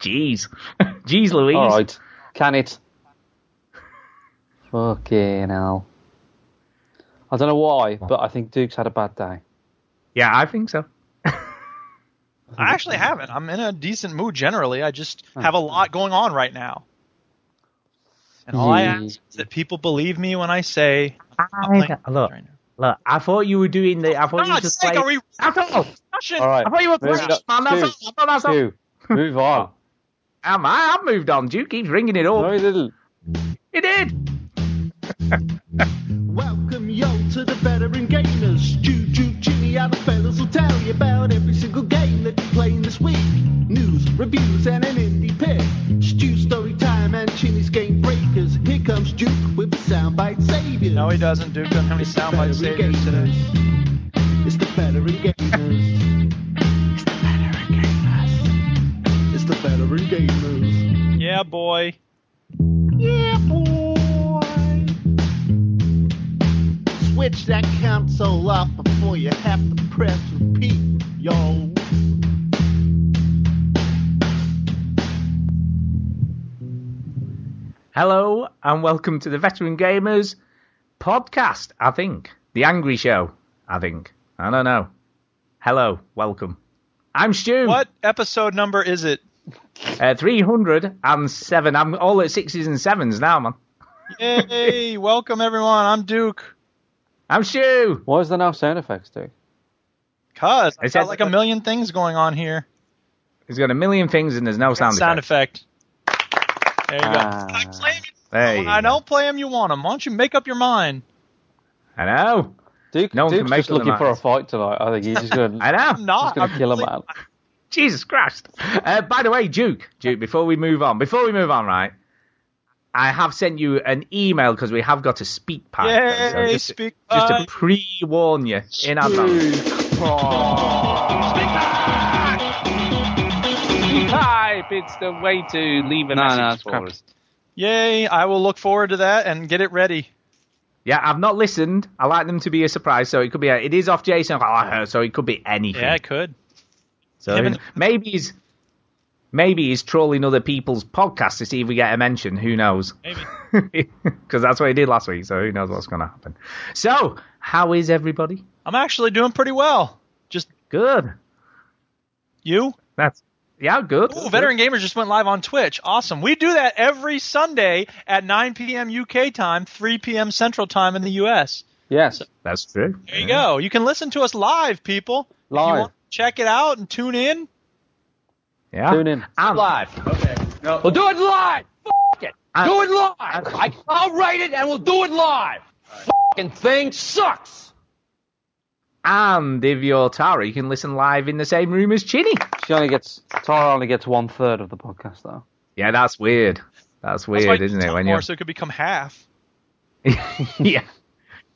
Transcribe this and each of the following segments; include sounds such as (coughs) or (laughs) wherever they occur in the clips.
Jeez. (laughs) Jeez Louise. All right. Can it? Fucking hell. I don't know why, but I think Duke's had a bad day. Yeah, I think so. (laughs) I actually haven't. I'm in a decent mood generally. I just oh. have a lot going on right now. And all I ask is that people believe me when I say I'm look, look, I thought you were doing the. I thought you were God's just sake, playing. are we That's all. Russian? All right. I thought you were Move playing, man. That's all. Stu, I thought that's all. Stu, move on. Oh. Am I? I've moved on. Duke keeps ringing it No, up. he didn't. He did. (laughs) Welcome yo to the veteran gamers. Juju, Jimmy, and the fellas will tell you about every single game that you're playing this week. News, reviews, and an indie pick. Stu story time and Chinny's game breakers. Here comes Duke with the soundbite saviors. No, he doesn't. Duke doesn't have any soundbite veteran saviors today. gamers. It's the veteran gamers. Veteran gamers. Yeah, boy. Yeah, boy. Switch that console off before you have to press repeat, yo. Hello and welcome to the Veteran Gamers podcast. I think the Angry Show. I think I don't know. Hello, welcome. I'm Stu. What episode number is it? Uh, Three hundred and seven. I'm all at sixes and sevens now, man. Yay! (laughs) Welcome everyone. I'm Duke. I'm Stu. Why is there no sound effects, Duke? Cause I It says- got like a million things going on here. He's got a million things and there's no sound, Sound effect. effect. There you Ah. go. I play 'em, There you I don't play him. You want him? Why don't you make up your mind? I know. Duke, No one Duke's can make just looking for a fight tonight. I think he's just going (laughs) I know. I'm not. Just gonna I'm kill a really- man. Jesus Christ. Uh, by the way, Duke, Duke, before we move on, before we move on, right? I have sent you an email because we have got a Speakpipe. Yay! so just, speak just to pre-warn you in advance. Pipe, it's the way to leave a No, no, message it's for us. Yay! I will look forward to that and get it ready. Yeah, I've not listened. I like them to be a surprise, so it could be. A, it is off Jason, so it could be anything. Yeah, I could. So and- maybe he's maybe he's trolling other people's podcasts to see if we get a mention. Who knows? Maybe. (laughs) Because that's what he did last week. So who knows what's going to happen? So how is everybody? I'm actually doing pretty well. Just Good. you. That's yeah, good. Ooh, Veteran Gamers just went live on Twitch. Awesome. We do that every Sunday at 9 p.m. UK time, 3 p.m. Central time in the US. Yes. That's true. There you go. You can listen to us live, people. Live. Want to check it out and tune in. Yeah. Tune in. I'm live. Okay. No. We'll do it live. F- it. and- Do it live. I, I'll write it and we'll do it live. Fucking thing sucks. and if you're Tara, you can listen live in the same room as Chinny. She only gets Tara only gets one third of the podcast though. Yeah, that's weird. That's That's why weird, you isn't it? When more you so it could become half. yeah, (laughs)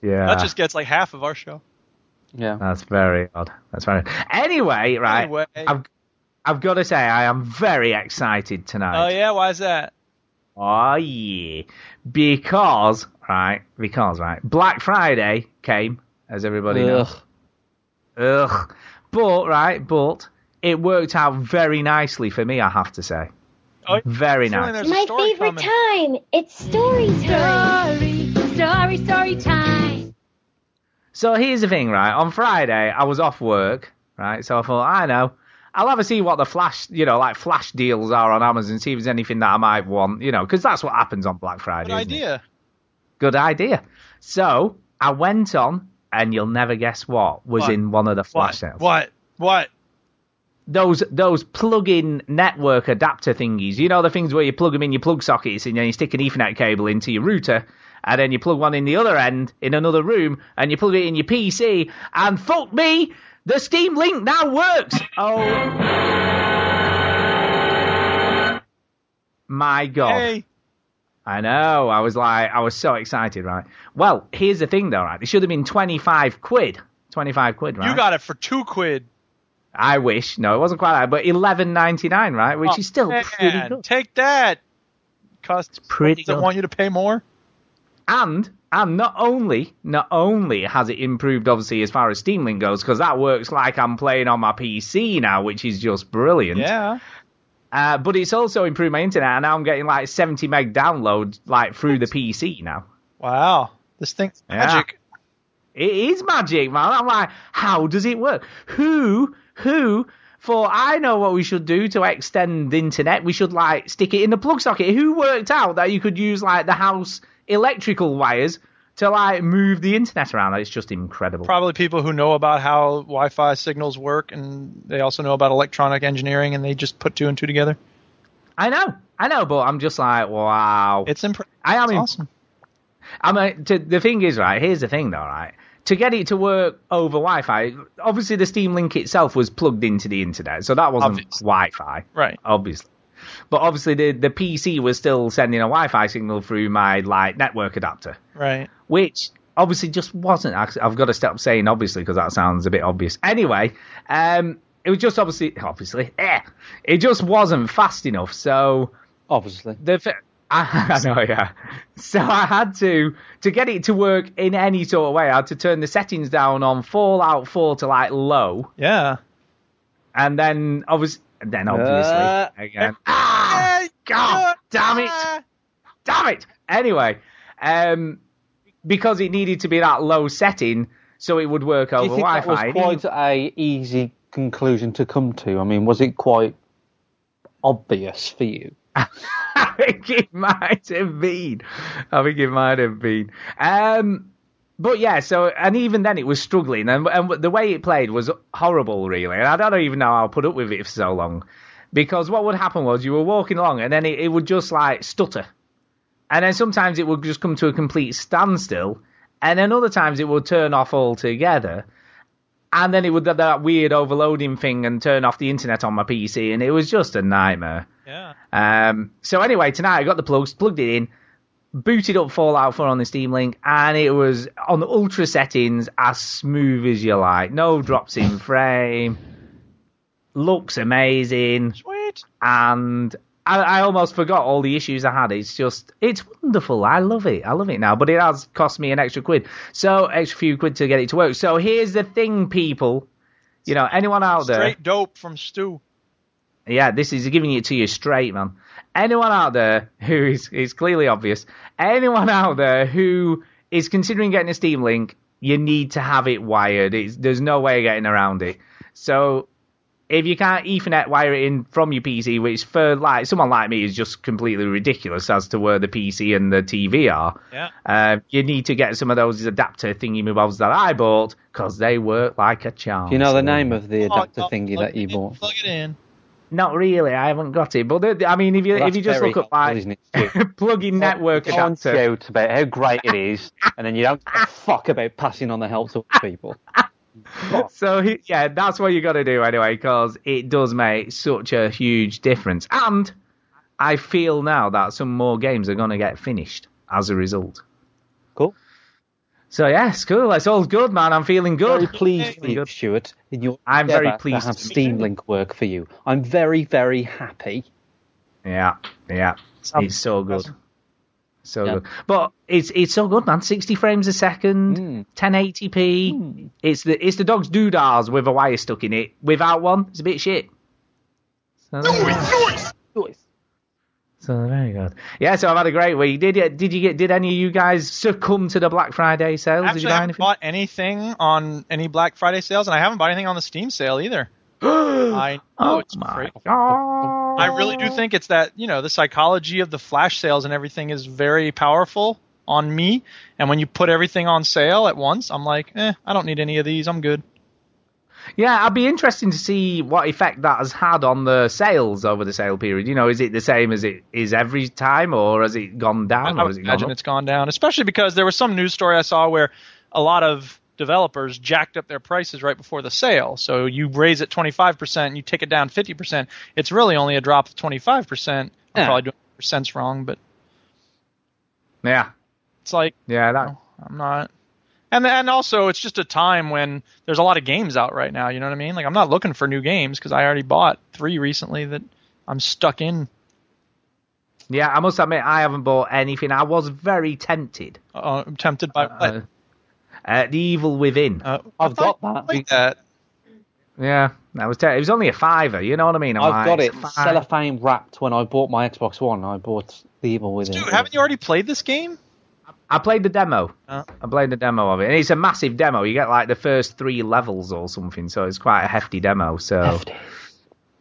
yeah. That just gets like half of our show. Yeah. That's very odd. That's very. Anyway, right. Anyway. I've I've got to say I am very excited tonight. Oh yeah, why is that? Oh yeah, because right, because right, Black Friday came, as everybody knows. Ugh. Ugh. But right, but it worked out very nicely for me. I have to say, Oh, very nice. there's My favorite coming. time. It's story time. Story, story, story time. So here's the thing, right? On Friday, I was off work, right? So I thought, I know, I'll have a see what the flash, you know, like flash deals are on Amazon, see if there's anything that I might want, you know, because that's what happens on Black Friday. Good isn't it? idea. Good idea. So I went on, and you'll never guess what was What? in one of the flash What? sales. What? What? Those those plug-in network adapter thingies. You know the things where you plug them in your plug sockets, and then you stick an Ethernet cable into your router, and then you plug one in the other end in another room, and you plug it in your PC. And fuck me, the Steam Link now works. Oh. My God. Hey, I know. I was like, I was so excited, right? Well, here's the thing, though, right? It should have been 25 quid. 25 quid, right? you got it for two quid. I wish. No, it wasn't quite that, but 11.99, right? Which Oh, is still pretty good. Take that. Cost pretty does it want you to pay more? And and not only not only has it improved, obviously, as far as Steam Link goes, because that works like I'm playing on my PC now, which is just brilliant. Yeah. Uh, but it's also improved my internet, and now I'm getting like 70 meg download like through the PC now. Wow, this thing's Yeah. magic. It is magic, man. I'm like, how does it work? Who, who, for I know what we should do to extend the internet. We should like stick it in the plug socket. Who worked out that you could use like the house electrical wires to like move the internet around? It's just incredible. Probably people who know about how Wi-Fi signals work, and they also know about electronic engineering, and they just put two and two together. I know, I know, but I'm just like, wow. It's impressive. I am It's awesome. I mean, to, the thing is, right? Here's the thing, though, right? To get it to work over Wi-Fi, obviously the Steam Link itself was plugged into the internet, so that wasn't Obviously. Wi-Fi, Right. Obviously, but obviously the the PC was still sending a Wi-Fi signal through my like network adapter, Right. which obviously just wasn't. I've got to stop saying obviously because that sounds a bit obvious. Anyway, um, it was just obviously, obviously, eh, it just wasn't fast enough. So Obviously. the I, (laughs) I know, yeah. So I had to to get it to work in any sort of way. I had to turn the settings down on Fallout 4 to like low, Yeah. and then obviously, then obviously Uh, again. Ah, God, damn it, damn it. Anyway, um, because it needed to be that low setting so it would work Do you over that was Wi-Fi. quite a easy conclusion to come to? I mean, was it quite obvious for you? (laughs) I think it might have been. I think it might have been. Um, but yeah, so and even then it was struggling, and, and the way it played was horrible, really. And I don't even know how I put up with it for so long, because what would happen was you were walking along, and then it, it would just like stutter, and then sometimes it would just come to a complete standstill, and then other times it would turn off altogether. And then it would do that weird overloading thing and turn off the internet on my PC, and it was just a nightmare. Yeah. Um, so anyway, tonight I got the plugs, plugged it in, booted up Fallout 4 on the Steam Link, and it was on the ultra settings as smooth as you like. No drops in frame. Looks amazing. Sweet. And I, I almost forgot all the issues I had. It's just, it's wonderful. I love it. I love it now. But it has cost me an extra quid. So, extra few quid to get it to work. So here's the thing, people. You know, anyone out there. Straight dope from Stu. Yeah, this is giving it to you straight, man. Anyone out there who is it's clearly obvious. Anyone out there who is considering getting a Steam Link, you need to have it wired. It's, there's no way of getting around it. So if you can't Ethernet wire it in from your PC, which for like someone like me is just completely ridiculous as to where the PC and the TV are, Yeah. uh, you need to get some of those adapter thingy mobiles that I bought because they work like a charm. Do you know the name of the adapter Oh, thingy that you bought? Plug it in. Not really. I haven't got it. But I mean, if you Well, if you just look at like isn't it, Stu? (laughs) plug-in network adapter, shout about how great it is, (laughs) and then you don't a fuck about passing on the help to people. (laughs) so he- yeah, that's what you got to do anyway, because it does make such a huge difference. And I feel now that some more games are going to get finished as a result. Cool. So yes, cool. It's all good, man. I'm feeling good. Very pleased for Feeling you, good. Stuart. In your I'm very pleased to have to Steam. Link work for you. I'm very, very happy. Yeah, yeah. Sounds it's so good. awesome. So Yeah. good. But it's it's so good, man. 60 frames a second, Mm. 1080p. It's the it's the dog's doodahs with a wire stuck in it. Without one, it's a bit shit. So, so very good. Yeah, so I've had a great week. Did you did you get did any of you guys succumb to the Black Friday sales? did Actually, you I buy haven't anything? bought anything on any Black Friday sales, and I haven't bought anything on the Steam sale either. (gasps) I know oh it's my god! I really do think it's that you know the psychology of the flash sales and everything is very powerful on me. And when you put everything on sale at once, I'm like, eh, I don't need any of these. I'm good. Yeah, I'd be interested to see what effect that has had on the sales over the sale period. You know, is it the same as it is every time, or has it gone down, I or would gone imagine up? it's gone down, especially because there was some news story I saw where a lot of developers jacked up their prices right before the sale. So you raise it 25%, and you take it down 50%. It's really only a drop of 25%. I'm probably doing percents wrong, but Yeah, it's like yeah, that. No, I'm not. And and also it's just a time when there's a lot of games out right now. You know what I mean? Like I'm not looking for new games because I already bought three recently that I'm stuck in. Yeah, I must admit I haven't bought anything. I was very tempted. Uh, I'm tempted by Uh, what? uh, the Evil Within. Uh, I've got that. liked that. Yeah, That was ter- it was only a fiver. You know what I mean? I'm I've like, got it five. cellophane wrapped when I bought my Xbox One. I bought the evil Within. Dude, haven't you already played this game? I played the demo. Oh. I played the demo of it, and it's a massive demo. You get like the first three levels or something, so it's quite a hefty demo. So Hefty.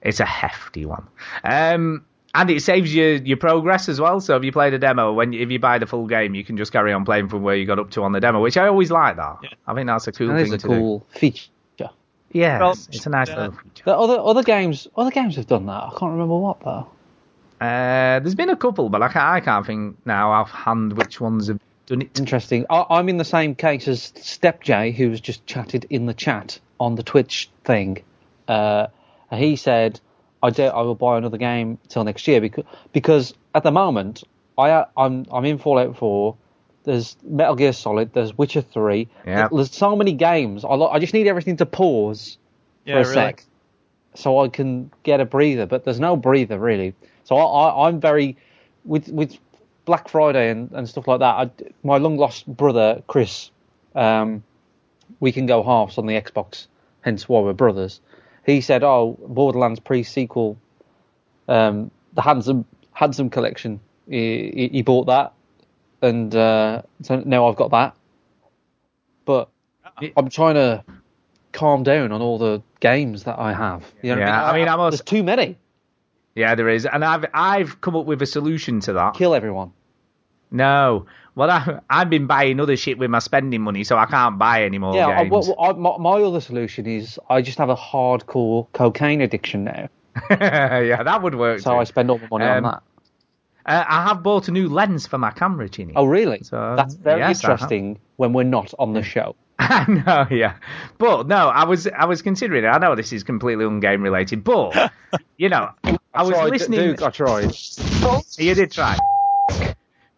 it's a hefty one. Um, and it saves you your progress as well. So if you play the demo, when if you buy the full game, you can just carry on playing from where you got up to on the demo, which I always like that. I think that's a cool That thing is a to cool feature. do. Yeah, Well, it's a nice uh, little feature. The other other games other games have done that. I can't remember what though. Uh, there's been a couple, but I can't, I can't think now offhand which ones have done it. Interesting. I, I'm in the same case as Step J, who's just chatted in the chat on the Twitch thing. Uh, he said, "I do, I will buy another game till next year because because at the moment I I'm I'm in Fallout 4. There's Metal Gear Solid. There's Witcher 3. Yeah. There's so many games. I lo- I just need everything to pause Yeah, for a really. sec, so I can get a breather. But there's no breather really. So I, I, I'm very with with Black Friday and, and stuff like that. I, my long lost brother Chris, um, we can go halves on the Xbox. Hence why we're brothers. He said, "Oh, Borderlands pre-sequel, um, the handsome handsome collection. He, he, he bought that, and uh, so now I've got that. But I'm trying to calm down on all the games that I have. You know Yeah, I mean? I mean, I'm also- there's too many. Yeah, there is, and I've I've come up with a solution to that. Kill everyone. No, well, I, I've been buying other shit with my spending money, so I can't buy any more yeah, I, games. what, I, my, my other solution is I just have a hardcore cocaine addiction now, (laughs) yeah, that would work. so too. I spend all my money Um, on that. Uh, I have bought a new lens for my camera, Chinny. Oh, really? So, That's very yes, interesting when we're not on the show. (laughs) I know, yeah, but no, I was I was considering it. I know this is completely ungame related, but (laughs) you know, I was tried, listening. Duke, I tried. (laughs) You did try,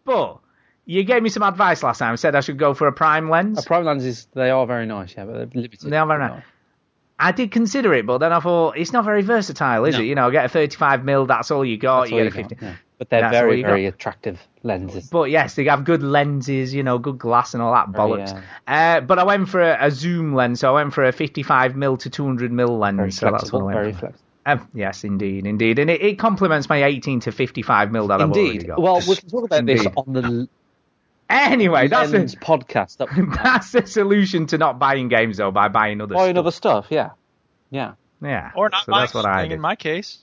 but you gave me some advice last time. I said I should go for a prime lens. A prime lens is they are very nice, yeah, but they're limited. They are very nice. I did consider it, but then I thought it's not very versatile, is No. it? You know, get a 35 mil, that's all you got. That's you get a you got, 50. yeah. But they're very, very attractive lenses. But yes, they have good lenses, you know, good glass and all that Very, bollocks. Uh, but I went for a, a zoom lens, so I went for a 55 mil to 200 mil lens. Very so that's what flexible, I very went for. flexible. Um, yes, indeed, indeed, and it, it complements my 18 to 55 mil that I've already Indeed. got. Well, we can talk about this on the anyway, that's Lens the, podcast. That (laughs) that's the solution to not buying games though by buying other buying stuff. other stuff, yeah. Yeah. Yeah, Or not so buying that's what I anything did. in my case.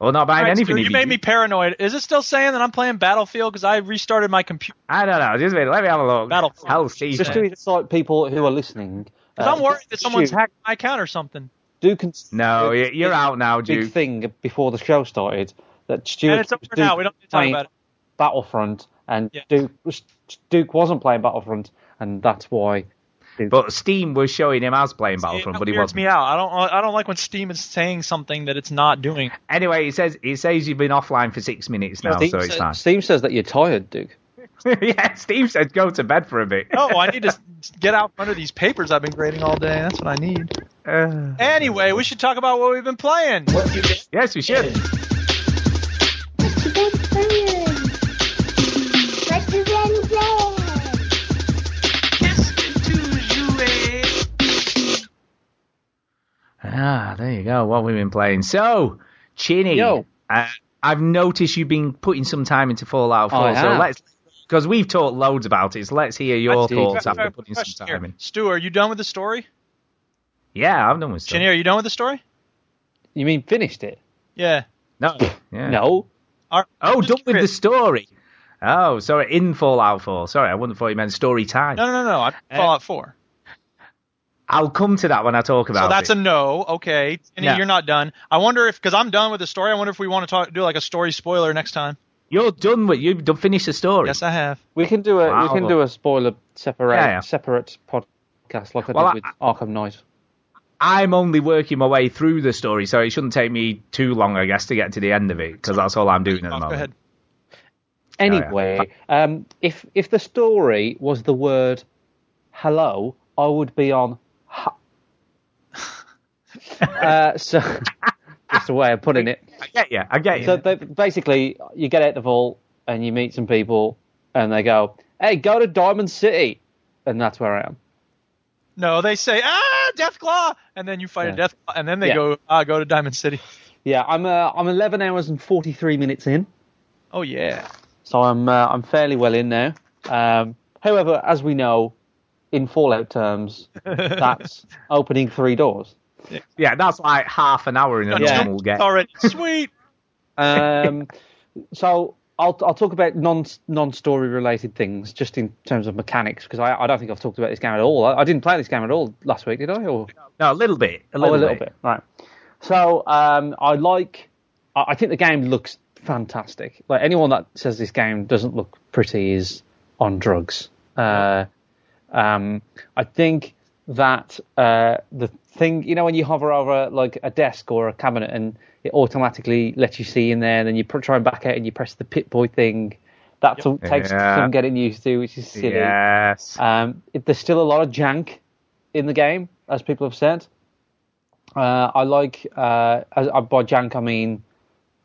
Well, not buying All right, anything. Stu, you made me paranoid. Is it still saying that I'm playing Battlefield because I restarted my computer? I don't know. Just wait, let me have a look. Battlefield. Hell, Steve. Just to incite people who are listening. Because uh, I'm worried that someone's Stu, hacked my account or something. Do consider No, this you're big- out now, Duke. Big thing before the show started that Stuart and it's over was now. We don't need to talk playing about it. Battlefront and Yeah. Duke was, Duke wasn't playing Battlefront, and that's why. Duke, But Steam was showing him as playing Battlefront, it but he wasn't. me out. I don't. I don't like when Steam is saying something that it's not doing. Anyway, it says it says you've been offline for six minutes now, Steam, so it's says, fine. Steam says that you're tired, Duke. (laughs) yeah, Steve said go to bed for a bit. Oh, I need to (laughs) get out from under these papers I've been grading all day. That's what I need. Uh, Anyway, we should talk about what we've been playing. yes, we should. Let's get playing. Let's get playing. Ah, there you go. What we've been playing. So, Chinny, uh, I've noticed you've been putting some time into Fallout 4. I so let's because we've talked loads about it. So let's hear your Let's thoughts Fair- fair after putting question some here. time in. Stu, are you done with the story? Yeah, I'm done with stuff. Chinny, are you done with the story? You mean finished it? Yeah. No, yeah. No. Are- Oh, just done with the story. Oh, sorry, in Fallout 4. Sorry, I wouldn't have thought you meant story time. No, no, no, no. I'm Uh, Fallout 4. I'll come to that when I talk about it. So that's it. a no. Okay. And No. you're not done. I wonder if, because I'm done with the story, I wonder if we want to talk, do like a story spoiler next time. You're done with you've done finished the story. Yes, I have. We can do a Wow. we can do a spoiler separate Yeah, yeah. separate podcast like I Well, did with Arkham Knight. I'm only working my way through the story, so it shouldn't take me too long, I guess, to get to the end of it, because that's all I'm doing at the Go moment. ahead. Anyway, um, if if the story was the word hello, I would be on. Ha- (laughs) uh, so just a way of putting it. I get you. I get you. So they, basically, you get out the vault and you meet some people, and they go, "Hey, go to Diamond City," and that's where I am. No, they say ah Deathclaw, and then you fight Yeah. a Deathclaw, and then they Yeah. go ah go to Diamond City. Yeah, I'm uh, I'm 11 hours and 43 minutes in, Oh yeah. so I'm uh, I'm fairly well in now. Um, however, as we know, in Fallout terms, (laughs) that's opening three doors. Yeah, that's like half an hour in a Yeah. normal game. Already sweet. (laughs) Um, so I'll I'll talk about non non story related things just in terms of mechanics because I, I don't think I've talked about this game at all. I, I didn't play this game at all last week, did I? Or No, a little bit. A oh, little, a little bit. Right. So um, I like. I, I think the game looks fantastic. Like anyone that says this game doesn't look pretty is on drugs. Uh, um, I think that uh, the thing, you know, when you hover over like a desk or a cabinet and it automatically lets you see in there, and then you try and back out and you press the Pip-Boy thing. That some- takes Yeah. some getting used to, which is silly. Yes. Um, it, there's still a lot of jank in the game, as people have said. Uh, I like, uh, as, uh, by jank I mean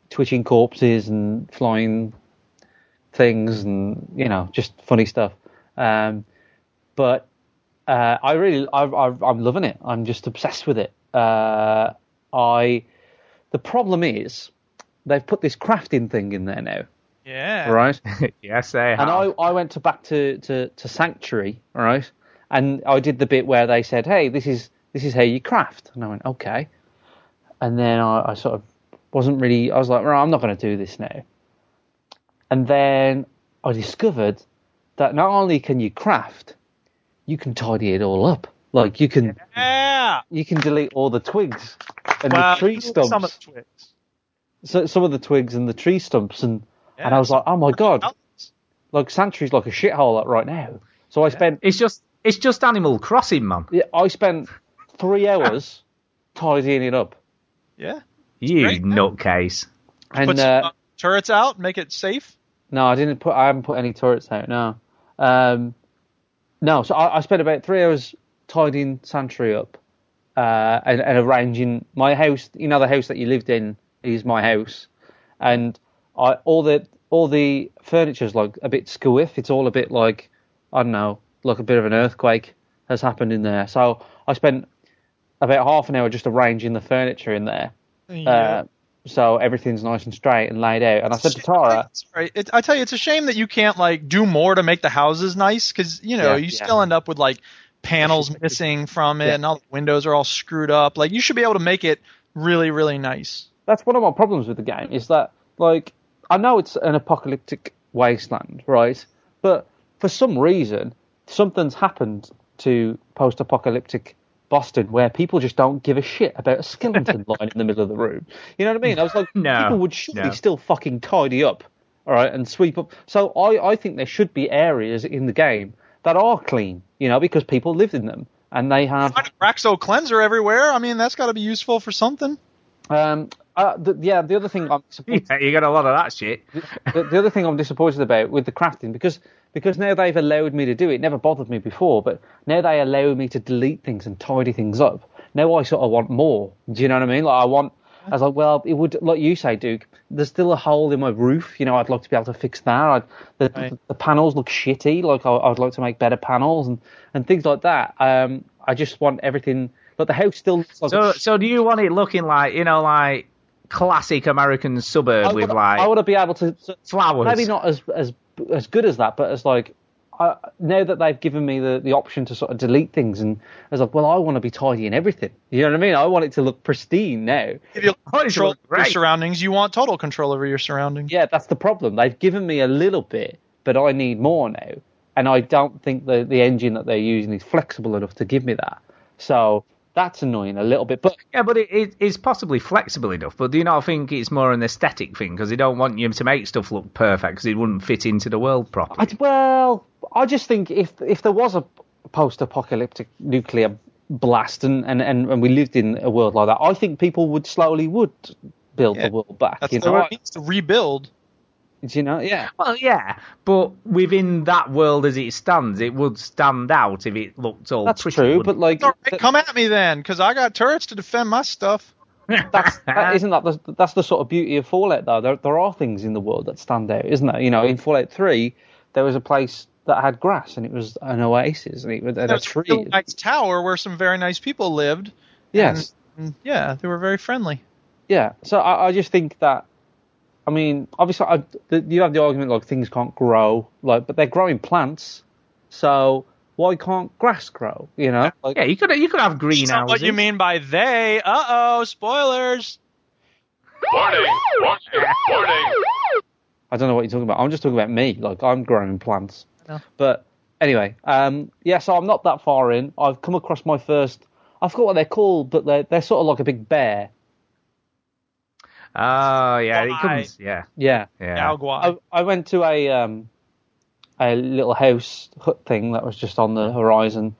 twitching corpses and flying things and, you know, just funny stuff. Um, but uh, I really, I, I, I'm loving it. I'm just obsessed with it. Uh, I, the problem is, they've put this crafting thing in there now, Yeah. right? (laughs) yes, they have. And I, I went to back to, to, to Sanctuary, all right, and I did the bit where they said, "Hey, this is this is how you craft," and I went, "Okay," and then I, I sort of wasn't really. I was like, "Right, I'm not going to do this now." And then I discovered that not only can you craft, you can tidy it all up. Like you can Yeah. you can delete all the twigs and Well, the tree stumps, Some of the twigs. so, some of the twigs and the tree stumps, and and I was like, "Oh my god!" Like Sanctuary's like a shithole right now. So I spent It's just it's just Animal Crossing, man. Yeah, I spent three hours tidying it up, Yeah. You great. nutcase. and Put some, uh, uh, turrets out, make it safe. no, I didn't put. I haven't put any turrets out. No, um, no. So I, I spent about three hours tidying Sanctuary up uh, and, and arranging my house. You know, the house that you lived in is my house, and I all the all the furniture's like a bit squiff. It's all a bit like I don't know, like a bit of an earthquake has happened in there. So I spent about half an hour just arranging the furniture in there. Uh, so everything's nice and straight and laid out. And I said to Tara, right. It, I tell you, it's a shame that you can't like do more to make the houses nice because you know Yeah, you yeah. still end up with like panels (laughs) missing from it, Yeah. and all the windows are all screwed up. Like you should be able to make it really, really nice. that's one of my problems with the game is that like I know it's an apocalyptic wasteland, right? But for some reason, something's happened to post-apocalyptic Boston where people just don't give a shit about a skeleton (laughs) lying in the middle of the room. You know what I mean? I was like, (laughs) No, people would surely no. still fucking tidy up, all right, and sweep up. So I, I think there should be areas in the game that are clean, you know, because people lived in them and they have Find Abraxo cleanser everywhere. I mean, that's got to be useful for something. um, uh, the, yeah. The other thing I'm disappointed (laughs) Yeah, you got a lot of that shit. (laughs) the, the other thing I'm disappointed about with the crafting because because now they've allowed me to do it. it never bothered me before, but now they allow me to delete things and tidy things up. Now I sort of want more. Do you know what I mean? Like I want. I was like, well, it would, like you say, Duke. There's still a hole in my roof. You know, I'd like to be able to fix that. I'd, the, Right. the panels look shitty. Like I, I'd like to make better panels and, and things like that. Um, I just want everything. But the house still looks like So a so do you want it looking like you know like classic American suburb I with like I want to be able to flowers? maybe not as as as good as that, but as like I, now that they've given me the, the option to sort of delete things, and I was like, well, I want to be tidying everything. You know what I mean? I want it to look pristine now. If you control your surroundings, you want total control over your surroundings. Yeah, that's the problem. They've given me a little bit, but I need more now, and I don't think the the engine that they're using is flexible enough to give me that. So that's annoying a little bit, but Yeah, but it, it, it's possibly flexible enough. But do you not think it's more an aesthetic thing because they don't want you to make stuff look perfect because it wouldn't fit into the world properly? I, well, I just think if if there was a post-apocalyptic nuclear blast and, and, and, and we lived in a world like that, I think people would slowly would build Yeah. the world back. That's you the know, word it means to rebuild. Do you know, yeah. Well, yeah, but within that world as it stands, it would stand out if it looked all That's pretty. true, wouldn't but like All right, come at me then, because I got turrets to defend my stuff. (laughs) that's that, (laughs) isn't that the, that's the sort of beauty of Fallout though. There there are things in the world that stand out, isn't there? You know, in Fallout Three, there was a place that had grass, and it was an oasis, and it was and a There's a nice tower where some very nice people lived. Yes. And, yeah, they were very friendly. Yeah, so I, I just think that, I mean, obviously, I, the, you have the argument like things can't grow, like, but they're growing plants, so why can't grass grow? You know, like, Yeah, you could you could have That's not greenhouses. what you mean by they. Uh oh, spoilers. Warning! Warning! Warning! I don't know what you're talking about. I'm just talking about me, like I'm growing plants. know. But anyway, um, yeah, so I'm not that far in. I've come across my first. I forgot what they're called, but they're they're sort of like a big bear. Oh yeah, it comes. Yeah, Yeah. yeah. I, I went to a um, a little house hut thing that was just on the horizon,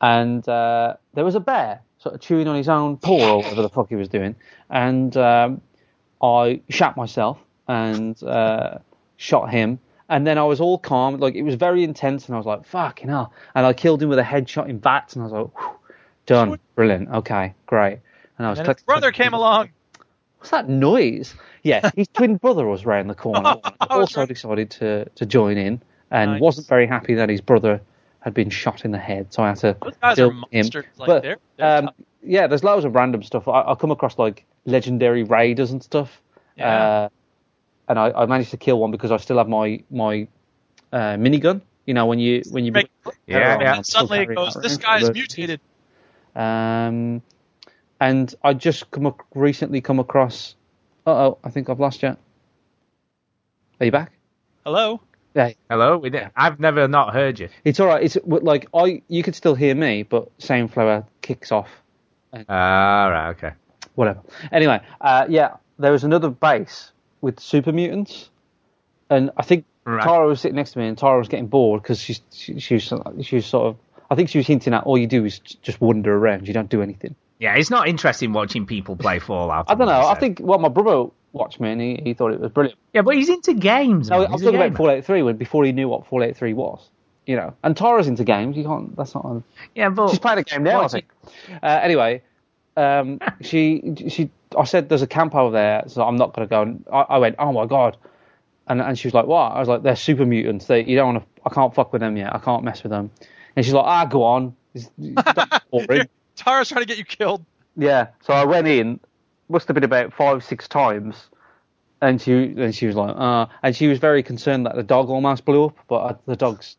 and uh, there was a bear sort of chewing on his own paw or whatever the fuck he was doing, and um, I shat myself and uh, shot him. And then I was all calm, like it was very intense, and I was like, "Fucking hell!" And I killed him with a headshot in VATS, and I was like, Whew, "Done, brilliant, okay, great." And I was And his click- brother came along. What's that noise? Yeah, (laughs) his twin brother was round the corner. also right. decided to, to join in and Nice. wasn't very happy that his brother had been shot in the head. So I had to Those guys are kill him. Like, but they're, they're um, yeah, there's loads of random stuff. I, I come across like legendary raiders and stuff. Yeah. Uh, and I, I managed to kill one because I still have my my uh, minigun. You know when you when you Make- Yeah, yeah. suddenly it goes, this guy's mutated. Um, and I just come ac- recently come across. Uh oh, I think I've lost you. Are you back? Hello? Yeah, Hello, we did, I've never not heard you. it's all right. It's like I you could still hear me, but Soundflower kicks off. Ah, right, okay. Whatever. Anyway, uh, yeah, there was another base with super mutants, and I think Right. Tara was sitting next to me, and Tara was getting bored because she's she, she was she was sort of. I think she was hinting at all you do is just wander around. You don't do anything. Yeah, it's not interesting watching people play (laughs) Fallout. I don't know. I think well, my brother watched me and he, he thought it was brilliant. Yeah, but he's into games. No, man. I'm He's talking about. Fallout 3 when before he knew what Fallout 3 was. You know, and Tara's into games. You can't. That's not. A, Yeah, but she's playing a game now. I think. Uh, anyway, um, (laughs) she she. I said there's a camp over there, so I'm not going to go. And I, I went, oh my god, and and she was like, what? I was like, they're super mutants. They you don't want to. I can't fuck with them yet. I can't mess with them. And she's like, ah, go on. (laughs) Boring. Tara's trying to get you killed. Yeah, so I went in, must have been about five, six times, and she and she was like, uh, and she was very concerned that the dog almost blew up, but uh, the dog's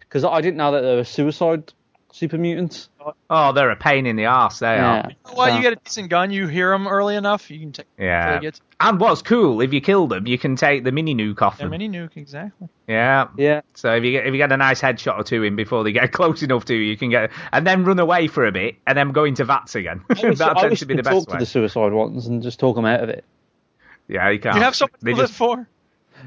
because I didn't know that there were suicide super mutants. oh, they're a pain in the ass. They Yeah, are. Well, so- you get a decent gun, you hear them early enough, you can take Yeah. take. And what's cool, if you kill them, you can take the mini nuke off They're them. mini nuke, exactly. Yeah. yeah, So if you get if you get a nice headshot or two in before they get (laughs) close enough to you, you can get and then run away for a bit and then go into VATS again. I (laughs) wish, that I tends wish to be the could talk best to the suicide ones and just talk them out of it. Yeah, you can't. You have something They to live just- for.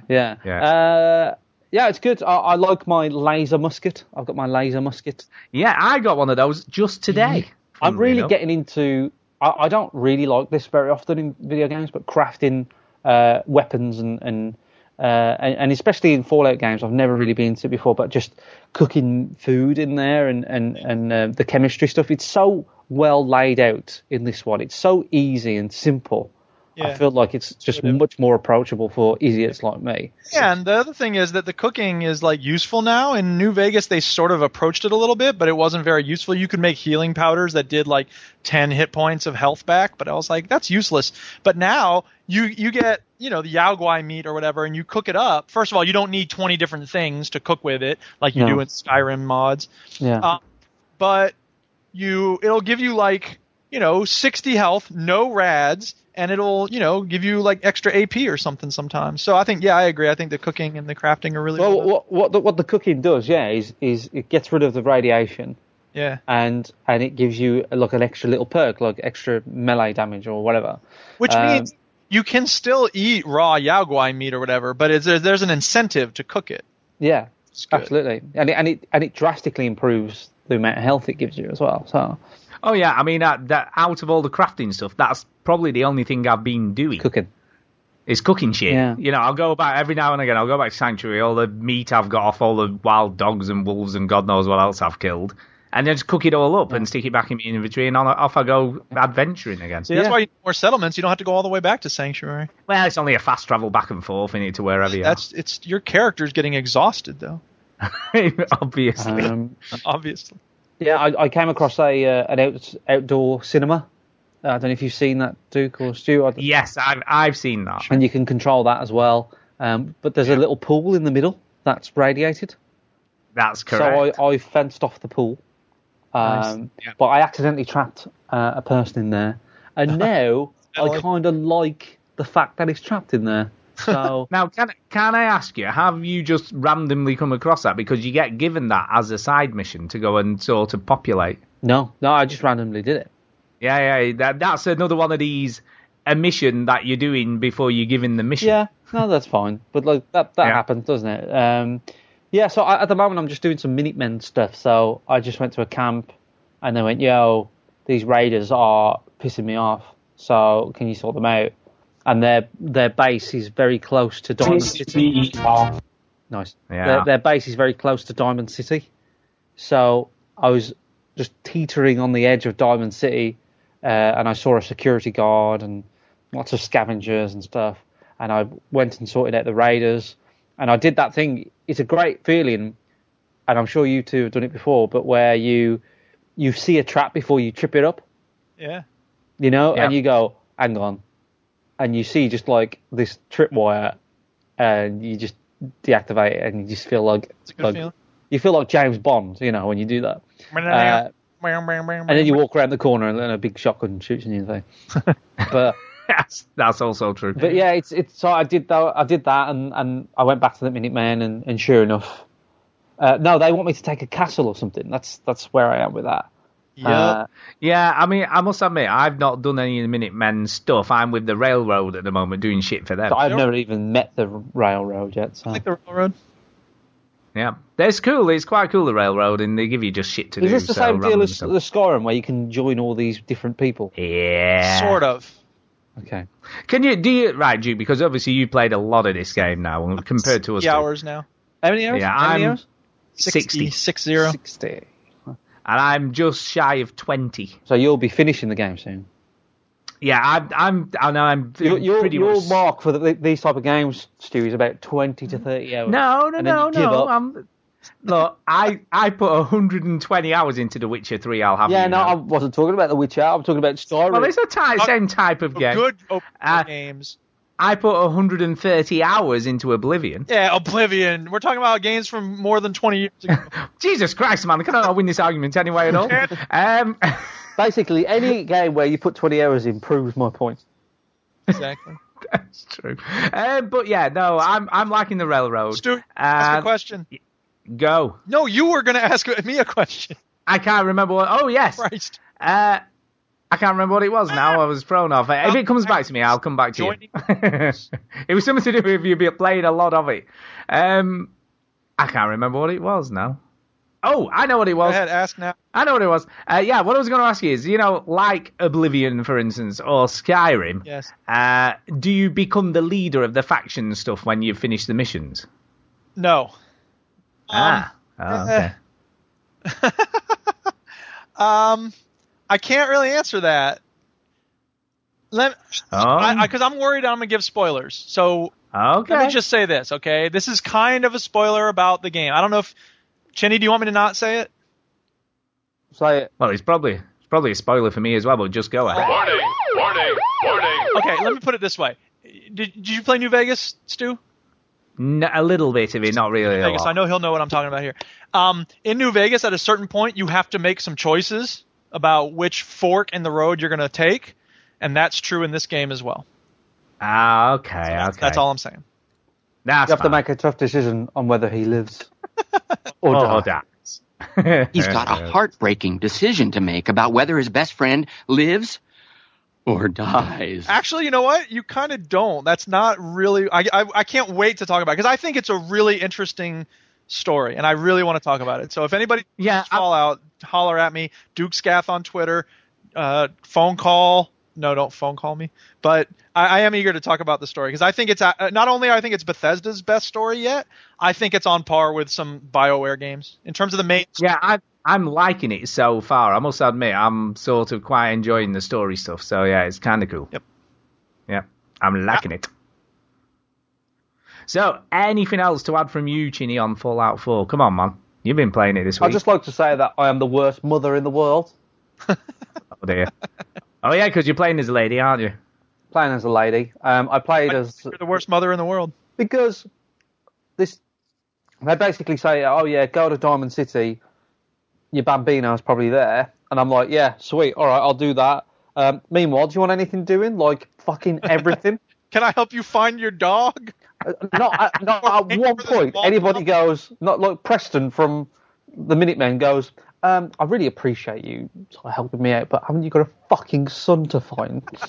Yeah, Yeah. Uh, yeah, it's good. I, I like my laser musket. I've got my laser musket. Yeah, I got one of those just today. I'm really getting into. I, I don't really like this very often in video games, but crafting uh, weapons and and, uh, and and especially in Fallout games, I've never really been to before. But just cooking food in there and and and uh, the chemistry stuff, it's so well laid out in this one. It's so easy and simple. I Yeah. feel like it's just much more approachable for idiots like me. Yeah, and the other thing is that the cooking is like useful now. In New Vegas, they sort of approached it a little bit, but it wasn't very useful. You could make healing powders that did like ten hit points of health back, but I was like, that's useless. But now you you get you know the Yao Guai meat or whatever, and you cook it up. First of all, you don't need twenty different things to cook with it like you No. do in Skyrim mods. Yeah. Uh, but you it'll give you like you know 60 health no rads and it'll you know give you like extra ap or something sometimes. So i think yeah i agree. I think the cooking and the crafting are really well, well what what the, what the cooking does, yeah, is is it gets rid of the radiation. yeah. And and it gives you like an extra little perk, like extra melee damage or whatever. which Um, means you can still eat raw yao guai meat or whatever but it's, there's, there's an incentive to cook it. Yeah, absolutely, and it, and it and it drastically improves the amount of health it gives you as well. So Oh yeah, I mean uh, that out of all the crafting stuff, that's probably the only thing I've been doing cooking, is cooking shit. Yeah. You know, I'll go back every now and again. I'll go back to Sanctuary, all the meat I've got off all the wild dogs and wolves and God knows what else I've killed, and then just cook it all up and stick it back in my inventory, and on, off I go adventuring again. See, that's Yeah. why you need more settlements. You don't have to go all the way back to Sanctuary. Well, it's only a fast travel back and forth in it to wherever you That's it's your character's getting exhausted though. (laughs) Obviously. Um, (laughs) Obviously. Yeah, I, I came across a uh, an out, outdoor cinema. Uh, I don't know if you've seen that, Duke or Stu. Yes, I've I've seen that. And you can control that as well. Um, but there's a little pool in the middle that's radiated. That's correct. So I, I fenced off the pool. Um, Yeah. But I accidentally trapped uh, a person in there. And (laughs) now I kind of like the fact that it's trapped in there. So (laughs) Now, can can I ask you, have you just randomly come across that because you get given that as a side mission to go and sort of populate? no, no, I just randomly did it. Yeah, yeah, that, that's another one of these a mission that you're doing before you're given the mission. Yeah, no, that's fine. But like that, that Yeah. happens, doesn't it? Um, yeah. So I, at the moment, I'm just doing some Minutemen stuff. So I just went to a camp, and they went, "Yo, these raiders are pissing me off. So can you sort them out?" And their their base is very close to Diamond City. Nice. Yeah. Their, their base is very close to Diamond City. So I was just teetering on the edge of Diamond City, uh, and I saw a security guard and lots of scavengers and stuff. And I went and sorted out the raiders, and I did that thing. It's a great feeling, and I'm sure you two have done it before. But where you you see a trap before you trip it up, Yeah. you know, Yeah. and you go, hang on, and you see just like this tripwire, and you just deactivate it, and you just feel like, It's a good like you feel like James Bond, you know, when you do that. Uh, and then you walk around the corner, and then a big shotgun shoots you in the face. (laughs) but that's, that's also true. but yeah, it's it's so I did that. I did that, and and I went back to the Minutemen, and and sure enough, uh, no, they want me to take a castle or something. That's that's where I am with that. Yeah. Uh, yeah, I mean, I must admit, I've not done any of the Minutemen stuff. I'm with the railroad at the moment doing shit for them. But I've never even met the railroad yet. So. I like the railroad. Yeah, that's cool. It's quite cool the railroad, and they give you just shit to Is do. Is this the so same deal as the Skyrim, where you can join all these different people? Yeah, sort of. Okay. Can you do you right, Duke? Because obviously you played a lot of this game now, compared to us. Three hours now. How many hours? Yeah, How many I'm hours? 60, 60. 60 and I'm just shy of twenty. So you'll be finishing the game soon. Yeah, I'm. I'm. I know. I'm Your, your, pretty your much. mark for the, these type of games, Stu, is about twenty to thirty hours. No, no, no, no. I'm. Look, I I put 120 hours into The Witcher 3. I'll have Yeah, you no, know. I wasn't talking about The Witcher. I'm talking about Skyrim. Well, it's a ty- same type of game. Good open Uh, games. I put 130 hours into Oblivion. Yeah, Oblivion. We're talking about games from more than 20 years ago. (laughs) Jesus Christ, man! Can I not win this argument anyway at all? um, (laughs) Basically, any game where you put 20 hours in proves my point. exactly. (laughs) that's true. Um, but yeah, no, I'm I'm liking the railroad. Stu, ask a question. Go. No, you were going to ask me a question. I can't remember what. Oh yes. Christ. Uh, I can't remember what it was now. I was thrown off. If it comes back to me, I'll come back to you. (laughs) it was something to do with you playing a lot of it. Um, I can't remember what it was now. Oh, I know what it Go was. ahead, ask now. I know what it was. Uh, yeah, what I was going to ask you is, you know, like Oblivion, for instance, or Skyrim, Yes. uh, do you become the leader of the faction stuff when you finish the missions? No. ah. Oh, okay. (laughs) Um, I can't really answer that. Let Oh. because I'm worried I'm gonna give spoilers. So okay. let me just say this, okay? This is kind of a spoiler about the game. I don't know if Chinny, do you want me to not say it? Say it. Well, it's probably it's probably a spoiler for me as well, but just go ahead. Warning, warning, warning. Okay, let me put it this way. Did, did you play New Vegas, Stu? No, a little bit of it, not really a Vegas. lot. I know he'll know what I'm talking about here. Um, in New Vegas, at a certain point, you have to make some choices about which fork in the road you're going to take, and that's true in this game as well. Ah, okay, That's, okay. that's all I'm saying. Now You have to make a tough decision on whether he lives or Oh, dies. dies. (laughs) He's got a (laughs) heartbreaking decision to make about whether his best friend lives or dies. Actually, you know what? You kind of don't. That's not really. I, I I can't wait to talk about because I think it's a really interesting story, and I really want to talk about it. So if anybody Yeah, I- Fallout, holler at me. DukeSkath on Twitter. Uh, phone call. No, don't phone call me. But I, I am eager to talk about the story because I think it's uh, not only I think it's Bethesda's best story yet. I think it's on par with some Bioware games in terms of the main. Yeah, I I'm liking it so far. I must admit, I'm sort of quite enjoying the story stuff. So yeah, it's kind of cool. Yep. Yep. I'm liking it. So, anything else to add from you, Chinny, on Fallout 4? Come on, man. You've been playing it this week. I'd just like to say that I am the worst mother in the world. (laughs) Oh dear. oh yeah, because you're playing as a lady, aren't you? Playing as a lady. Um, I played as You're the worst mother in the world. because this they basically say, "Oh yeah, go to Diamond City. Your bambino is probably there," and I'm like, "Yeah, sweet, all right, I'll do that." Um, meanwhile, do you want anything doing? Like fucking everything. (laughs) Can I help you find your dog? Uh, not at, not at one you for the point anybody goes, not like Preston from the Minutemen goes. Um, I really appreciate you sort of helping me out, but haven't you got a fucking son to find? (laughs)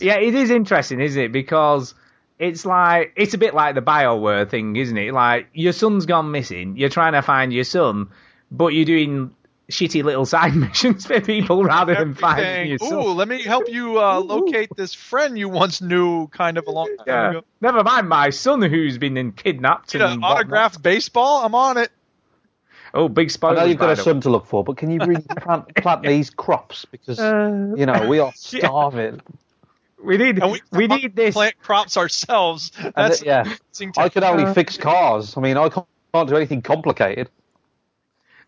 Yeah, it is interesting, isn't it? Because it's like it's a bit like the Bioware thing, isn't it? Like your son's gone missing, you're trying to find your son, but you're doing shitty little side (laughs) missions for people rather than finding Everything. your son. Ooh, let me help you uh, locate this friend you once knew kind of a long time Yeah. ago. Never mind my son who's been in kidnapped Need and an whatnot. autographed baseball? I'm on it. Oh, big I spoilers. know you've got a son to look for, but can you really (laughs) plant, plant these crops because Uh, you know we are (laughs) starving. way. We need And we, we need this. plant crops ourselves. That's th- yeah, I can only Uh, fix cars. I mean, I can't, can't do anything complicated.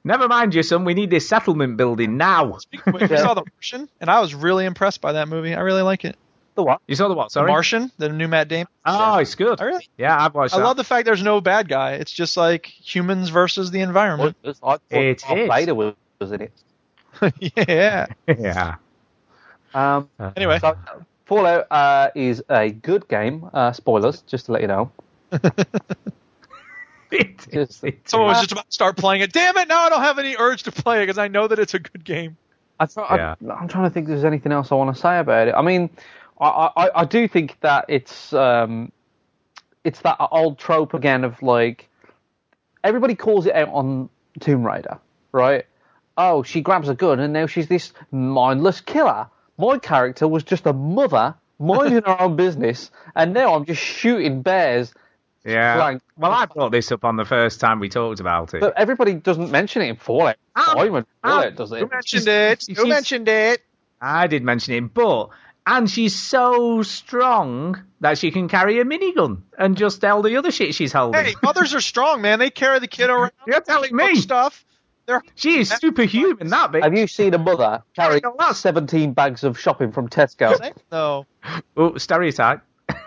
Never mind your son. We need this settlement building now. (laughs) Speaking of which, we Yeah. saw The Martian, and I was really impressed by that movie. I really like it. The what? You saw the what? The Sorry. Martian, the new Matt Damon. Oh, it's good. I really, Yeah, I've watched I that. love the fact there's no bad guy. It's just like humans versus the environment. I thought It Darth is. Vader was, was in it. (laughs) yeah. yeah. Um, Anyway, so Fallout uh, is a good game. Uh, spoilers, just to let you know. (laughs) (laughs) It- Just- it- someone was just about to start playing it. Damn it! Now I don't have any urge to play it because I know that it's a good game. I try, Yeah. I, I'm trying to think if there's anything else I want to say about it. I mean, I, I, I do think that it's um, it's that old trope again of like everybody calls it out on Tomb Raider, right? Oh, she grabs a gun and now she's this mindless killer. My character was just a mother minding her own business, and now I'm just shooting bears. Yeah. Blank. Well, I brought this up on the first time we talked about it. But everybody doesn't mention it in Fallout. Um, Simon um, Fallout does it. Who mentioned it? Who mentioned it? I did mention it, but and she's so strong that she can carry a minigun and just tell the other shit she's holding. Hey, mothers are strong, man. They carry the kid around. (laughs) You're telling me stuff. They're she is (laughs) superhuman. That bit. Have you seen a mother carrying Carrying 17 bags of shopping from Tesco? no. Oh, stereotype.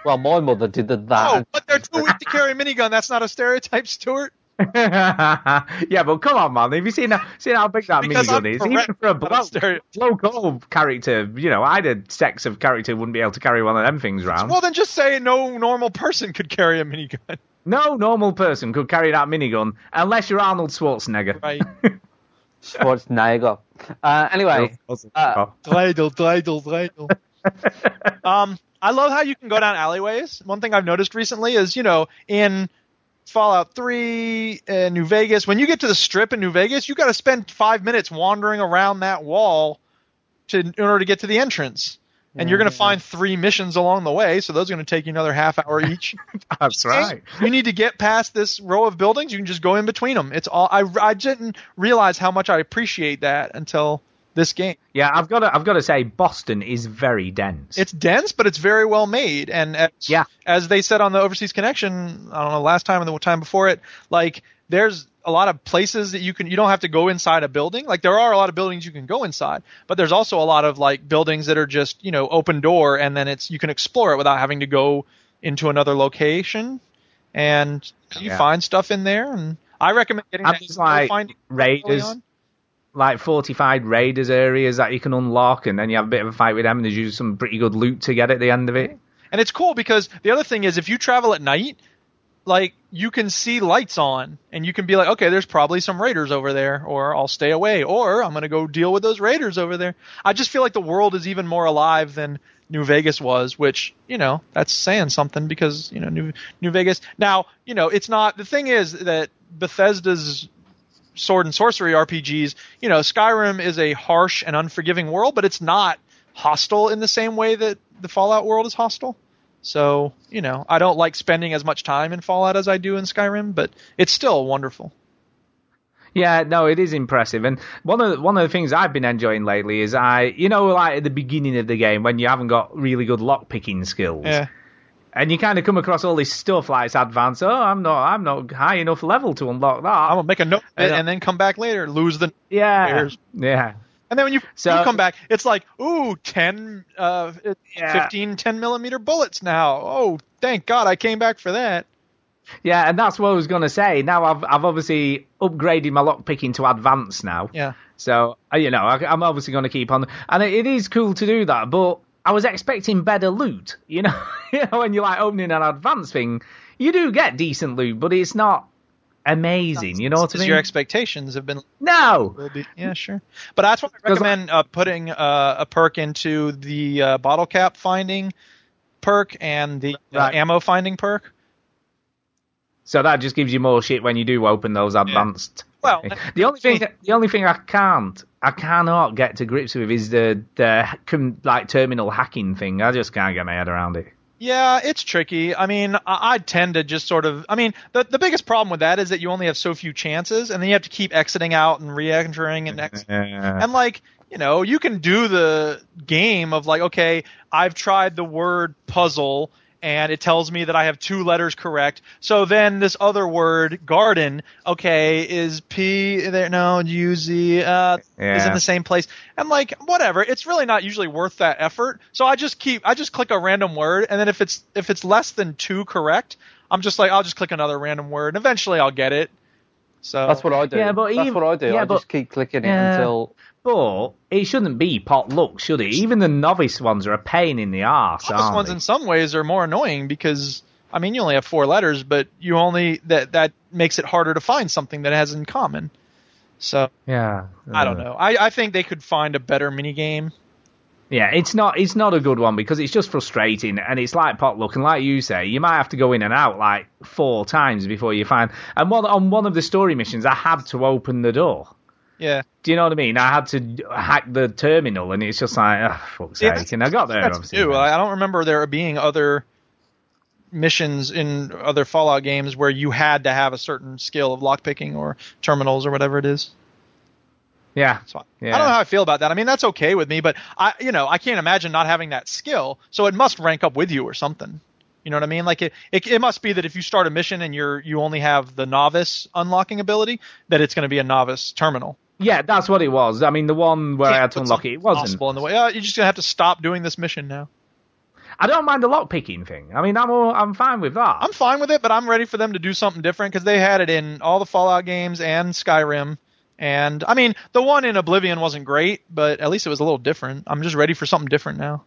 Well, my mother did that. Oh, but they're too weak to carry a minigun. That's not a stereotype, Stuart. (laughs) yeah, but come on, man. Have you seen how, seen how big that Because I'm minigun is? Even for a not a bloke, stereotype. local character, you know, either sex of character wouldn't be able to carry one of them things around. Well, then just say no normal person could carry a minigun. No normal person could carry that minigun unless you're Arnold Schwarzenegger. Right. (laughs) Schwarzenegger. Uh, anyway, uh, Dreidel, dreidel, dreidel. Um, I love how you can go down alleyways. One thing I've noticed recently is, you know, in Fallout 3 and New Vegas, when you get to the strip in New Vegas, you got to spend five minutes wandering around that wall to in order to get to the entrance. And you're going to find three missions along the way, so those are going to take you another half hour each. (laughs) That's right. You need to get past this row of buildings. You can just go in between them. It's all. I, I didn't realize how much I appreciate that until this game. Yeah, I've got to, I've got to say, Boston is very dense. It's dense, but it's very well made. And as, Yeah. as they said on the Overseas Connection, I don't know, last time and the time before it, like there's a lot of places that you can you don't have to go inside a building. Like there are a lot of buildings you can go inside, but there's also a lot of like buildings that are just you know open door, and then it's you can explore it without having to go into another location, and you Yeah. find stuff in there. And I recommend getting And that. there's like finding raiders. Like fortified raiders areas that you can unlock, and then you have a bit of a fight with them, and there's usually some pretty good loot to get at the end of it. And it's cool because the other thing is if you travel at night, like you can see lights on and you can be like, okay, there's probably some raiders over there, or I'll stay away, or I'm gonna go deal with those raiders over there. I just feel like the world is even more alive than New Vegas was, which you know that's saying something because you know New New Vegas. Now you know it's not. The thing is that Bethesda's sword and sorcery RPGs, you know, Skyrim is a harsh and unforgiving world, but it's not hostile in the same way that the Fallout world is hostile. So, you know, I don't like spending as much time in Fallout as I do in Skyrim, but it's still wonderful. Yeah, no, it is impressive. And one of the, one of the things I've been enjoying lately is I, you know, like at the beginning of the game when you haven't got really good lock picking skills. Yeah. And you kind of come across all this stuff like it's advanced. Oh, I'm not, I'm not high enough level to unlock that. I'm gonna make a note I know. and then come back later, lose the yeah, players. yeah. And then when you, So- you come back, it's like, ooh, 10, uh, Yeah. 15 10 millimeter bullets now. Oh, thank God I came back for that. Yeah, and that's what I was going to say. Now I've I've obviously upgraded my lock picking to advanced now. Yeah. So uh, you know I, I'm obviously going to keep on, and it, it is cool to do that. But I was expecting better loot. You know, (laughs) you know when you're like opening an advanced thing, you do get decent loot, but it's not amazing. You know what I mean? your expectations have been no. be yeah sure but that's why I- recommend uh, putting uh, a perk into the uh, bottle cap finding perk and the uh, Right. ammo finding perk So that just gives you more shit when you do open those advanced. Well, the only thing, the only thing I can't, I cannot get to grips with is the the like terminal hacking thing. I just can't get my head around it. yeah it's tricky i mean I, I tend to just sort of i mean the, the biggest problem with that is that you only have so few chances and then you have to keep exiting out and re-entering and ex- (laughs) and like you know you can do the game of like okay i've tried the word puzzle and it tells me that i have two letters correct so then this other word garden okay is p there no u z uh is in the same place and like whatever it's really not usually worth that effort so i just keep i just click a random word and then if it's if it's less than two correct i'm just like i'll just click another random word and eventually i'll get it so That's what I do. Yeah, but That's even- what I do. yeah, I but- just keep clicking it Yeah. until. But it shouldn't be pot luck, should it? Even the novice ones are a pain in the ass. Novice ones they? in some ways are more annoying because I mean you only have four letters, but you only that that makes it harder to find something that has in common. So Yeah, I don't know. I, I think they could find a better mini game. Yeah, it's not it's not a good one because it's just frustrating and it's like potluck and like you say, you might have to go in and out like four times before you find. And one on one of the story missions, I had to open the door. Yeah. Do you know what I mean? I had to hack the terminal, and it's just like, oh, fuck's Yeah, sake. And I got there. That's obviously. new. I I don't remember there being other missions in other Fallout games where you had to have a certain skill of lockpicking or terminals or whatever it is. Yeah. So Yeah. I don't know how I feel about that. I mean, that's okay with me, but I, you know, I can't imagine not having that skill. So it must rank up with you or something. You know what I mean? Like it, it, it must be that if you start a mission and you're you only have the novice unlocking ability, that it's going to be a novice terminal. Yeah, that's what it was. I mean, the one where I had to unlock it, it wasn't. possible in the way. Uh, you're just gonna have to stop doing this mission now. I don't mind the lock picking thing. I mean, I'm all, I'm fine with that. I'm fine with it, but I'm ready for them to do something different because they had it in all the Fallout games and Skyrim. And I mean, the one in Oblivion wasn't great, but at least it was a little different. I'm just ready for something different now.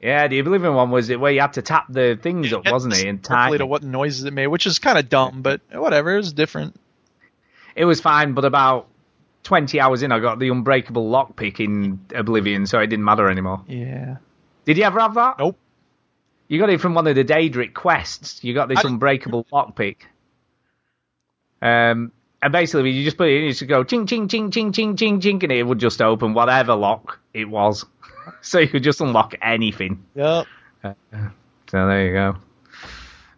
Yeah, the Oblivion one was it where you had to tap the things up, wasn't it? And time. To what noises it made, which is kind of dumb, but whatever. It was different. It was fine, but about 20 hours in, I got the unbreakable lockpick in Oblivion, so it didn't matter anymore. Yeah. Did you ever have that? Nope. You got it from one of the Daedric quests. You got this I- unbreakable lockpick. Um, and basically, you just put it in, you just go ching, ching, ching, ching, ching, ching, ching, and it would just open whatever lock it was. (laughs) so you could just unlock anything. Yep. So there you go.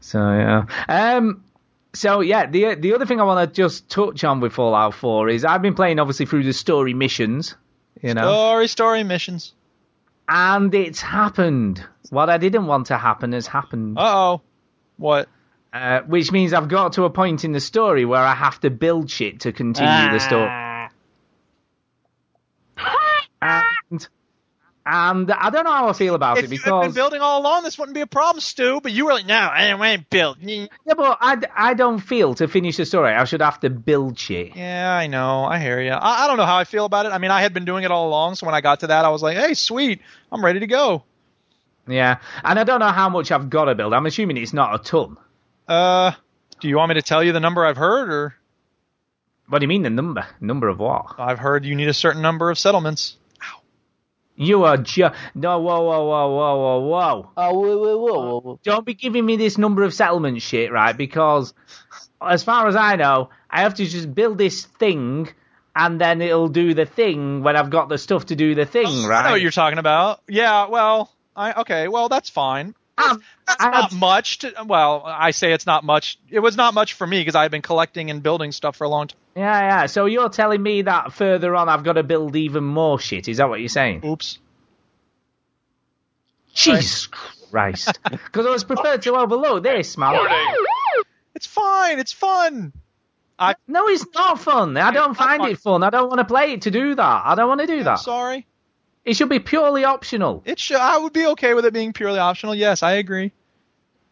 So yeah. Um. So yeah, the the other thing I want to just touch on with Fallout 4 is I've been playing obviously through the story missions, you know, Story, story missions. and it's happened. What I didn't want to happen has happened. Uh oh. What? Uh, which means I've got to a point in the story where I have to build shit to continue the story. And and I don't know how I feel about If it because you had been building all along, this wouldn't be a problem, Stu. But you were like, no, I ain't built. yeah, but I, I don't feel to finish the story I should have to build shit. Yeah, I know. I hear you. I, I don't know how I feel about it. I mean, I had been doing it all along, so when I got to that, I was like, hey, sweet, I'm ready to go. Yeah, and I don't know how much I've got to build. I'm assuming it's not a ton. Uh, do you want me to tell you the number I've heard, or What do you mean the number? Number of what? I've heard you need a certain number of settlements? You are just no. Whoa, whoa, whoa, whoa, whoa, whoa. Oh, whoa, whoa, whoa, uh, whoa, whoa. Don't be giving me this number of settlement shit, right? Because as far as I know, I have to just build this thing, and then it'll do the thing when I've got the stuff to do the thing, right? I know what you're talking about. Yeah, well, I okay, well that's fine. Um, That's I not much. To, well, I say it's not much. It was not much for me because I've been collecting and building stuff for a long time. Yeah, yeah. So you're telling me that further on I've got to build even more shit? Is that what you're saying? Oops. Jesus Christ! Because I was prepared to overlook this, man. It's fine. It's fun. No, it's not fun. I don't find it fun. I don't want to play it to do that. I don't want to do I'm that. sorry. It should be purely optional. It should. I would be okay with it being purely optional. Yes, I agree.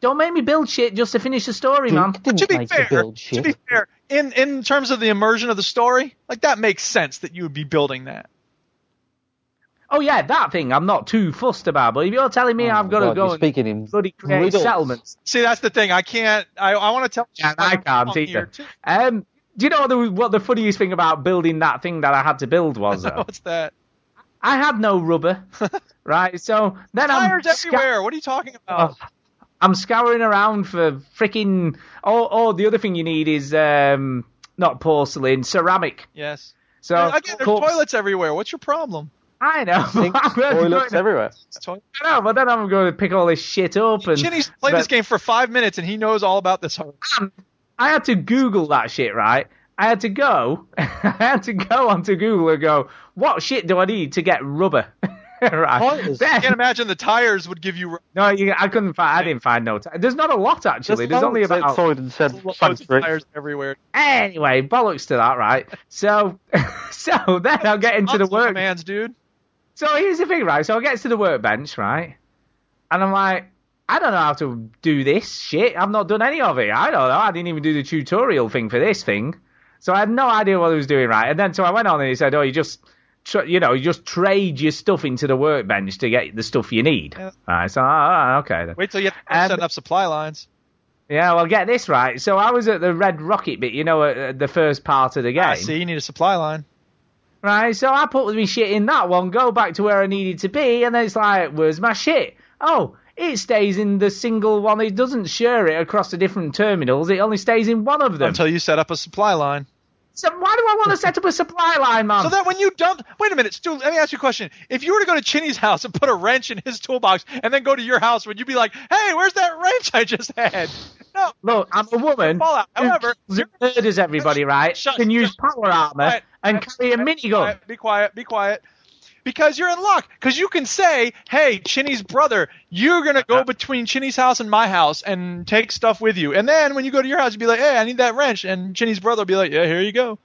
Don't make me build shit just to finish the story, man. Dink didn't to be make fair, you build to be fair, in in terms of the immersion of the story, like that makes sense that you would be building that. Oh yeah, that thing I'm not too fussed about. But if you're telling me Oh I've my got to go you're and speaking in bloody create riddles. settlements, See, that's the thing. I can't. I I want to tell. Yeah, I can't either. Um, do you know what the, what the funniest thing about building that thing that I had to build was? (laughs) Though? What's that? I had no rubber, (laughs) right? So then I'm Tires sca- everywhere. What are you talking about? Oh, I'm scouring around for freaking. Oh, oh, the other thing you need is um, not porcelain, ceramic. Yes. So Again, there's course- toilets everywhere. What's your problem? I know. Sinks, (laughs) I'm going toilets to- everywhere. Toilet. I know, but then I'm going to pick all this shit up and. Chinny's played but- this game for five minutes and he knows all about this. I had to Google that shit, right? I had to go, (laughs) I had to go onto Google and go, what shit do I need to get rubber? (laughs) right. Then- I can't imagine the tires would give you rubber no, you, I couldn't find. I didn't find no. T- There's not a lot actually. There's only about. outside and said loads of tires everywhere. Anyway, bollocks to that, right? So, (laughs) so then I'll get into the Lots of work. commands, dude. So here's the thing, right? So I get to the workbench, right? And I'm like, I don't know how to do this shit. I've not done any of it. I don't know. I didn't even do the tutorial thing for this thing. So I had no idea what I was doing, right? And then so I went on and he said, oh, you just, tr- you know, you just trade your stuff into the workbench to get the stuff you need. Yeah. Right. So, oh, okay then. Wait till you And- set up supply lines. Yeah, well, get this right. So I was at the Red Rocket bit, you know, at the first part of the game. Ah, see, you need a supply line. Right, so I put my shit in that one, go back to where I needed to be, and then it's like, where's my shit? Oh, it stays in the single one. It doesn't share it across the different terminals. It only stays in one of them. Until you set up a supply line. So why do I want to set up a supply line, man? So that when you dump, wait a minute, Stu, let me ask you a question. If you were to go to Chinny's house and put a wrench in his toolbox and then go to your house, would you be like, hey, where's that wrench I just had? No. Look, I'm a woman Fallout. who However, and murders everybody, right? Shut- can use power armor quiet, and carry a minigun. quiet, Be quiet, be quiet. Because you're in luck. Because you can say, hey, Chinny's brother, you're going to go between Chinny's house and my house and take stuff with you. And then when you go to your house, you'd be like, hey, I need that wrench. And Chinny's brother will be like, yeah, here you go.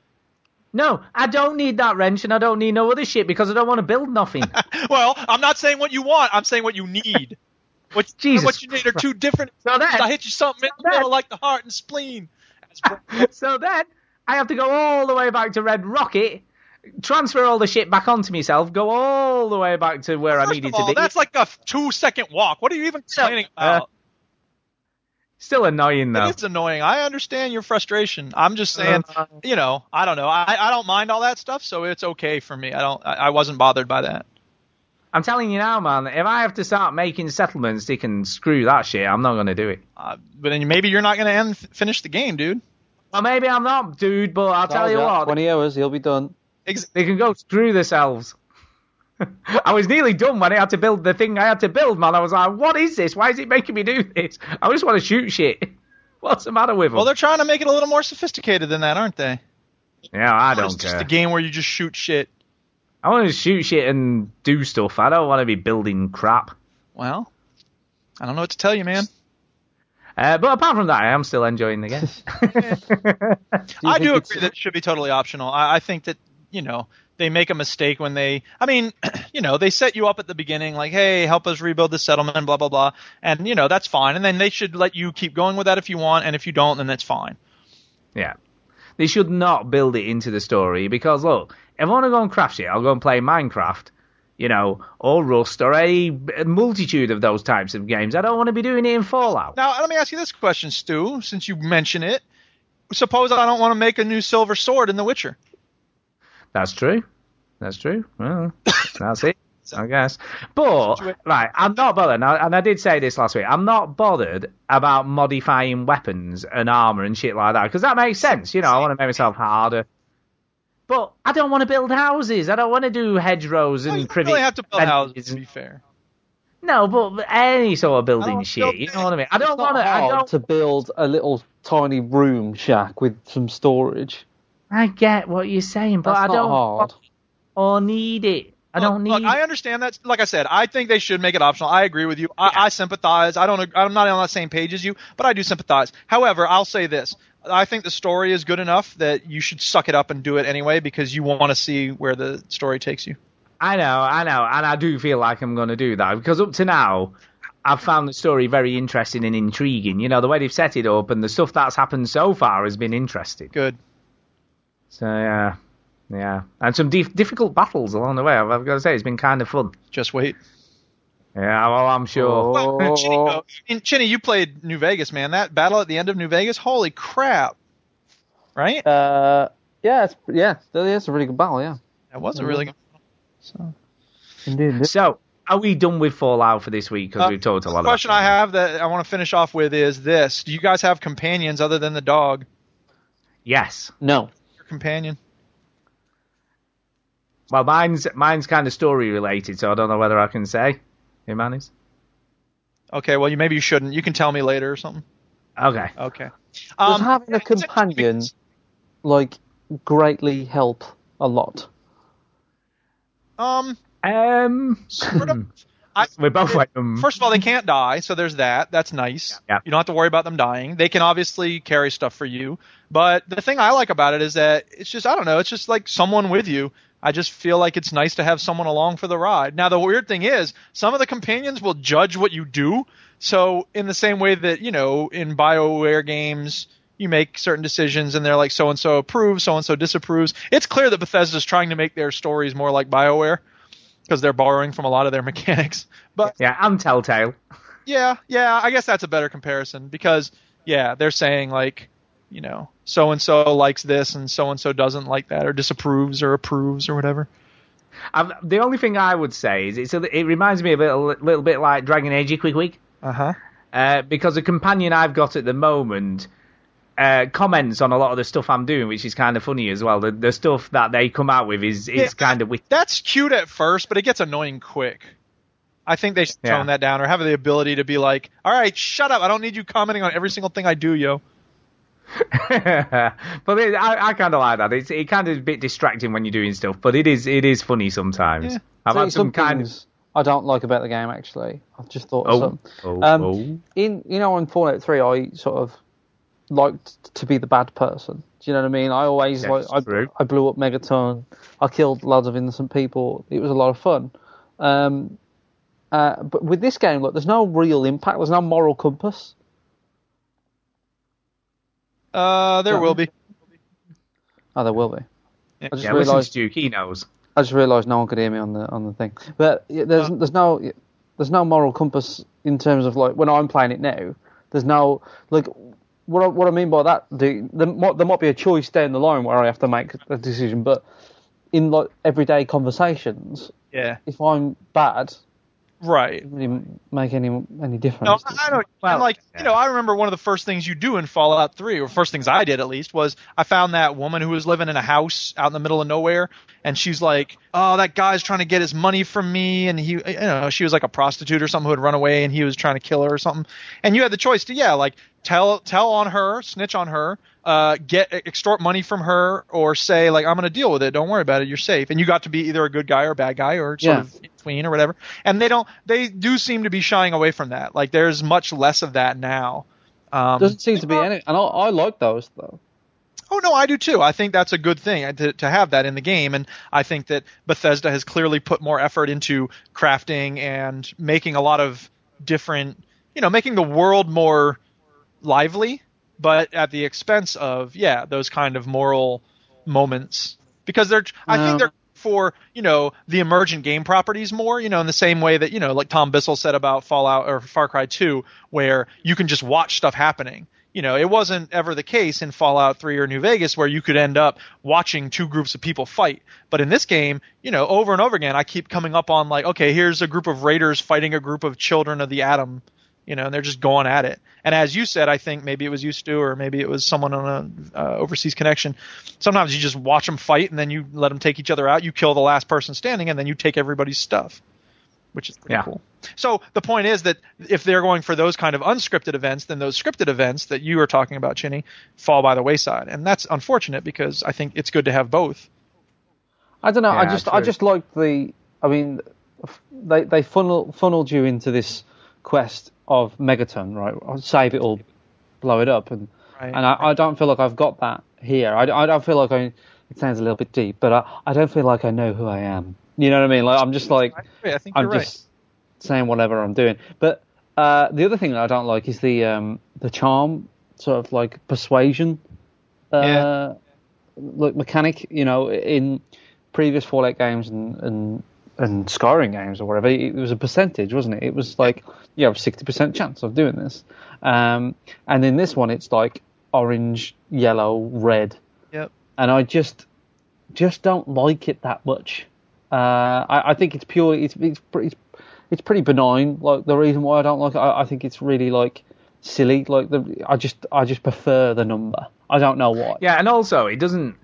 No, I don't need that wrench and I don't need no other shit because I don't want to build nothing. (laughs) Well, I'm not saying what you want. I'm saying what you need. (laughs) What, Jesus what you need are two different. So then- I hit you something in so the middle like the heart and spleen. (laughs) so then I have to go all the way back to Red Rocket, transfer all the shit back onto myself, go all the way back to where I needed of all, to be. that's like a two second walk. What are you even complaining Uh, about? Still annoying though. It is annoying. I understand your frustration. I'm just saying, Uh, you know, I don't know. I, I don't mind all that stuff, so it's okay for me. I don't. I, I wasn't bothered by that. I'm telling you now, man. If I have to start making settlements, they can screw that shit. I'm not going to do it. Uh, but then maybe you're not going to end finish the game, dude. Well, maybe I'm not, dude. But I'll tell you what, 20 hours, he'll be done. Ex- they can go screw themselves. (laughs) I was nearly done when I had to build the thing I had to build, man. I was like, what is this? Why is it making me do this? I just want to shoot shit. (laughs) What's the matter with them? well, they're trying to make it a little more sophisticated than that, aren't they? yeah, I It's don't just care. a game where you just shoot shit. I want to shoot shit and do stuff. I don't want to be building crap. Well, I don't know what to tell you, man. Uh, but apart from that, I am still enjoying the game. (laughs) I do agree that it should be totally optional. I, I think that you know they make a mistake when they. I mean, (clears throat) you know, they set you up at the beginning like, hey, help us rebuild the settlement, blah blah blah, and you know that's fine. And then they should let you keep going with that if you want, and if you don't, then that's fine. yeah. They should not build it into the story because, look, if I want to go and craft shit, I'll go and play Minecraft, you know, or Rust, or a multitude of those types of games. I don't want to be doing it in Fallout. Now, let me ask you this question, Stu, since you mention it. Suppose I don't want to make a new silver sword in The Witcher. That's true. That's true. Well, (coughs) that's it, I guess. But right, I'm not bothered, and I, and I did say this last week. I'm not bothered about modifying weapons and armor and shit like that because that makes sense. You know, I want to make myself harder. But I don't want to build houses. I don't want to do hedgerows Well, and you don't really have to build houses, to be fair. No, but any sort of building shit, you know what I mean? I don't want to. I don't. to build a little tiny room shack with some storage. I get what you're saying, but That's I don't hard. want or need it. I don't Look, need. I understand that. Like I said, I think they should make it optional. I agree with you. I, I sympathize. I don't. I'm not on the same page as you, but I do sympathize. However, I'll say this: I think the story is good enough that you should suck it up and do it anyway because you want to see where the story takes you. I know, I know, and I do feel like I'm going to do that because up to now, I've found the story very interesting and intriguing. You know, the way they've set it up and the stuff that's happened so far has been interesting. Good. So yeah, yeah, and some dif- difficult battles along the way. I've, I've got to say, it's been kind of fun. Just wait. Yeah, well, I'm sure. Well, (laughs) Chinny, Oh. and Chinny, you played New Vegas, man. That battle at the end of New Vegas, holy crap! Right? Uh, yeah, it's, yeah, it's a really good battle. Yeah, That was a really good. Battle, So. indeed. So, are we done with Fallout for this week? Because Uh, we've talked a lot The question about I have that I want to finish off with is this: Do you guys have companions other than the dog? Yes. No, Your companion? Well, mine's mine's kind of story related, so I don't know whether I can say. Who mine is? Okay, well, you maybe you shouldn't. You can tell me later or something. Okay. Okay. does Um, having a companion like greatly help a lot? Um, Um, sort of. (clears throat) I, we both went. Um, First of all, they can't die, so there's that. That's nice. Yeah. You don't have to worry about them dying. They can obviously carry stuff for you. But the thing I like about it is that it's just I don't know, it's just like someone with you. I just feel like it's nice to have someone along for the ride. Now the weird thing is, some of the companions will judge what you do. So in the same way that, you know, in BioWare games, you make certain decisions and they're like so and so approves, so and so disapproves. It's clear that Bethesda's trying to make their stories more like BioWare because they're borrowing from a lot of their (laughs) mechanics. But yeah, and Telltale. yeah, yeah, I guess that's a better comparison because yeah, they're saying like, you know, so and so likes this and so and so doesn't like that or disapproves or approves or whatever. Um, the only thing I would say is it's a, it reminds me a a little bit like Dragon Age Quick Week. Uh-huh. Uh, because the companion I've got at the moment uh, comments on a lot of the stuff I'm doing, which is kind of funny as well. The, the stuff that they come out with is is Yeah. kind of witty. That's cute at first, but it gets annoying quick. I think they should Yeah. tone that down or have the ability to be like, "All right, shut up. I don't need you commenting on every single thing I do, yo." (laughs) but it, I, I kind of like that. It's it kind of a bit distracting when you're doing stuff, but it is it is funny sometimes. Yeah. I've See, had some kind of things I don't like about the game actually. I've just thought of oh some. oh Um, oh. in you know in Fallout Three, I sort of liked to be the bad person. Do you know what I mean? I always Yes, like I. I blew up Megaton. I killed lots of innocent people. It was a lot of fun. Um, uh, but with this game, look, there's no real impact. There's no moral compass. Uh, there Yeah. will be. Oh, there will be. Yeah. I just Yeah, listen to realised. Duke. He knows. I just realised no one could hear me on the on the thing. But yeah, there's Uh. there's no there's no moral compass in terms of like when I'm playing it now. There's no like what I, what I mean by that. The, there, might, there might be a choice down the line where I have to make a decision, but in like everyday conversations, Yeah. if I'm bad, Right. it doesn't really make any any difference. No, I I know. Well, and like yeah. you know, I remember one of the first things you do in Fallout 3, or first things I did at least, was I found that woman who was living in a house out in the middle of nowhere, and she's like, "Oh, that guy's trying to get his money from me," and he, you know, she was like a prostitute or something who had run away, and he was trying to kill her or something, and you had the choice to, yeah, like tell tell on her, snitch on her, uh, get extort money from her, or say like, "I'm going to deal with it. Don't worry about it. You're safe." And you got to be either a good guy or a bad guy, or sort Yeah. of in between or whatever. And they don't, they do seem to be shying away from that. Like there's much less of that now. Um, doesn't seem to be any, and I, I like those though. Oh no, I do too. I think that's a good thing uh, to, to have that in the game, and I think that Bethesda has clearly put more effort into crafting and making a lot of different, you know, making the world more lively, but at the expense of yeah those kind of moral moments. Because they're I think they're for you know the emergent game properties more you know in the same way that you know like Tom Bissell said about Fallout or Far Cry 2 where you can just watch stuff happening you know it wasn't ever the case in Fallout 3 or New Vegas where you could end up watching two groups of people fight but in this game you know over and over again I keep coming up on like okay here's a group of raiders fighting a group of children of the atom you know, and they're just going at it. And as you said, I think maybe it was you, Stu, or maybe it was someone on a uh, overseas connection. Sometimes you just watch them fight, and then you let them take each other out. You kill the last person standing, and then you take everybody's stuff. Which is pretty Yeah. cool. So the point is that if they're going for those kind of unscripted events, then those scripted events that you were talking about, Chinny, fall by the wayside, and that's unfortunate because I think it's good to have both. I don't know. I Yeah, just I just like the. I mean, they they funnel funneled you into this quest of Megaton, right? I'll save it all, blow it up, and Right. and I, I don't feel like I've got that here. I, I don't feel like I. It sounds a little bit deep, but I, I don't feel like I know who I am. You know what I mean? Like I'm just like I, think I'm you're right. just saying whatever I'm doing. But uh, the other thing that I don't like is the um, the charm, sort of like persuasion, uh, Yeah. like mechanic. You know, in previous Fallout games and and and Skyrim games or whatever, it was a percentage, wasn't it? It was like you have sixty percent chance of doing this, um, and in this one it's like orange, yellow, red, Yep. and I just just don't like it that much. Uh, I, I think it's pure. It's it's pretty it's pretty benign. Like the reason why I don't like it, I, I think it's really like silly. Like the I just I just prefer the number. I don't know why. Yeah, and also it doesn't.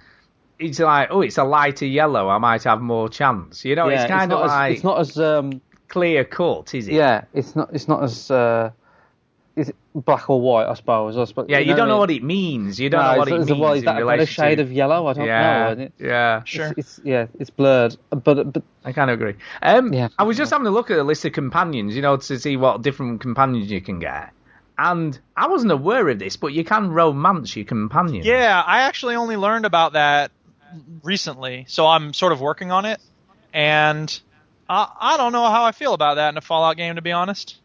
It's like, oh, it's a lighter yellow. I might have more chance. You know, Yeah, it's kind not of as, like it's not as um clear cut, is it? yeah it's not it's not as uh black or white I suppose. I suppose Yeah, you, don't know what what it means. You don't no, know what it's- it means well, is in that a better relation shade to. of yellow? I don't yeah, know. It- yeah. Sure. It's, it's yeah, it's blurred. But but I kind of agree. Um, Yeah. I was just having a look at the list of companions, you know, to see what different companions you can get. And I wasn't aware of this, but you can romance your companion. Yeah, I actually only learned about that recently, so I'm sort of working on it, and I, I don't know how I feel about that in a Fallout game, to be honest.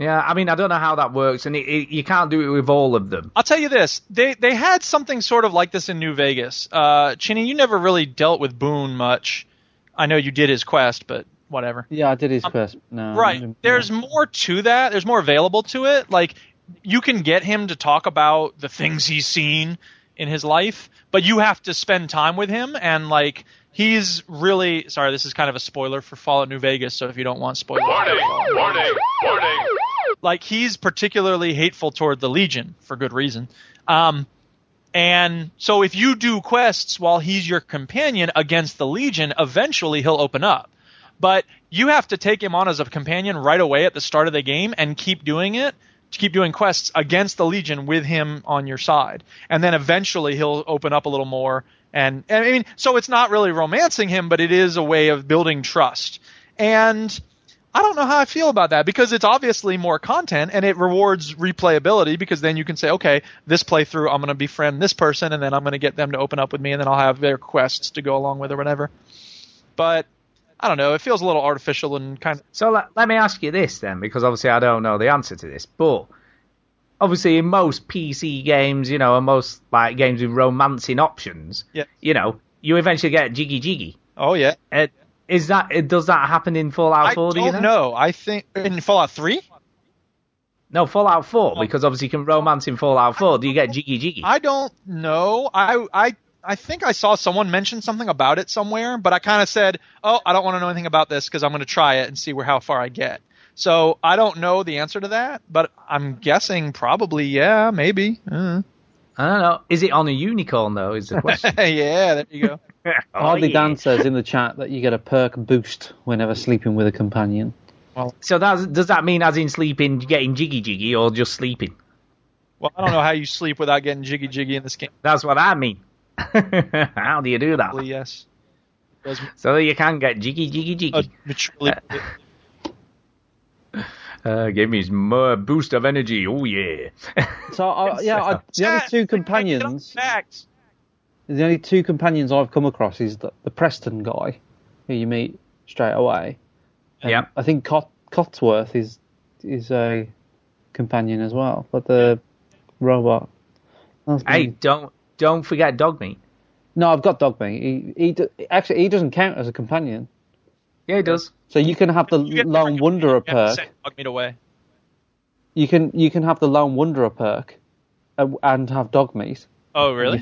Yeah, I mean, I don't know how that works, and it, it, you can't do it with all of them. I'll tell you this: they they had something sort of like this in New Vegas. Uh, Chinny, you never really dealt with Boone much. I know you did his quest, but whatever. yeah, I did his quest. No, Right. There's more to that. There's more available to it. Like you can get him to talk about the things he's seen in his life, but you have to spend time with him and like he's really sorry, this is kind of a spoiler for Fallout New Vegas, so if you don't want spoilers. Warning, warning, warning. Like he's particularly hateful toward the Legion for good reason. Um, and so if you do quests while he's your companion against the Legion, eventually he'll open up. But you have to take him on as a companion right away at the start of the game and keep doing it. To keep doing quests against the Legion with him on your side, and then eventually he'll open up a little more. And, and I mean, so it's not really romancing him, but it is a way of building trust. And I don't know how I feel about that because it's obviously more content and it rewards replayability because then you can say, okay, this playthrough I'm going to befriend this person and then I'm going to get them to open up with me and then I'll have their quests to go along with or whatever. But I don't know, it feels a little artificial and kind of So let, let me ask you this then, because obviously I don't know the answer to this, but obviously in most PC games, you know, and most like games with romancing options, Yeah. you know, you eventually get jiggy jiggy. Oh yeah. Uh, is that does that happen in Fallout I 4? do you don't know? know. I think in Fallout 3? No, Fallout 4 because obviously you can romance in Fallout 4. Do you get jiggy jiggy? I don't know. I I I think I saw someone mention something about it somewhere, but I kind of said, "Oh, I don't want to know anything about this because I'm going to try it and see where how far I get." So I don't know the answer to that, but I'm guessing probably yeah, maybe. Uh. I don't know. Is it on a unicorn though? Is the question. (laughs) yeah, there you go. Oh, Hardly yeah. Dan says in the chat that you get a perk boost whenever sleeping with a companion. So that's, does that mean as in sleeping, getting jiggy jiggy, or just sleeping? Well, I don't know how you sleep without getting jiggy jiggy in this game. That's what I mean. (laughs) How do you do that? Probably yes. So that you can get jiggy jiggy uh, jiggy. maturely. (laughs) Uh, give me more boost of energy. Oh yeah. So I, yeah, I, the only two companions, Facts. The only two companions I've come across is the, the Preston guy, who you meet straight away. And Yep. I think Cot, Codsworth is is a companion as well, but the robot. That's hey, me. don't don't forget Dogmeat. no, I've got Dogmeat. He, he do- actually he doesn't count as a companion. Yeah, he does. So you can have the You get Lone Wanderer You have perk. send Dogmeat away. You can you can have the Lone Wanderer perk, uh, and have Dogmeat. Oh, really?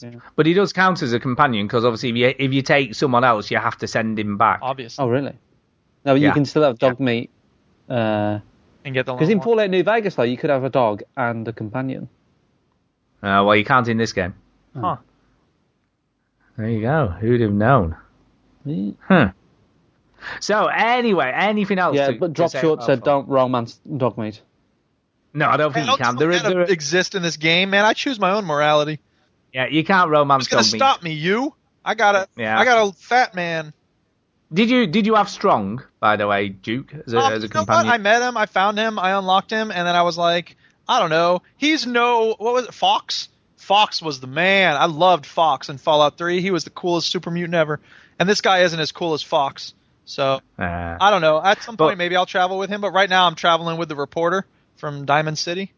Fine. But he does count as a companion because obviously if you if you take someone else, you have to send him back. Obviously. Oh really? No, you can still have Dogmeat. Because And get the because in long one. Fallout New Vegas, though, you could have a dog and a companion. Uh, well, you can't in this game. Huh. There you go. Who'd have known? Yeah. Huh. So anyway, anything else? Yeah, to, but to Drop Short about said don't romance Dogmeat. No, I don't think I you don't can. There, is- let there, exist in this game, man. I choose my own morality. Yeah, you can't romance Who's gonna stop me? You? I got a, Yeah. I got a fat man. Did you did you have Strong, by the way, Duke, as a, Um, as a you know what? companion? I met him. I found him. I unlocked him, and then I was like, I don't know. He's no what was it? Fawkes. Fawkes was the man. I loved Fawkes in Fallout 3. He was the coolest super mutant ever. And this guy isn't as cool as Fawkes. So Uh, I don't know. At some But- point, maybe I'll travel with him. But right now, I'm traveling with the reporter from Diamond City.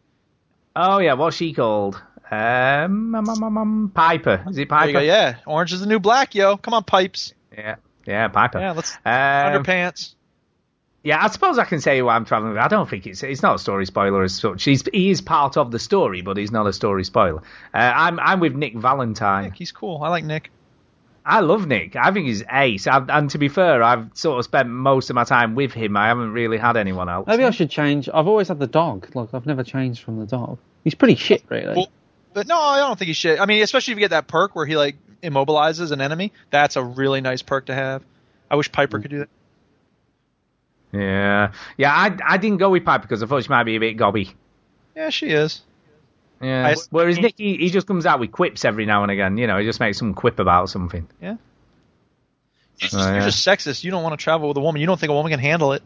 oh yeah, what's she called? Um, um, um, um, um, Piper. Is it Piper? go. Yeah, orange is the new black, yo. Come on, pipes. yeah, yeah, Piper. Yeah, let's Um, underpants. Yeah, I suppose I can say who I'm traveling with. I don't think it's it's not a story spoiler as such. He's he is part of the story, but he's not a story spoiler. Uh, I'm I'm with Nick Valentine. Nick, he's cool. I like Nick. I love Nick. I think he's ace. i and to be fair, I've sort of spent most of my time with him. I haven't really had anyone else. Maybe I should change. I've always had the dog. Like I've never changed from the dog. He's pretty shit, really. Well, But no, I don't think he should. I mean, especially if you get that perk where he like immobilizes an enemy. That's a really nice perk to have. I wish Piper could do that. Yeah, yeah. I I didn't go with Piper because I thought she might be a bit gobby. Yeah, she is. Yeah. I- Whereas Nick, he, he just comes out with quips every now and again. You know, he just makes some quip about something. Yeah. You're just, Oh, you're just sexist. You don't want to travel with a woman. You don't think a woman can handle it.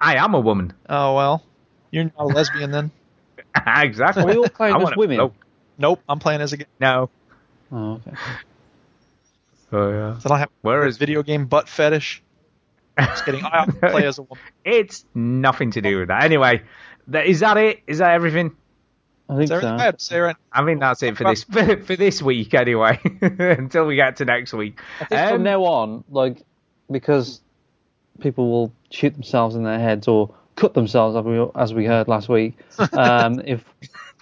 I am a woman. Oh well, you're not a lesbian then. (laughs) exactly. We all playing I as wanna- women? Nope. Nope, I'm playing as a. g- No. Oh, okay. Oh yeah. I don't have Where a is video game butt fetish. Just kidding. I often (laughs) play as a woman. It's nothing to do with that. Anyway, that, is that it? Is that everything? I think Is that so. I have to say right I think that's it for this for, (laughs) for this week anyway. (laughs) Until we get to next week. I think Um, from now on, like, because people will shoot themselves in their heads or cut themselves, as we, as we heard last week. Um, if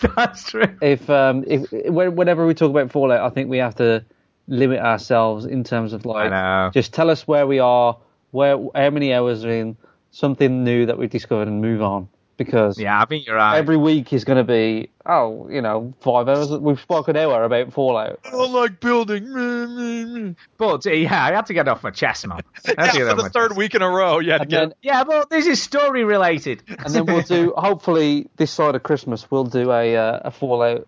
(laughs) that's true. if um, if whenever we talk about Fallout, I think we have to limit ourselves in terms of like, just tell us where we are, where how many hours are in, something new that we've discovered, and move on. Because Yeah, I think you're right. every week is going to be, oh, you know, five hours. We've spoken an hour about Fallout. I don't like building. But yeah, I had to get off my chest, man. I Yeah, for the third chest. week in a row, you had to And get. then, Yeah, but this is story related. and then we'll do. (laughs) Hopefully, this side of Christmas, we'll do a uh, a Fallout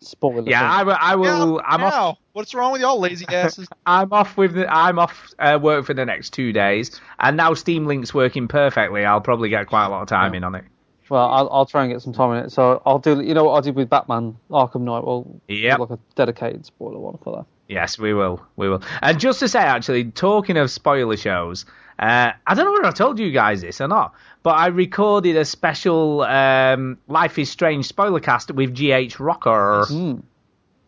spoiler. Yeah, I, will- I will. Now, I'm off. What's wrong with y'all lazy (laughs) asses? I'm off with. The, I'm off uh, work for the next two days, and now Steam Link's working perfectly. I'll probably get quite a lot of time in on it. Well, I'll, I'll try and get some time in it. So I'll do. You know what I did with Batman Arkham Knight? Well, Yep. like a dedicated spoiler one for that. Yes, we will. We will. And just to say, actually, talking of spoiler shows, uh, I don't know whether I told you guys this or not, but I recorded a special um, Life is Strange spoiler cast with GH Rocker. Cur,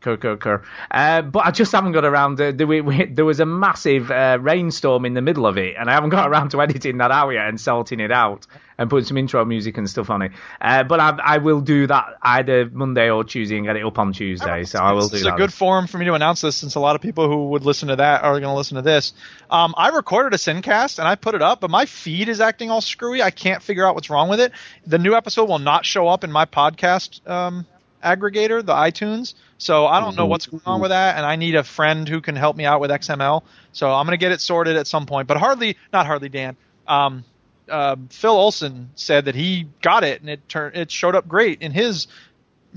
cur. Uh, but I just haven't got around. To, there, we, we, there was a massive uh, rainstorm in the middle of it, and I haven't got around to editing that out yet and salting it out and putting some intro music and stuff on it. Uh, but I, I will do that either Monday or Tuesday and get it up on Tuesday. So I will do that. a good forum for me to announce this, since a lot of people who would listen to that are going to listen to this. Um, I recorded a Sincast and I put it up, but my feed is acting all screwy. I can't figure out what's wrong with it. The new episode will not show up in my podcast um, aggregator, the iTunes. So I don't know what's going on with that, and I need a friend who can help me out with XML. So I'm going to get it sorted at some point. But hardly, not hardly, Dan. Um, uh, Phil Olson said that he got it and it turned it showed up great in his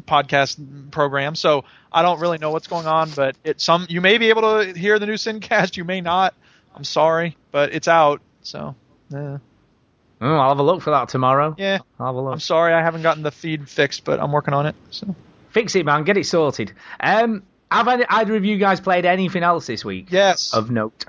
podcast program. So I don't really know what's going on, but it some you may be able to hear the new Sincast, you may not. I'm sorry, but it's out. So yeah. Oh, I'll have a look for that tomorrow. yeah. I'll have a look. I'm sorry I haven't gotten the feed fixed, but I'm working on it. So Fix it, man. Get it sorted. Um, have any, either of you guys played anything else this week yes. of note?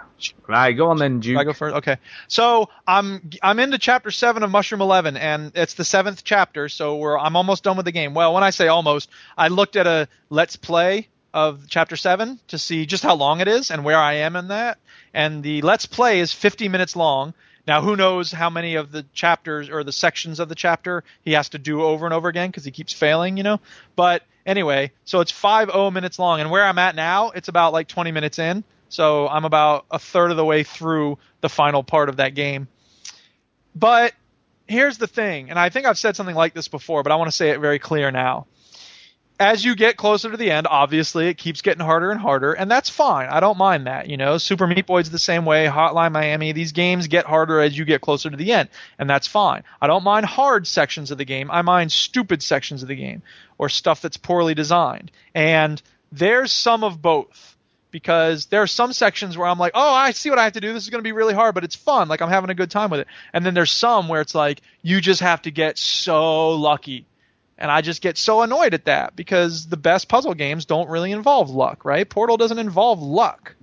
Right, go on then, Duke. I go first. Okay. So I'm I'm into chapter seven of Mushroom Eleven, and it's the seventh chapter. So we're I'm almost done with the game. Well, when I say almost, I looked at a let's play of chapter seven to see just how long it is and where I am in that. And the let's play is 50 minutes long. Now, who knows how many of the chapters or the sections of the chapter he has to do over and over again because he keeps failing, you know? But anyway, so it's 5 minutes long. And where I'm at now, it's about like 20 minutes in. So I'm about a third of the way through the final part of that game. But here's the thing, and I think I've said something like this before, but I want to say it very clear now. As you get closer to the end, obviously it keeps getting harder and harder, and that's fine. I don't mind that. You know, Super Meat Boy's the same way. Hotline Miami. These games get harder as you get closer to the end, and that's fine. I don't mind hard sections of the game. I mind stupid sections of the game or stuff that's poorly designed. And there's some of both because there are some sections where I'm like, oh, I see what I have to do. This is going to be really hard, but it's fun. Like I'm having a good time with it. And then there's some where it's like you just have to get so lucky. And I just get so annoyed at that because the best puzzle games don't really involve luck, right? Portal doesn't involve luck.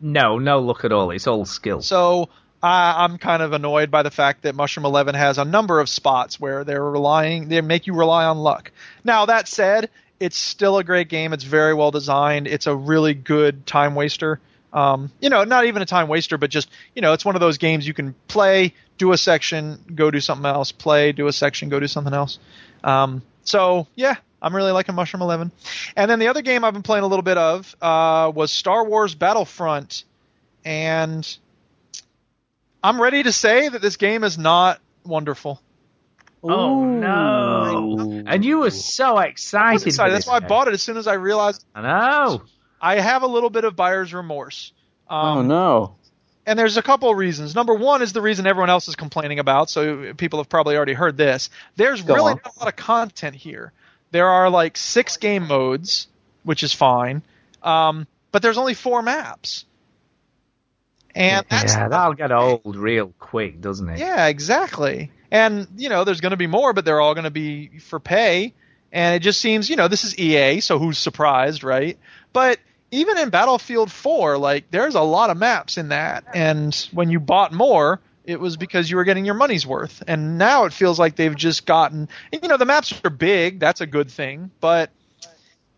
No, no look at all. It's all skill. So I I'm kind of annoyed by the fact that Mushroom Eleven has a number of spots where they're relying, they make you rely on luck. Now that said, it's still a great game. It's very well designed. It's a really good time waster. Um, you know, not even a time waster, but just you know, it's one of those games you can play, do a section, go do something else, play, do a section, go do something else. Um, so yeah, I'm really liking Mushroom Eleven. And then the other game I've been playing a little bit of uh, was Star Wars Battlefront, and I'm ready to say that this game is not wonderful. Oh no! And you were so I excited. was excited. That's why I bought it as soon as I realized I know. I have a little bit of buyer's remorse. Um, oh no. And there's a couple of reasons. Number one is the reason everyone else is complaining about, so people have probably already heard this. There's Go really on. not a lot of content here. There are like six game modes, which is fine, um, but there's only four maps. And that's yeah, that'll get old real quick, doesn't it? yeah, exactly. And you know, there's going to be more, but they're all going to be for pay. And it just seems, you know, this is EA, so who's surprised, right? But even in Battlefield 4, like there's a lot of maps in that, and when you bought more, it was because you were getting your money's worth. And now it feels like they've just gotten, you know, the maps are big, that's a good thing, but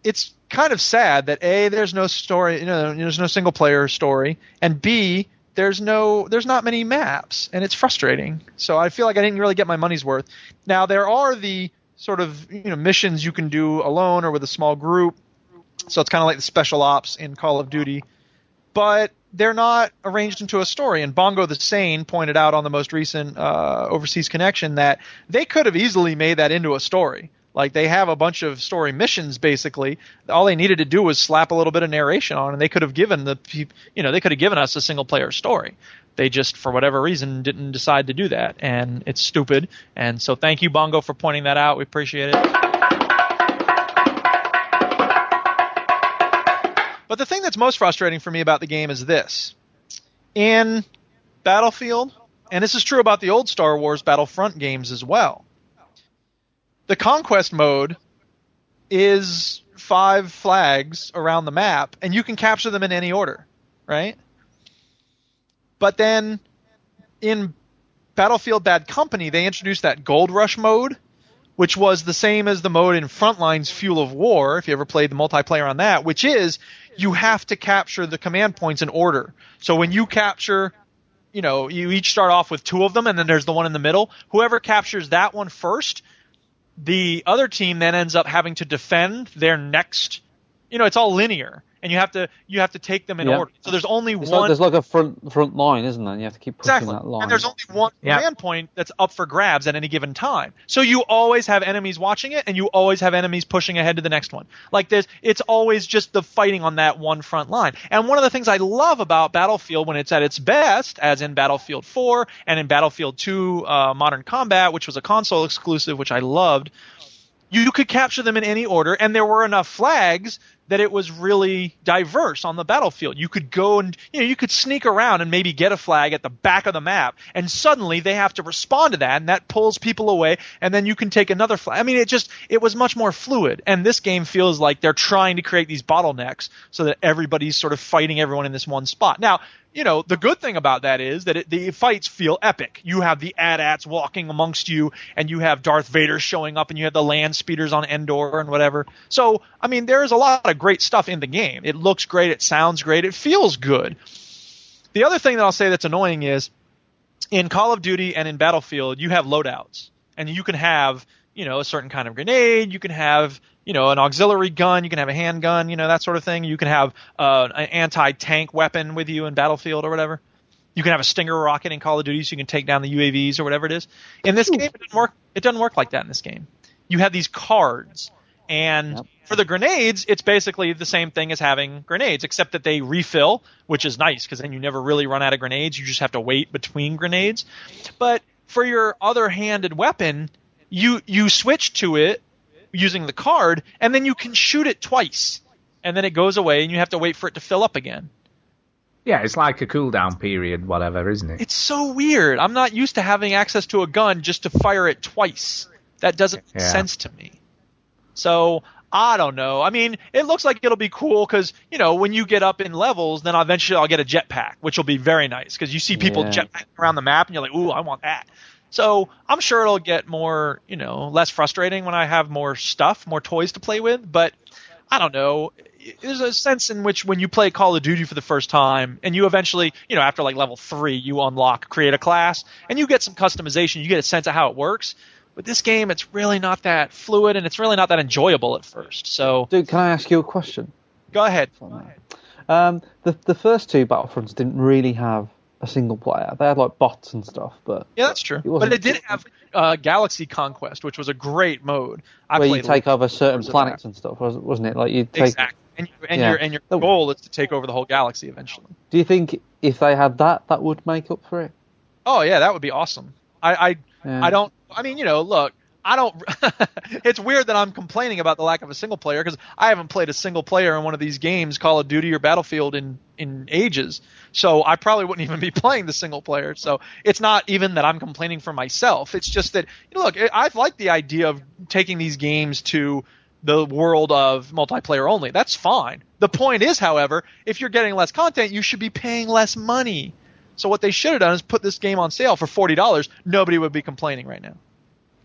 it's kind of sad that a there's no story, you know, there's no single player story, and b there's no there's not many maps, and it's frustrating. So I feel like I didn't really get my money's worth. Now there are the sort of you know missions you can do alone or with a small group. So it's kind of like the special ops in Call of Duty, but they're not arranged into a story. And Bongo the Sane pointed out on the most recent uh, Overseas Connection that they could have easily made that into a story. Like they have a bunch of story missions basically. All they needed to do was slap a little bit of narration on, and they could have given the you know they could have given us a single player story. They just for whatever reason didn't decide to do that, and it's stupid. And so thank you Bongo for pointing that out. We appreciate it. But the thing that's most frustrating for me about the game is this. In Battlefield, and this is true about the old Star Wars Battlefront games as well, the conquest mode is five flags around the map, and you can capture them in any order, right? But then in Battlefield Bad Company, they introduced that Gold Rush mode, which was the same as the mode in Frontlines Fuel of War, if you ever played the multiplayer on that, which is you have to capture the command points in order. So when you capture, you know, you each start off with two of them, and then there's the one in the middle. Whoever captures that one first, the other team then ends up having to defend their next. You know, it's all linear, and you have to you have to take them in Yeah. order. So there's only It's one. like, there's like a front front line, isn't there? And You have to keep pushing Exactly. that line. And there's only one Yeah. command point that's up for grabs at any given time. So you always have enemies watching it and you always have enemies pushing ahead to the next one. Like there's it's always just the fighting on that one front line. And one of the things I love about Battlefield when it's at its best, as in Battlefield 4 and in Battlefield 2 uh, Modern Combat, which was a console exclusive, which I loved, you could capture them in any order, and there were enough flags that it was really diverse on the battlefield. You could go and you know you could sneak around and maybe get a flag at the back of the map, and suddenly they have to respond to that, and that pulls people away, and then you can take another flag. I mean, it just it was much more fluid, and this game feels like they're trying to create these bottlenecks so that everybody's sort of fighting everyone in this one spot. Now, you know, the good thing about that is that it, the fights feel epic. You have the AT-ATs walking amongst you, and you have Darth Vader showing up, and you have the land speeders on Endor and whatever. So, I mean, there's a lot of great stuff in the game. It looks great, it sounds great, it feels good. The other thing that I'll say that's annoying is in Call of Duty and in Battlefield, you have loadouts, and you can have, you know, a certain kind of grenade, you can have, you know, an auxiliary gun, you can have a handgun, you know, that sort of thing. You can have uh, an anti-tank weapon with you in Battlefield or whatever. You can have a Stinger rocket in Call of Duty, so you can take down the UAVs or whatever it is. In this game, it doesn't work. It doesn't work like that in this game. You have these cards, And Yep. for the grenades, it's basically the same thing as having grenades, except that they refill, which is nice because then you never really run out of grenades. You just have to wait between grenades. But for your other handed weapon, you you switch to it using the card, and then you can shoot it twice, and then it goes away, and you have to wait for it to fill up again. Yeah, it's like a cooldown period, whatever, isn't it? It's so weird. I'm not used to having access to a gun just to fire it twice. That doesn't make Yeah. sense to me. So I don't know. I mean, it looks like it'll be cool because you know when you get up in levels, then eventually I'll get a jetpack, which will be very nice because you see people Yeah. jetpacking around the map and you're like, ooh, I want that. So I'm sure it'll get more, you know, less frustrating when I have more stuff, more toys to play with. But I don't know. There's a sense in which when you play Call of Duty for the first time, and you eventually, you know, after like level three, you unlock create a class, and you get some customization, you get a sense of how it works. But this game, it's really not that fluid, and it's really not that enjoyable at first. So Dude, can I ask you a question? go ahead. Um, the the first two Battlefronts didn't really have a single player. They had like bots and stuff, but Yeah, that's true. It But it did have uh, Galaxy Conquest, which was a great mode. I where you take over certain planets and stuff, was- wasn't it? Like you take. Exactly. And, you, and Yeah. your and your goal is to take over the whole galaxy eventually. Do you think if they had that, that would make up for it? Oh yeah, that would be awesome. I I. I don't. I mean, you know, look, I don't. (laughs) it's weird that I'm complaining about the lack of a single player because I haven't played a single player in one of these games, Call of Duty or Battlefield, in in ages. So I probably wouldn't (laughs) even be playing the single player. So it's not even that I'm complaining for myself. It's just that you know, look, I like the idea of taking these games to the world of multiplayer only. That's fine. The point is, however, if you're getting less content, you should be paying less money. So what they should have done is put this game on sale for forty dollars. Nobody would be complaining right now.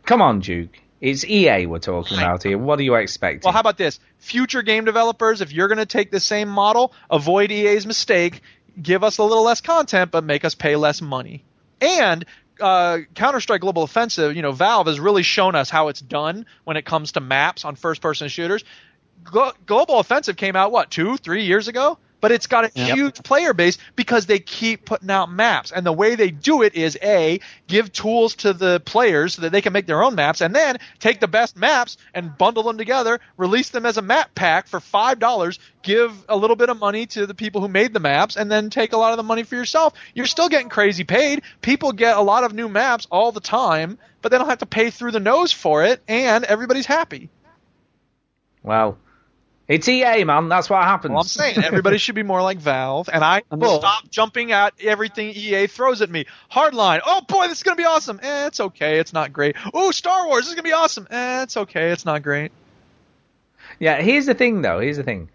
Come on, Duke. It's EA we're talking about here. What are you expecting? Well, how about this? Future game developers, if you're going to take the same model, avoid EA's mistake, give us a little less content, but make us pay less money. And uh, Counter Strike Global Offensive, you know, Valve has really shown us how it's done when it comes to maps on first person shooters. Glo- Global Offensive came out, what, two, three years ago? But it's got a Yep. huge player base because they keep putting out maps. And the way they do it is A, give tools to the players so that they can make their own maps, and then take the best maps and bundle them together, release them as a map pack for $5, give a little bit of money to the people who made the maps, and then take a lot of the money for yourself. You're still getting crazy paid. People get a lot of new maps all the time, but they don't have to pay through the nose for it, and everybody's happy. Well, it's EA, man. That's what happens. Well, I'm saying everybody should be more like Valve, and I (laughs) And will stop jumping at everything EA throws at me. Hardline, oh boy, this is gonna be awesome. Eh, it's okay, it's not great. Oh, Star Wars, this is gonna be awesome. Eh, it's okay, it's not great. Yeah, here's the thing, though. Here's the thing.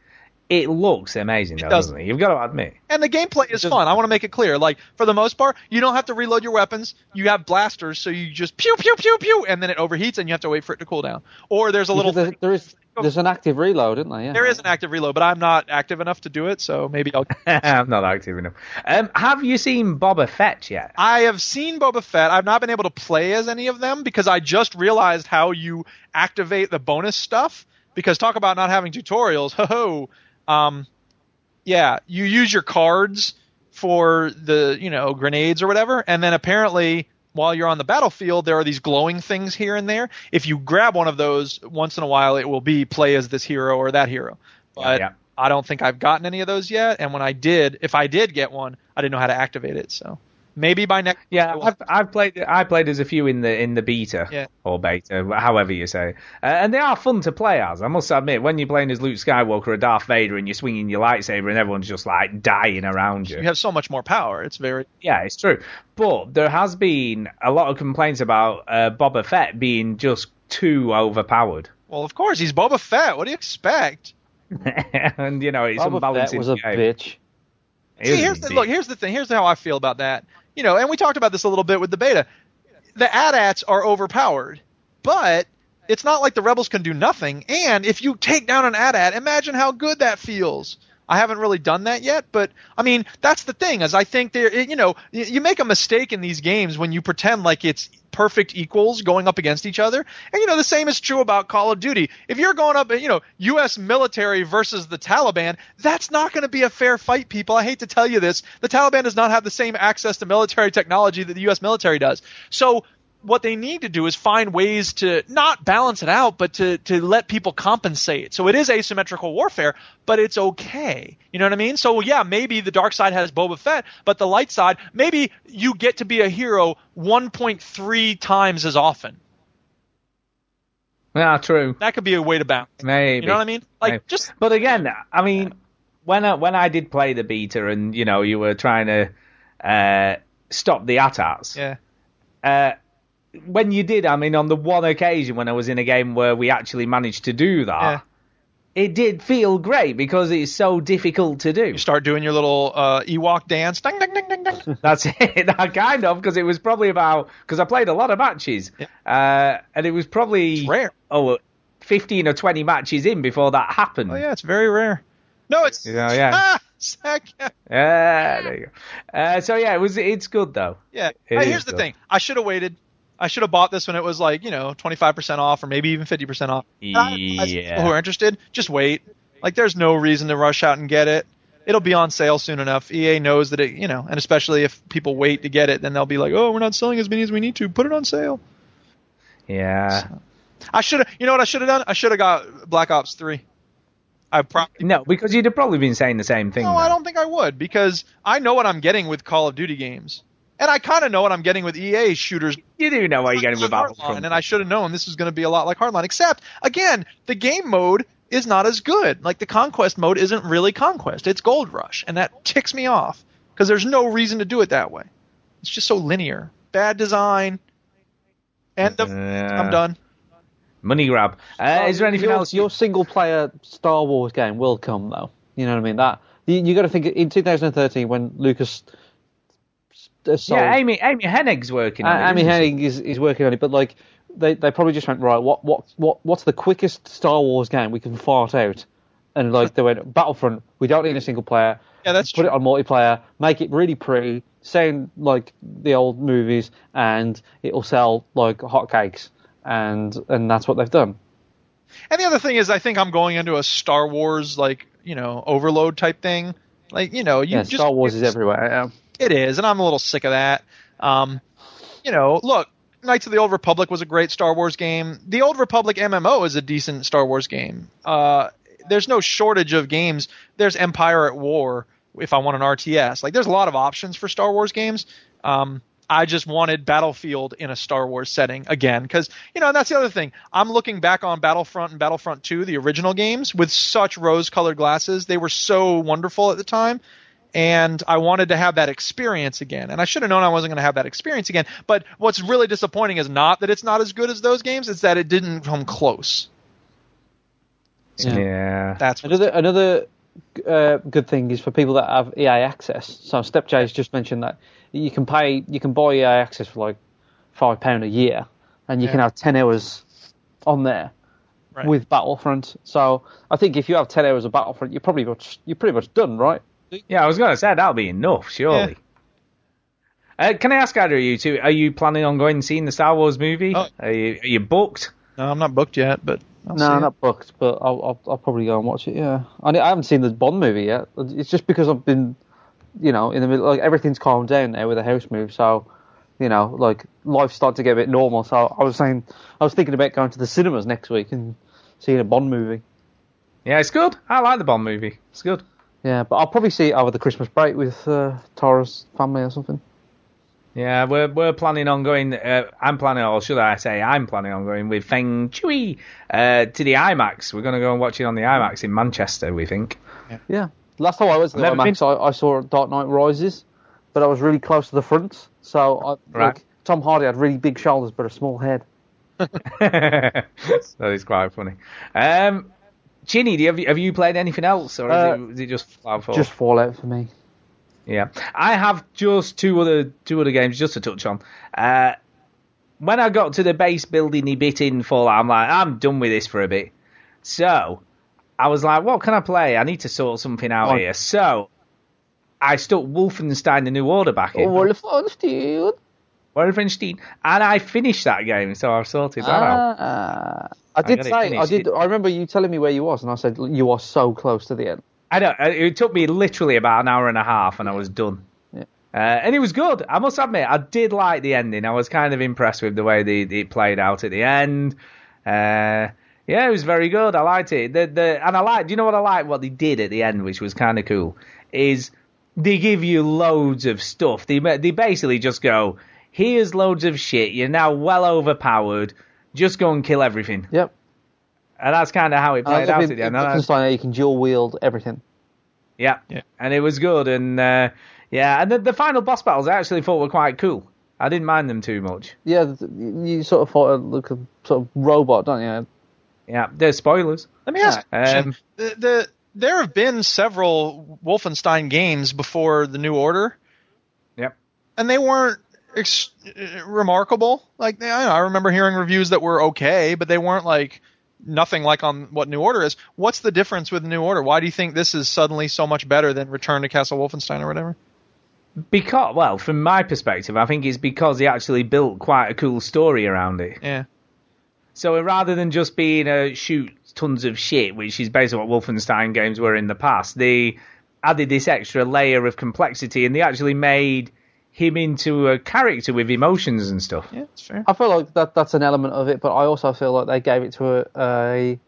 It looks amazing, though, does. doesn't it? You've got to admit. And the gameplay is fun. I want to make it clear. Like for the most part, you don't have to reload your weapons. You have blasters, so you just pew pew pew pew, and then it overheats, and you have to wait for it to cool down. Or there's a little. There, there is there's an active reload, isn't there? Yeah. There is an active reload, but I'm not active enough to do it, so maybe I'll. (laughs) I'm not active enough. Um, have you seen Boba Fett yet? I have seen Boba Fett. I've not been able to play as any of them because I just realized how you activate the bonus stuff. Because talk about not having tutorials. (laughs) Ho ho. Um, yeah, you use your cards for the you know grenades or whatever, and then apparently while you're on the battlefield, there are these glowing things here and there. If you grab one of those once in a while, it will be play as this hero or that hero. But Yeah. I don't think I've gotten any of those yet. And when I did, if I did get one, I didn't know how to activate it. So maybe by next. Yeah, I will- I've, I've played. I played as a few in the in the beta Yeah. or beta, however you say, uh, and they are fun to play as. I must admit, when you're playing as Luke Skywalker or Darth Vader, and you're swinging your lightsaber, and everyone's just like dying around you. you have so much more power. It's very. Yeah, it's true. But there has been a lot of complaints about uh, Boba Fett being just too overpowered, Well, of course, he's Boba Fett. What do you expect? (laughs) and you know it's Boba unbalancing. Fett was a game. bitch. See, here's the look. Here's the thing. Here's how I feel about that. You know, and we talked about this a little bit with the beta. The AT-ATs are overpowered, but it's not like the rebels can do nothing. And if you take down an AT-AT, imagine how good that feels. I haven't really done that yet, but I mean, that's the thing. Is I think there, you know, you make a mistake in these games when you pretend like it's perfect equals going up against each other. And you know, the same is true about Call of Duty. If you're going up, you know, U.S. military versus the Taliban, that's not going to be a fair fight, people. I hate to tell you this. The Taliban does not have the same access to military technology that the U.S. military does. So what they need to do is find ways to not balance it out, but to, to let people compensate. So it is asymmetrical warfare, but it's okay. You know what I mean? So yeah, maybe the dark side has Boba Fett, but the light side, maybe you get to be a hero 1.3 times as often. Yeah, true. That could be a way to balance. Maybe. You know what I mean? Like Maybe. just But again, I mean, when I, when I did play the beta, and you know, you were trying to uh, stop the AT-ATs. yeah. Uh, when you did, I mean, on the one occasion when I was in a game where we actually managed to do that, Yeah. it did feel great because it's so difficult to do. You start doing your little uh, Ewok dance. Ding, ding, ding, ding, ding. (laughs) That's it. (laughs) That kind of because it was probably about because I played a lot of matches, uh, and it was probably It's rare. oh, 15 or 20 matches in before that happened. Oh yeah, it's very rare. No, it's Yeah, yeah. (laughs) Ah, Zach, yeah. Yeah, there you go. Uh, so yeah, it was. It's good though. Yeah. It Hey, here's the good. thing. I should have waited. I should have bought this when it was like, you know, 25% off or maybe even 50% off. And I advise Yeah. Who are interested, just wait. Like, there's no reason to rush out and get it. It'll be on sale soon enough. EA knows that it, you know, and especially if people wait to get it, then they'll be like, oh, we're not selling as many as we need to. Put it on sale. Yeah. I should have, you know what I should have done? I should have got Black Ops 3. I probably, No, because you'd have probably been saying the same thing. no, though. I don't think I would because I know what I'm getting with Call of Duty games. And I kind of know what I'm getting with EA shooters You do know what you're getting with Hardline, Battlefront. and I should have known this was going to be a lot like Hardline. Except, again, the game mode is not as good. Like the Conquest mode isn't really Conquest; it's Gold Rush, and that ticks me off because there's no reason to do it that way. It's just so linear, bad design. And the, Yeah. I'm done. Money grab. Uh, is there anything your, else? Your single player Star Wars game will come though. You know what I mean? That you, you got to think in 2013 when Lucas. Yeah, Amy Amy Hennig's working on Uh, it. Amy isn't she? Hennig is, is working on it, but like they, they probably just went right. What what what what's the quickest Star Wars game we can fart out? And like they went Battlefront. We don't need a single player. Yeah, that's Put true. it on multiplayer. Make it really pretty. Sound like the old movies, and it'll sell like hotcakes. And and that's what they've done. And the other thing is, I think I'm going into a Star Wars like you know overload type thing. Like you know, you Yeah, just Star Wars is everywhere. Yeah. It is, and I'm a little sick of that. Um, you know, look, Knights of the Old Republic was a great Star Wars game. The Old Republic MMO is a decent Star Wars game. Uh, there's no shortage of games. There's Empire at War if I want an RTS. Like, there's a lot of options for Star Wars games. Um, I just wanted Battlefield in a Star Wars setting again, because you know, that's the other thing. I'm looking back on Battlefront and Battlefront 2, the original games, with such rose-colored glasses. They were so wonderful at the time and I wanted to have that experience again. And I should have known I wasn't going to have that experience again. But what's really disappointing is not that it's not as good as those games; it's that it didn't come close. Yeah. That's what's Another another uh, good thing is for people that have EA access. So Step J's just mentioned that you can pay, you can buy EA access for like five pound a year, and you can have ten hours on there Right. with Battlefront. So I think if you have ten hours of Battlefront, you're probably much, you're pretty much done, right? Yeah, I was going to say that'll be enough, surely. Uh, can I ask either of you two? Are you planning on going and seeing the Star Wars movie? Oh. Are you are you booked? no, I'm not booked yet, but I'll no, see it. not booked, but I'll, I'll I'll probably go and watch it. Yeah, I, I haven't seen the Bond movie yet. It's just because I've been, you know, in the middle. Like everything's calmed down now with the house move, so you know, like life's starting to get a bit normal. So I was saying, I was thinking about going to the cinemas next week and seeing a Bond movie. Yeah, it's good. I like the Bond movie. It's good. Yeah, but I'll probably see it over the Christmas break with uh, Tara's family or something. Yeah, we're we're planning on going. Uh, I'm planning, or should I say, I'm planning on going with Feng Chui uh, to the IMAX. We're going to go and watch it on the IMAX in Manchester. We think. Yeah. Last time I was at the Never been. I, I saw Dark Knight Rises, but I was really close to the front. So I, Right. like Tom Hardy had really big shoulders but a small head. (laughs) that is quite funny. Um, Do you, have, you, have you played anything else, or is, Uh, it, is it just Fallout 4? Just Fallout for me. Yeah, I have just two other two other games just to touch on. Uh, when I got to the base building the bit in Fallout, I'm like, I'm done with this for a bit. So I was like, what can I play? I need to sort something out Oh. here. So I stuck Wolfenstein: The New Order back in. Wolfenstein. Wolfenstein, and I finished that game, so I've sorted that out. Ah. I did got it say, I did. I remember you telling me where you was, and I said you are so close to the end. I know it took me literally about an hour and a half, and I was done. Uh, and it was good. I must admit, I did like the ending. I was kind of impressed with the way the, it played out at the end. Uh, yeah, it was very good. I liked it. The, the, and I liked, you know what I like? What they did at the end, which was kind of cool, is they give you loads of stuff. They, they basically just go, here's loads of shit. You're now well overpowered. Just go and kill everything. Yep. And that's kind of how it played I out love at in- the end. And I- Wolfenstein, you can dual wield everything. yeah. And it was good. And uh, yeah, and the, the final boss battles I actually thought were quite cool. I didn't mind them too much. Yeah, you sort of fought a like a sort of robot, don't you? Yeah, there's spoilers. Let me ask you a question. Um, the, the there have been several Wolfenstein games before the New Order. Yep. And they weren't ex- uh, remarkable. Like I, know, I remember hearing reviews that were okay, but they weren't like nothing like on what New Order is. What's the difference with New Order? Why do you think this is suddenly so much better than Return to Castle Wolfenstein or whatever? Because, well, from my perspective, I think it's because he actually built quite a cool story around it. Yeah. So rather than just being a shoot tons of shit, which is basically what Wolfenstein games were in the past, they added this extra layer of complexity and they actually made him into a character with emotions and stuff. Yeah, it's fair. I feel like that that's an element of it, but I also feel like they gave it to a a,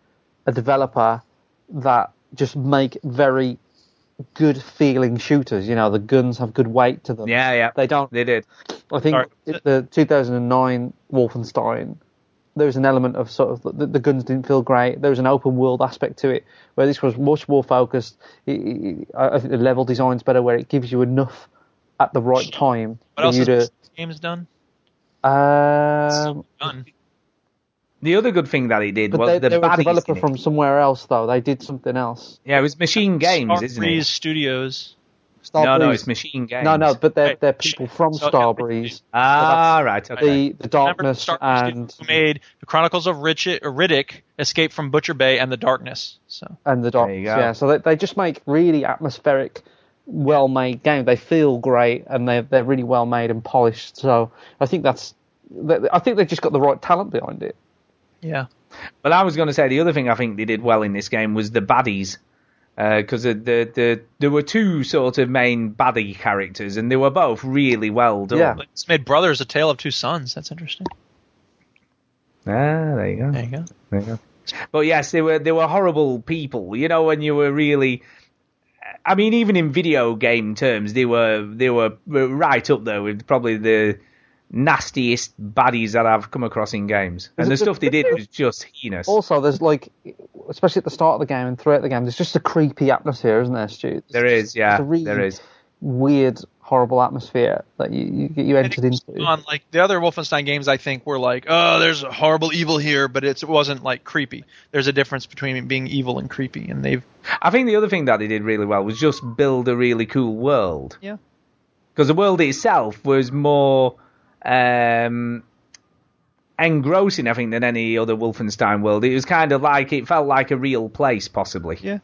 a developer that just make very good feeling shooters. You know, the guns have good weight to them. Yeah, yeah. They don't. They did. I think Sorry. the 2009 Wolfenstein, there was an element of sort of the, the guns didn't feel great. There was an open world aspect to it, where this was much more focused. It, it, I I think the level design's better, where it gives you enough at the right time What for else you has to. this game's done? Um, Done. The other good thing that he did but was they, the they were a developer from somewhere else, though. They did something else. Yeah, it was MachineGames, Starbreeze isn't it? Studios. No, no, it's MachineGames. No, no, but they're Right. they're people from So- Starbreeze. Ah, right, okay. The the darkness Star and who made the Chronicles of Riddick, Riddick, Escape from Butcher Bay, and the Darkness. So and the darkness. Yeah, so they they just make really atmospheric, well made games. They feel great and they're they're really well made and polished. So I think that's I think they've just got the right talent behind it. yeah, Well, I was going to say the other thing I think they did well in this game was the baddies, because the, the the there were two sort of main baddie characters, and they were both really well done. Yeah. it's made Brothers: A Tale of Two Sons. That's interesting. Ah, there you go. There you go. There you go. But yes, they were they were horrible people. You know, when you were really, I mean, even in video game terms, they were they were right up there with probably the nastiest baddies that I've come across in games. And the stuff they did was just heinous. Also, there's like, especially at the start of the game and throughout the game, there's just a creepy atmosphere, isn't there, Stu? There is, yeah, really there is. weird, horrible atmosphere that you you, get you entered into. On like the other Wolfenstein games, I think were like, oh, there's a horrible evil here, but it's, it wasn't like creepy. There's a difference between being evil and creepy, and they've I think the other thing that they did really well was just build a really cool world. Yeah. Because the world itself was more um, engrossing, I think, than any other Wolfenstein world. It was kind of like it felt like a real place, possibly. Yeah.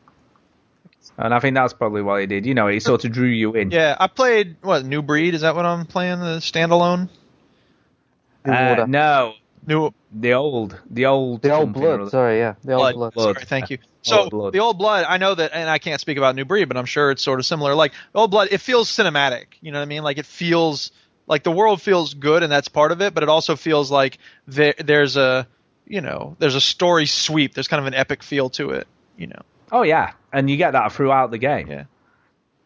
And I think that's probably what he did. You know, he sort of drew you in. yeah. I played what New Breed? Is that what I'm playing? The standalone. Uh, no, New the old, the old, the old something or blood. other. Sorry, yeah, the old Blood. blood. Sorry, thank you. So Old Blood. the old blood, I know that, and I can't speak about New Breed, but I'm sure it's sort of similar. Like the old blood, it feels cinematic. You know what I mean? Like it feels like the world feels good, and that's part of it. But it also feels like there, there's a, you know, there's a story sweep. There's kind of an epic feel to it. You know. Oh yeah, and you get that throughout the game. Yeah.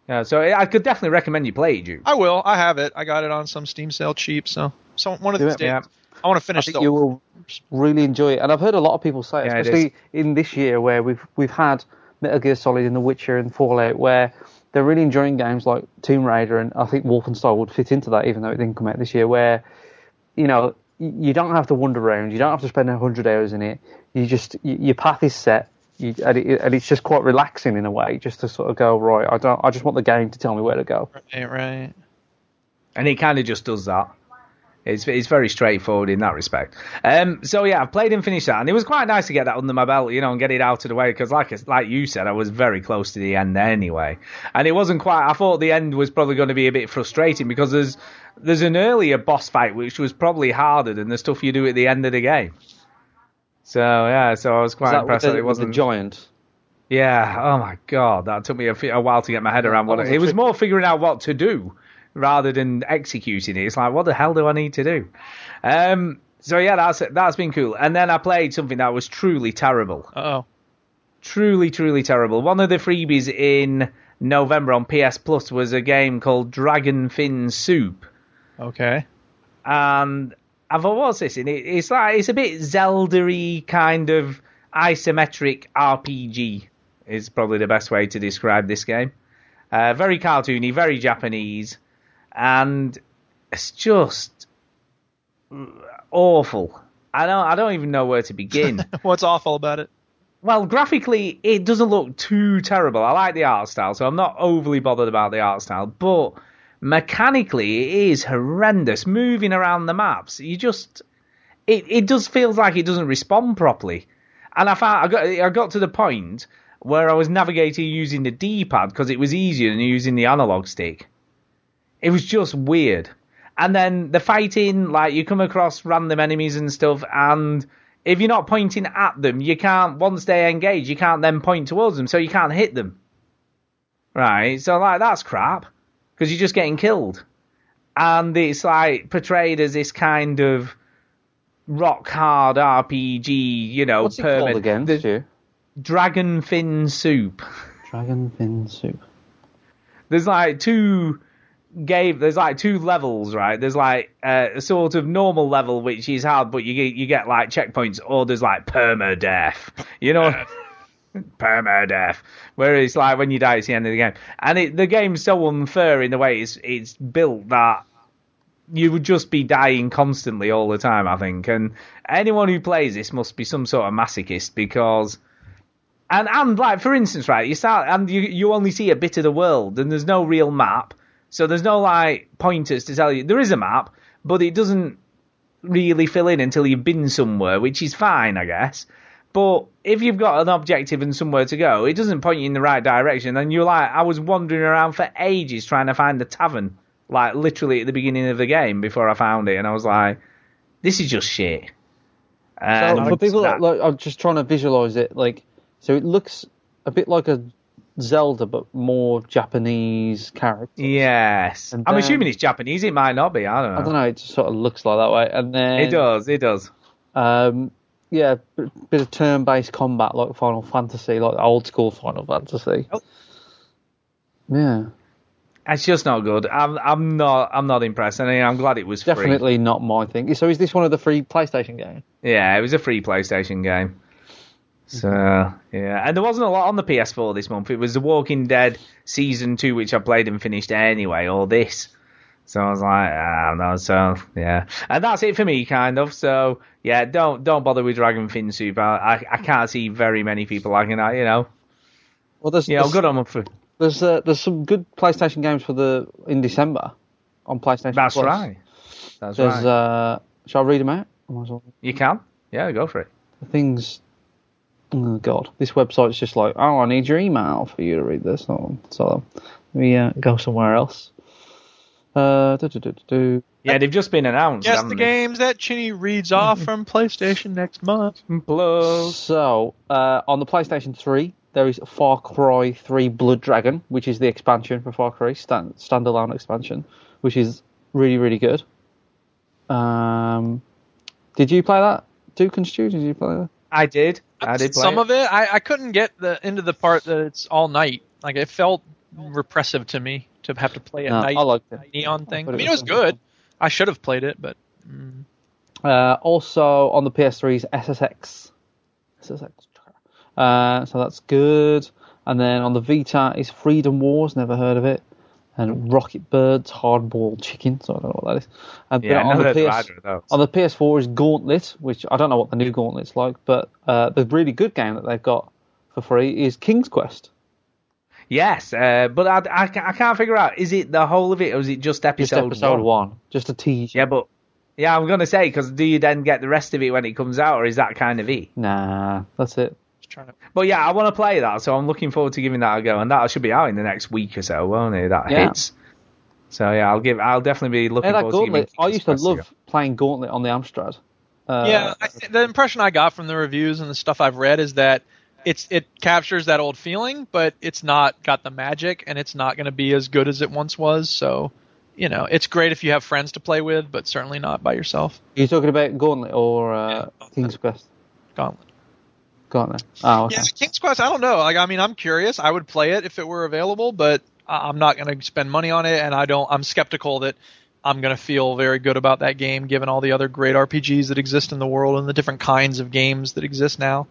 Yeah, so I could definitely recommend you play it, Duke. I will. I have it. I got it on some Steam sale cheap. So, so one of Do these days, yeah. I want to finish. I finish think the. you will really enjoy it, and I've heard a lot of people say, Yeah, it especially in this year where we've we've had Metal Gear Solid and The Witcher and Fallout, where they're really enjoying games like Tomb Raider, and I think Wolfenstein would fit into that, even though it didn't come out this year. Where you know you don't have to wander around, you don't have to spend hundred hours in it. You just y- your path is set. You, and, it, and it's just quite relaxing in a way, just to sort of go right. I don't. I just want the game to tell me where to go. Right, right. and it kind of just does that. It's it's very straightforward in that respect. Um, so yeah, I've played and finished that, and it was quite nice to get that under my belt, you know, and get it out of the way because, like like you said, I was very close to the end anyway, and it wasn't quite. I thought the end was probably going to be a bit frustrating because there's there's an earlier boss fight which was probably harder than the stuff you do at the end of the game. So yeah, so I was quite Is that impressed with that it wasn't. giant. Yeah. Oh my god, that took me a, a while to get my head around what That was it, a it was trick. more figuring out what to do rather than executing it. It's like, what the hell do I need to do? Um, so yeah, that's that's been cool. And then I played something that was truly terrible. Oh, truly, truly terrible. One of the freebies in November on PS Plus was a game called Dragon Fin Soup, okay. and I thought, what's this? And it, it's like it's a bit Zelda-y kind of isometric RPG. Is probably the best way to describe this game. Uh, very cartoony, very Japanese, and it's just awful. I don't, I don't even know where to begin. (laughs) What's awful about it? Well, graphically, it doesn't look too terrible. I like the art style, so I'm not overly bothered about the art style. But mechanically, it is horrendous. Moving around the maps, you just it it just feels like it doesn't respond properly. And I found I got I got to the point where I was navigating using the D-pad because it was easier than using the analog stick. It was just weird. And then the fighting, like you come across random enemies and stuff, and if you're not pointing at them, you can't. Once they engage, you can't then point towards them, so you can't hit them. Right? So like that's crap because you're just getting killed, and it's like portrayed as this kind of rock hard RPG, you know, What's it called again? the Stu? Dragon Fin Soup. Dragon fin soup. There's like two game. There's like two levels, right? There's like uh, a sort of normal level which is hard, but you get you get like checkpoints, or there's like permadeath. You know, permadeath, where it's like when you die, it's the end of the game. And it, the game's so unfair in the way it's it's built that you would just be dying constantly all the time, I think. And anyone who plays this must be some sort of masochist because. And and like for instance, right, you start and you you only see a bit of the world, and there's no real map, so there's no like pointers to tell you there is a map, but it doesn't really fill in until you've been somewhere, which is fine, I guess. But if you've got an objective and somewhere to go, it doesn't point you in the right direction. And you're like, I was wandering around for ages trying to find the tavern, like literally at the beginning of the game before I found it, and I was like, this is just shit. So for people that- like, I'm just trying to visualize it, like, so it looks a bit like a Zelda, but more Japanese characters. Yes. And I'm assuming it's Japanese. It might not be. I don't know. I don't know. It just sort of looks like that way, and then It does. It does. Um, yeah, bit of turn-based combat like Final Fantasy, like old school Final Fantasy. Oh. Yeah, It's just not good. I'm. I'm not. I'm not impressed. And I'm glad it was free. definitely not my thing. So is this one of the free PlayStation games? Yeah, it was a free PlayStation game. So mm-hmm. yeah, and there wasn't a lot on the PS4 this month. It was The Walking Dead season two, which I played and finished anyway, or this. So I was like, ah, no. So yeah, and that's it for me, kind of. So yeah, don't don't bother with Dragon Fin Soup. I I, I can't see very many people liking that. You know, Well, there's yeah, know, there's, good on them for. there's, uh, there's some good PlayStation games for the in December on PlayStation. That's Plus. right. That's There's right. uh, shall I read them out? I well. you can. Yeah, go for it. The things. Oh God, this website's just like, oh, I need your email for you to read this. Oh, so let me uh, go somewhere else. Uh, do, do, do, do, do. Yeah, they've just been announced. Guess haven't the they? games that Chinny reads off from (laughs) PlayStation next month. Plus. So, uh, on the PlayStation 3, there is Far Cry 3 Blood Dragon, which is the expansion for Far Cry, stand, standalone expansion, which is really, really good. Um, did you play that? Duke and Stu, did you play that? I did. I did play Some it. of it, I, I couldn't get the into the part that it's all night. Like it felt repressive to me to have to play at No, night. I liked it. Neon thing. I thought it mean, it was was good. I should have played it, but Uh, also on the PS3 is SSX. SSX. Uh, so that's good. And then on the Vita is Freedom Wars, never heard of it. And Rocket Birds Hardball Chicken, so I don't know what that is. And Yeah, then on, the of PS, either of those. on the PS4 is Gauntlet, which I don't know what the new Gauntlet's like, but uh, the really good game that they've got for free is King's Quest. Yes, uh, but I, I, I can't figure out is it the whole of it or is it just episode, Just episode, episode one. Just a tease. Yeah, but yeah, I'm gonna say because do you then get the rest of it when it comes out, or is that kind of it? Nah, that's it. just trying to. But yeah, I want to play that, so I'm looking forward to giving that a go, and that should be out in the next week or so, won't it? That Yeah. hits. So yeah, I'll give. I'll definitely be looking Yeah, that forward to giving. Gauntlet. I used to King's Quest a love go. playing Gauntlet on the Amstrad. Uh, yeah, I, th- the impression I got from the reviews and the stuff I've read is that it's it captures that old feeling, but it's not got the magic, and it's not going to be as good as it once was. So you know, it's great if you have friends to play with, but certainly not by yourself. Are you talking about Gauntlet or uh, King's Quest? Gauntlet. Gauntlet. Oh, okay. Yeah, King's Quest. I don't know. Like, I mean, I'm curious. I would play it if it were available, but I'm not going to spend money on it, and I don't. I'm skeptical that I'm going to feel very good about that game, given all the other great RPGs that exist in the world and the different kinds of games that exist now.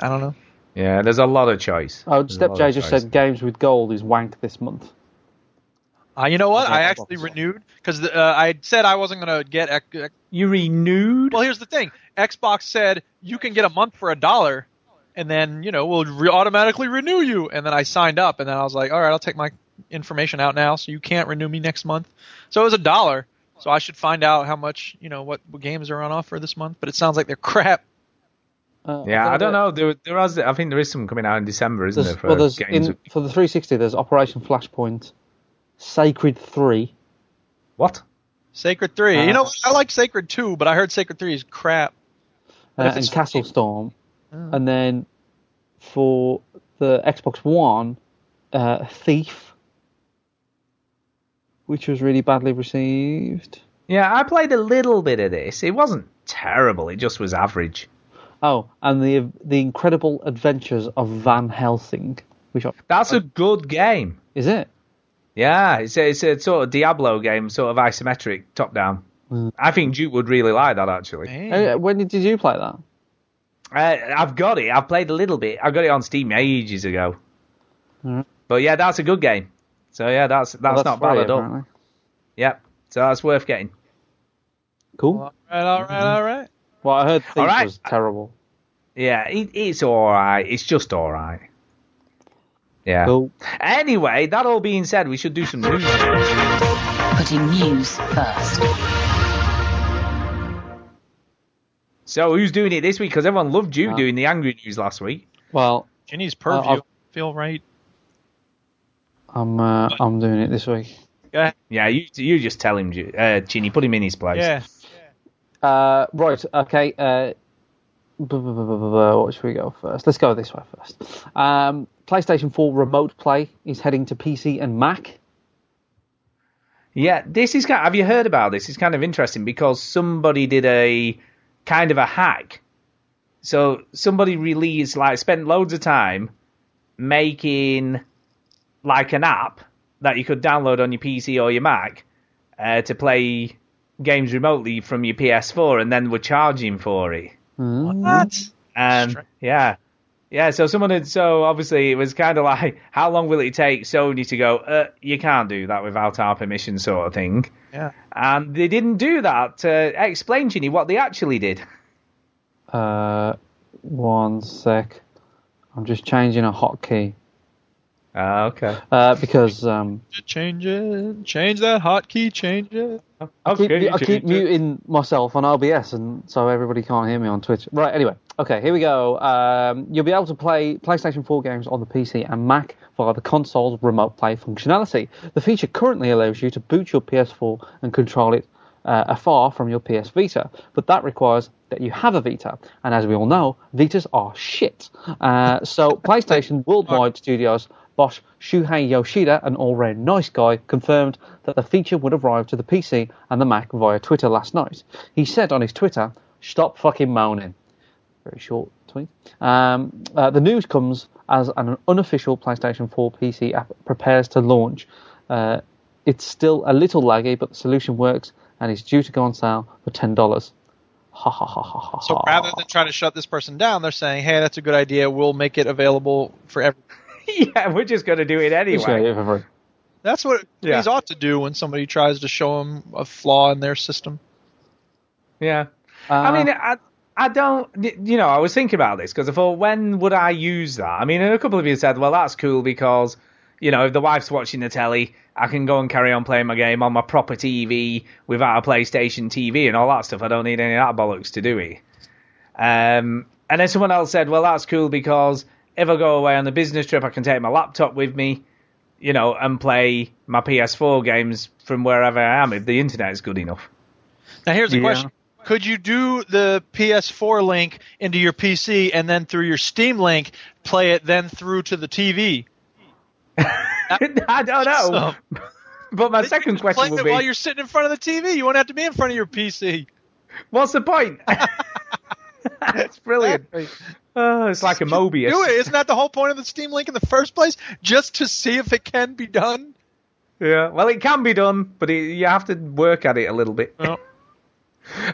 I don't know. Yeah, there's a lot of choice. Oh, There's Step lot J just choice. said games with gold is wank this month. Uh, you know what? I actually renewed because uh, I said I wasn't going to get. X- X- You renewed? well, here's the thing: Xbox said you can get a month for a dollar, and then you know we'll re- automatically renew you. And then I signed up, and then I was like, all right, I'll take my information out now, so you can't renew me next month. So it was a dollar. So I should find out how much you know what, what games are on offer this month. But it sounds like they're (laughs) crap. Uh, Yeah, I don't know. know. There, there is, I think there is some coming out in December, isn't There's, there? For well, there's games. in, for the 360. There's Operation Flashpoint, Sacred Three, What? Sacred Three. Uh, you know. I like Sacred Two, but I heard Sacred Three is crap. Uh, and Castle Storm, Oh. and then for the Xbox One, uh, Thief, which was really badly received. Yeah, I played a little bit of this. It wasn't terrible. It just was average. Oh, and the the Incredible Adventures of Van Helsing, which I- That's a good game. is it? Yeah, it's a, it's a sort of Diablo game, sort of isometric, top down. I think Duke would really like that actually. Hey. Uh, When did you play that? Uh, I've got it. I've played a little bit. I got it on Steam ages ago. Mhm. But yeah, that's a good game. So yeah, that's that's, Well, not bad at all. apparently. Yep. So that's worth getting. Cool. All right, all right, all right. Well, I heard Thief All right. was terrible. Yeah, it, it's all right. It's just all right. Yeah. Cool. Anyway, that all being said, we should do some news. Putting news first. So who's doing it this week? Because everyone loved you Uh, doing the angry news last week. Well, Chinny's purview. I've- feel right. I'm uh, I'm doing it this week. Go ahead. Yeah, you you just tell him, uh, Ginny, put him in his place. Yeah. Uh, right. Okay. Uh, what should we go first? Let's go this way first. Um, PlayStation 4 Remote Play is heading to PC and Mac. Yeah, this is kind. Have you heard about this? It's kind of interesting because somebody did a kind of a hack. So somebody released like spent loads of time making like an app that you could download on your PC or your Mac uh, to play games remotely from your PS4, and then were charging for it. What? And Strange. yeah, yeah. So someone had. So obviously it was kind of like, (laughs) how long will it take Sony to go? Uh, you can't do that without our permission, sort of thing. Yeah. And they didn't do that. Explain to explain, Chinny, what they actually did. Uh, one sec. I'm just changing a hotkey Ah, okay. uh, because um, Change it. Change that hotkey. Change it. I keep, Okay, I keep change it. muting myself on OBS, and so everybody can't hear me on Twitch. Right. Anyway, okay, here we go. Um, you'll be able to play PlayStation 4 games on the PC and Mac via the console's remote play functionality. The feature currently allows you to boot your PS4 and control it uh, afar from your PS Vita, but that requires that you have a Vita, and as we all know, Vitas are shit. Uh, so (laughs) PlayStation Worldwide Studios boss Shuhei Yoshida, an all-round nice guy, confirmed that the feature would arrive to the PC and the Mac via Twitter last night. He said on his Twitter, "Stop fucking moaning." Very short tweet. Um, uh, the news comes as an unofficial PlayStation 4 PC app prepares to launch. Uh, it's still a little laggy, but the solution works and is due to go on sale for ten dollars. Ha ha ha ha ha. So rather than trying to shut this person down, they're saying, "Hey, that's a good idea. We'll make it available for everyone." (laughs) yeah, we're just going to do it anyway. do it for free. That's what Yeah. companies ought to do when somebody tries to show him a flaw in their system. Yeah. Uh, I mean, I, I don't, you know, I was thinking about this because I thought, when would I use that? I mean, and a couple of you said, well, that's cool because, you know, if the wife's watching the telly, I can go and carry on playing my game on my proper TV without a PlayStation TV and all that stuff. I don't need any of that bollocks to do it. Um, and then someone else said, well, that's cool because if I go away on a business trip, I can take my laptop with me, you know, and play my PS4 games from wherever I am if the internet is good enough. Now here's the Yeah. question: Could you do the PS4 link into your PC and then through your Steam link play it then through to the TV? (laughs) I don't know. So- but my second can just question play would it while you're sitting in front of the TV. You won't have to be in front of your PC. what's the point? (laughs) (laughs) It's brilliant. Oh, it's like a Mobius. Do it. Isn't that the whole point of the Steam Link in the first place? Just to see if it can be done. Yeah, well, it can be done, but it, you have to work at it a little bit. Oh. (laughs)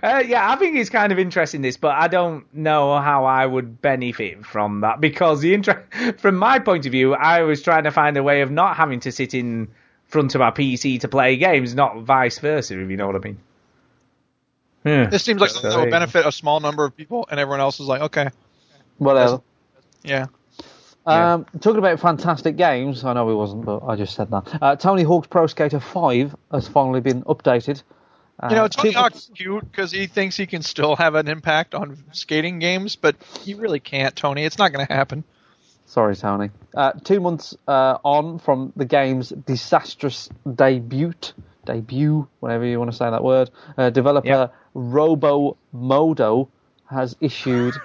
Uh, yeah, I think it's kind of interesting this, but I don't know how I would benefit from that because the inter- (laughs) from my point of view, I was trying to find a way of not having to sit in front of my PC to play games, not vice versa, if you know what I mean. Yeah. This seems like So something that will benefit a small number of people, and everyone else is like, okay, Whatever. yeah. Um, talking about fantastic games, I know he wasn't, but I just said that. Uh, Tony Hawk's Pro Skater 5 has finally been updated. Uh, You know, Tony two- Hawk's cute because he thinks he can still have an impact on skating games, but you really can't, Tony. It's not going to happen. Sorry, Tony. Uh, two months uh, on from the game's disastrous debut, debut, whatever you want to say that word, uh, developer Yep. Robo Modo has issued. (laughs)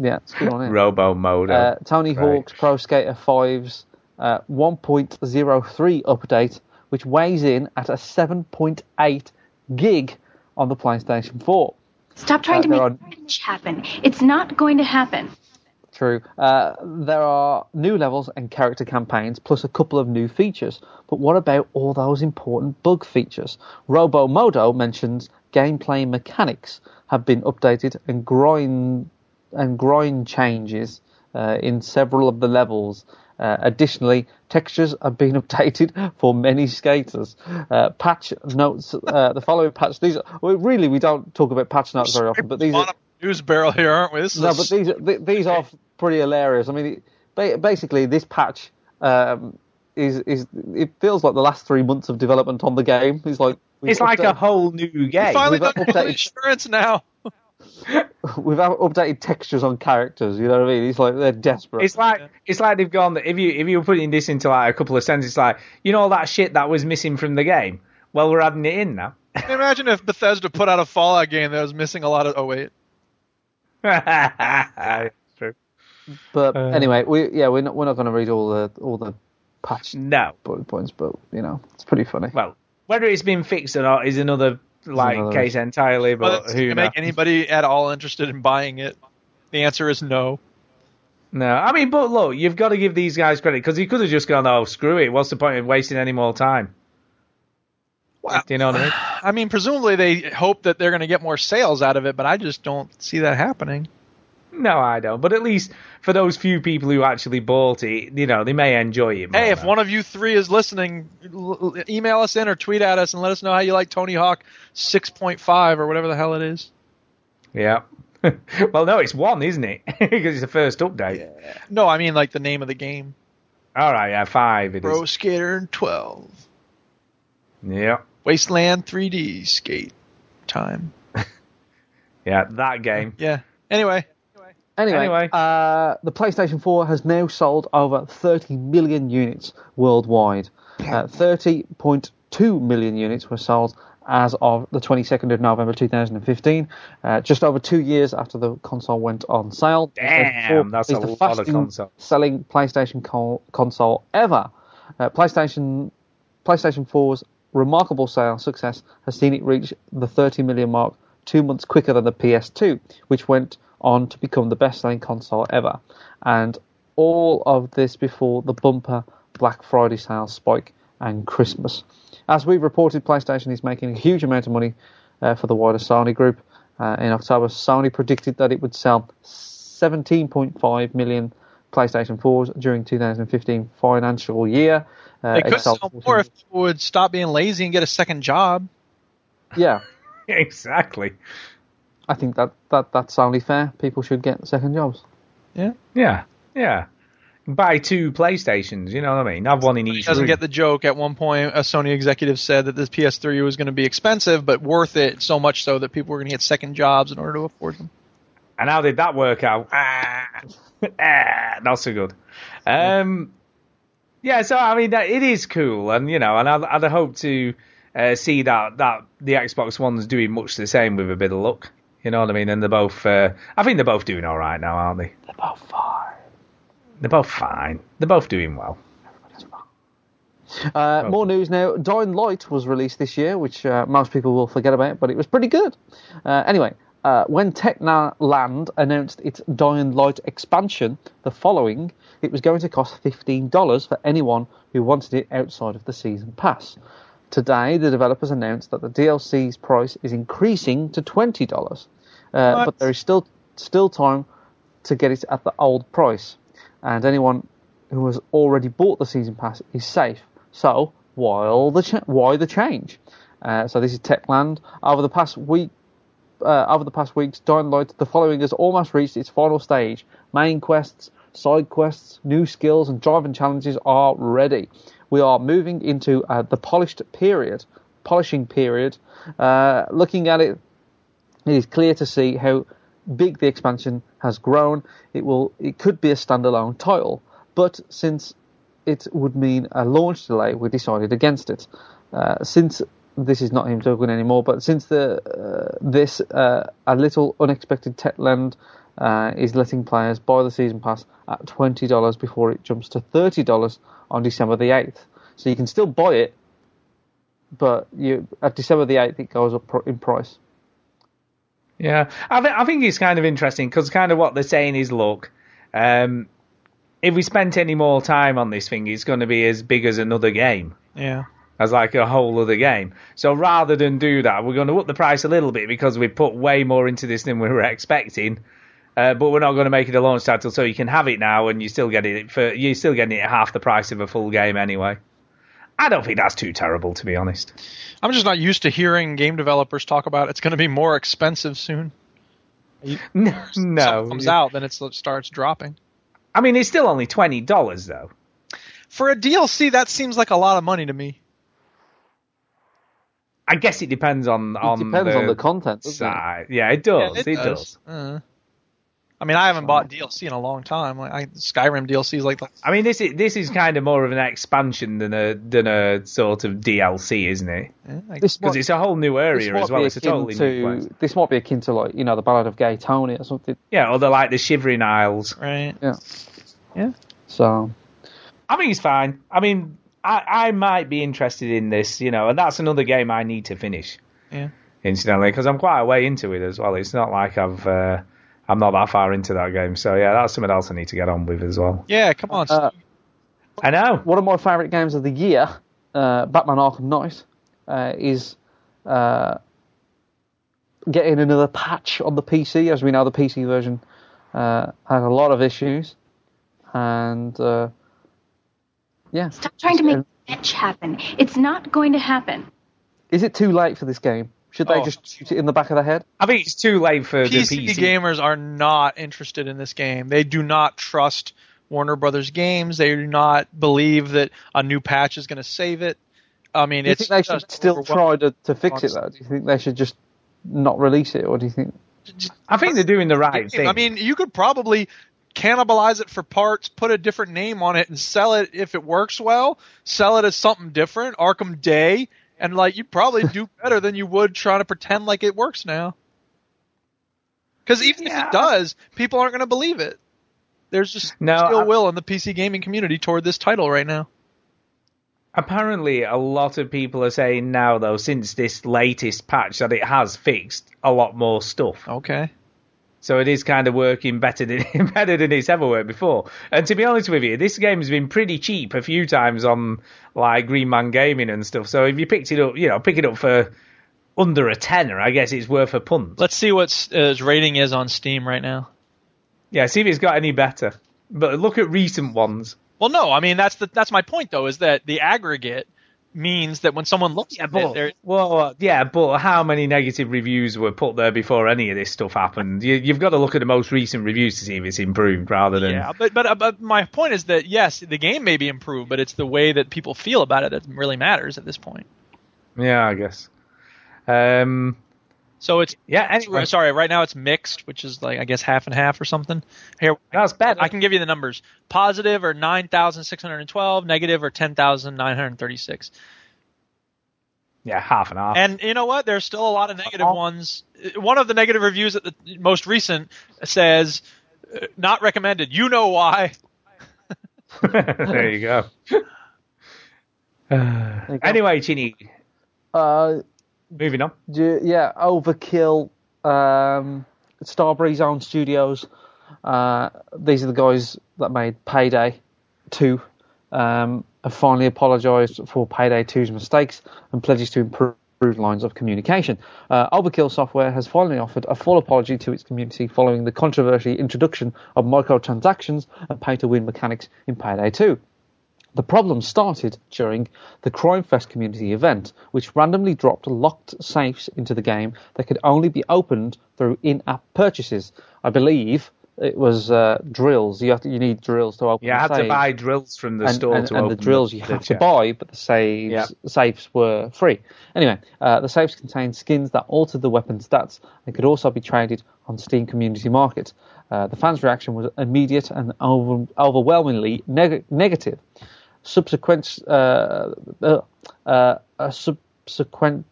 yeah, it's good on it. Robomodo. Uh, Tony Right. Hawk's Pro Skater 5's uh, 1.03 update, which weighs in at a 7.8 gig on the PlayStation 4. Stop trying Uh, to there make marriage happen. It's not going to happen. True. Uh, there are new levels and character campaigns, plus a couple of new features. But what about all those important bug features? Robomodo mentions gameplay mechanics have been updated and grind and grind changes uh, in several of the levels. Uh, additionally, textures have been (laughs) updated for many skaters. Uh, patch notes, uh, the following patch. These, are, well, really, we don't talk about patch notes very often, but these are, On a news barrel here, aren't we? This no, a but these are- th- these are pretty hilarious. I mean, it- basically, this patch um, is is it feels like the last three months of development on the game. It's like it's like a whole new game. finally we've done updated- insurance now. (laughs) we've updated textures on characters. You know what I mean? It's like they're desperate. It's like it's like they've gone. If you if you were putting this into like a couple of sentences, like you know all that shit that was missing from the game. Well, we're adding it in now. Imagine if Bethesda put out a Fallout game that was missing a lot of. Oh wait, (laughs) True. but uh, anyway, we yeah we're not we're not going to read all the all the patch No. bullet points, but you know it's pretty funny. Well, whether it's been fixed or not is another like another- case entirely. But that's who knows? make anybody at all interested in buying it? The answer is no. No, I mean, but look, you've got to give these guys credit because he could have just gone, "Oh, screw it. What's the point of wasting any more time?" Well, Do you know what I mean? (sighs) I mean, presumably they hope that they're going to get more sales out of it, but I just don't see that happening. No, I don't. But at least for those few people who actually bought it, you know, they may enjoy it. More Hey, if one of you three is listening, email us in or tweet at us and let us know how you like Tony Hawk 6.5 or whatever the hell it is. Yeah. (laughs) well, no, it's one, isn't it? (laughs) Because it's the first update. No, I mean like the name of the game. All right, yeah, five. It is. Pro Skater 12. Yeah, Wasteland 3D skate time. (laughs) yeah, that game. Yeah. Anyway, Anyway, Anyway. Uh, the PlayStation 4 has now sold over 30 million units worldwide. Uh, 30.2 million units were sold as of the 22nd of November 2015, uh, just over two years after the console went on sale. Damn, that's a the lot of fastest console. selling PlayStation co- console ever. Uh, PlayStation PlayStation 4's remarkable sales success has seen it reach the 30 million mark two months quicker than the PS2, which went on to become the best-selling console ever. And all of this before the bumper Black Friday sales spike and Christmas. As we've reported, PlayStation is making a huge amount of money uh, for the wider Sony group. Uh, in October, Sony predicted that it would sell 17.5 million PlayStation 4s during 2015 financial year. Uh, they it could sold sell more 14 if people would stop being lazy and get a second job. Yeah, (laughs) exactly. I think that, that that's only fair. People should get second jobs. Yeah. Yeah, yeah. Buy two PlayStations. You know what I mean? Have one in He each. doesn't room. get the joke. At one point, a Sony executive said that this PS3 was going to be expensive, but worth it so much so that people were going to get second jobs in order to afford them. And how did that work out? Ah, ah, not so good. Um, yeah, so I mean, it is cool, and you know, and I'd, I'd hope to uh, see that that the Xbox One's doing much the same with a bit of luck. You know what I mean? And they're both, uh, I think they're both doing all right now, aren't they? They're both fine. They're both fine. They're both doing well. Uh, More news now. Dying Light was released this year, which uh, most people will forget about, but it was pretty good. Uh, anyway, uh, when Techland announced its Dying Light expansion, the following, it was going to cost $15 for anyone who wanted it outside of the season pass. Today, the developers announced that the DLC's price is increasing to $20, uh, but there is still still time to get it at the old price, and anyone who has already bought the season pass is safe. So, why the ch- why the change? Uh, so this is Techland. Over the past week, uh, over the past weeks, Light, the following has almost reached its final stage. Main quests, side quests, new skills, and driving challenges are ready. We are moving into uh, the polished period, polishing period. Uh, looking at it, it is clear to see how big the expansion has grown. It will, it could be a standalone title, but since it would mean a launch delay, we decided against it. Uh, since this is not him talking anymore, but since the uh, this uh, a little unexpected Techland uh, is letting players buy the season pass at twenty dollars before it jumps to thirty dollars on December the eighth. So you can still buy it, but you at December the eighth it goes up in price. Yeah, I, th- I think it's kind of interesting because kind of what they're saying is, look, um, if we spent any more time on this thing, it's going to be as big as another game, Yeah. as like a whole other game. So rather than do that, we're going to up the price a little bit because we put way more into this than we were expecting. Uh, but we're not going to make it a launch title, so you can have it now, and you still get it for you're still getting it at half the price of a full game anyway. I don't think that's too terrible, to be honest. I'm just not used to hearing game developers talk about it's going to be more expensive soon. No, (laughs) no. comes out, then it starts dropping. I mean, it's still only twenty dollars though. For a DLC, that seems like a lot of money to me. I guess it depends on It on depends the on the content, doesn't it? Yeah, it does. Yeah, it, does. Uh, I mean, I haven't bought DLC in a long time. Like, I, Skyrim DLC is like I mean, this is this is kind of more of an expansion than a than a sort of DLC, isn't it? Because might- it's a whole new area as well. It's a totally to, new place. This might be akin to like you know the Ballad of Gay Tony or something. Yeah, or they're like the Shivering Isles. Right. Yeah. Yeah. So I think it's fine. I mean, I I might be interested in this, you know, and that's another game I need to finish. Yeah. Incidentally, because I'm quite a way into it as well. It's not like I've uh, I'm not that far into that game. So yeah, that's something else I need to get on with as well. Yeah, come on. Uh, I know. one of my favourite games of the year, uh, Batman Arkham Knight, uh, is uh, getting another patch on the PC. As we know, the PC version uh, has a lot of issues, and uh, yeah. Stop trying to make fetch happen. It's not going to happen. Is it too late for this game? Should they Oh. just shoot it in the back of the head? I think it's too late for PC, the PC. gamers are not interested in this game. They do not trust Warner Brothers games. They do not believe that a new patch is going to save it. I mean, Do you it's think they should still try to, to fix it though? Do you think they should just not release it, or do you think? I think they're doing the right thing. I mean, you could probably cannibalize it for parts, put a different name on it, and sell it if it works well. Sell it as something different, Arkham Day, and like you'd probably do better than you would trying to pretend like it works now. Because even if it does, people aren't going to believe it. There's just No, still I- will in the PC gaming community toward this title right now. Apparently, a lot of people are saying now, though, since this latest patch, that it has fixed a lot more stuff. Okay. So it is kind of working better than (laughs) better than it's ever worked before. And to be honest with you, this game has been pretty cheap a few times on like Green Man Gaming and stuff. So if you picked it up, you know, pick it up for under a tenner, I guess it's worth a punt. Let's see what uh, its rating is on Steam right now. Yeah, see if it's got any better. But look at recent ones. Well, no, I mean that's the that's my point though, is that the aggregate means that when someone looks at it, they're- Well, yeah, but how many negative reviews were put there before any of this stuff happened? You, you've got to look at the most recent reviews to see if it's improved, rather than Yeah, but, but uh, but my point is that yes, the game may be improved, but it's the way that people feel about it that really matters at this point. yeah, I guess. Um, So it's yeah. Anyway, sorry, right now it's mixed, which is like I guess half and half or something. Here, that's better. I can give you the numbers. Positive or nine thousand six hundred and twelve. Negative or ten thousand nine hundred thirty-six. yeah, half and half. And you know what? There's still a lot of negative ones. One of the negative reviews at the most recent says, uh, "Not recommended." You know why? (laughs) (sighs) there you go. anyway, Chinny. Uh, moving on. yeah, Overkill, um, Starbreeze Zone Studios. Uh, these are the guys that made Payday 2. Um, have finally apologised for Payday 2's mistakes and pledges to improve lines of communication. Uh, Overkill Software has finally offered a full apology to its community following the controversial introduction of microtransactions and pay-to-win mechanics in Payday 2. The problem started during the Crimefest community event, which randomly dropped locked safes into the game that could only be opened through in-app purchases. I believe it was uh, drills. You have to, you need drills to open. Yeah, I the had to buy drills from the and, store and, to and open the drills you have to buy, but the saves safes were free. Anyway, uh, the safes contained skins that altered the weapon stats and could also be traded on Steam Community Market. Uh, the fans' reaction was immediate and over, overwhelmingly neg- negative. Subsequent, uh, uh, uh, a subsequent.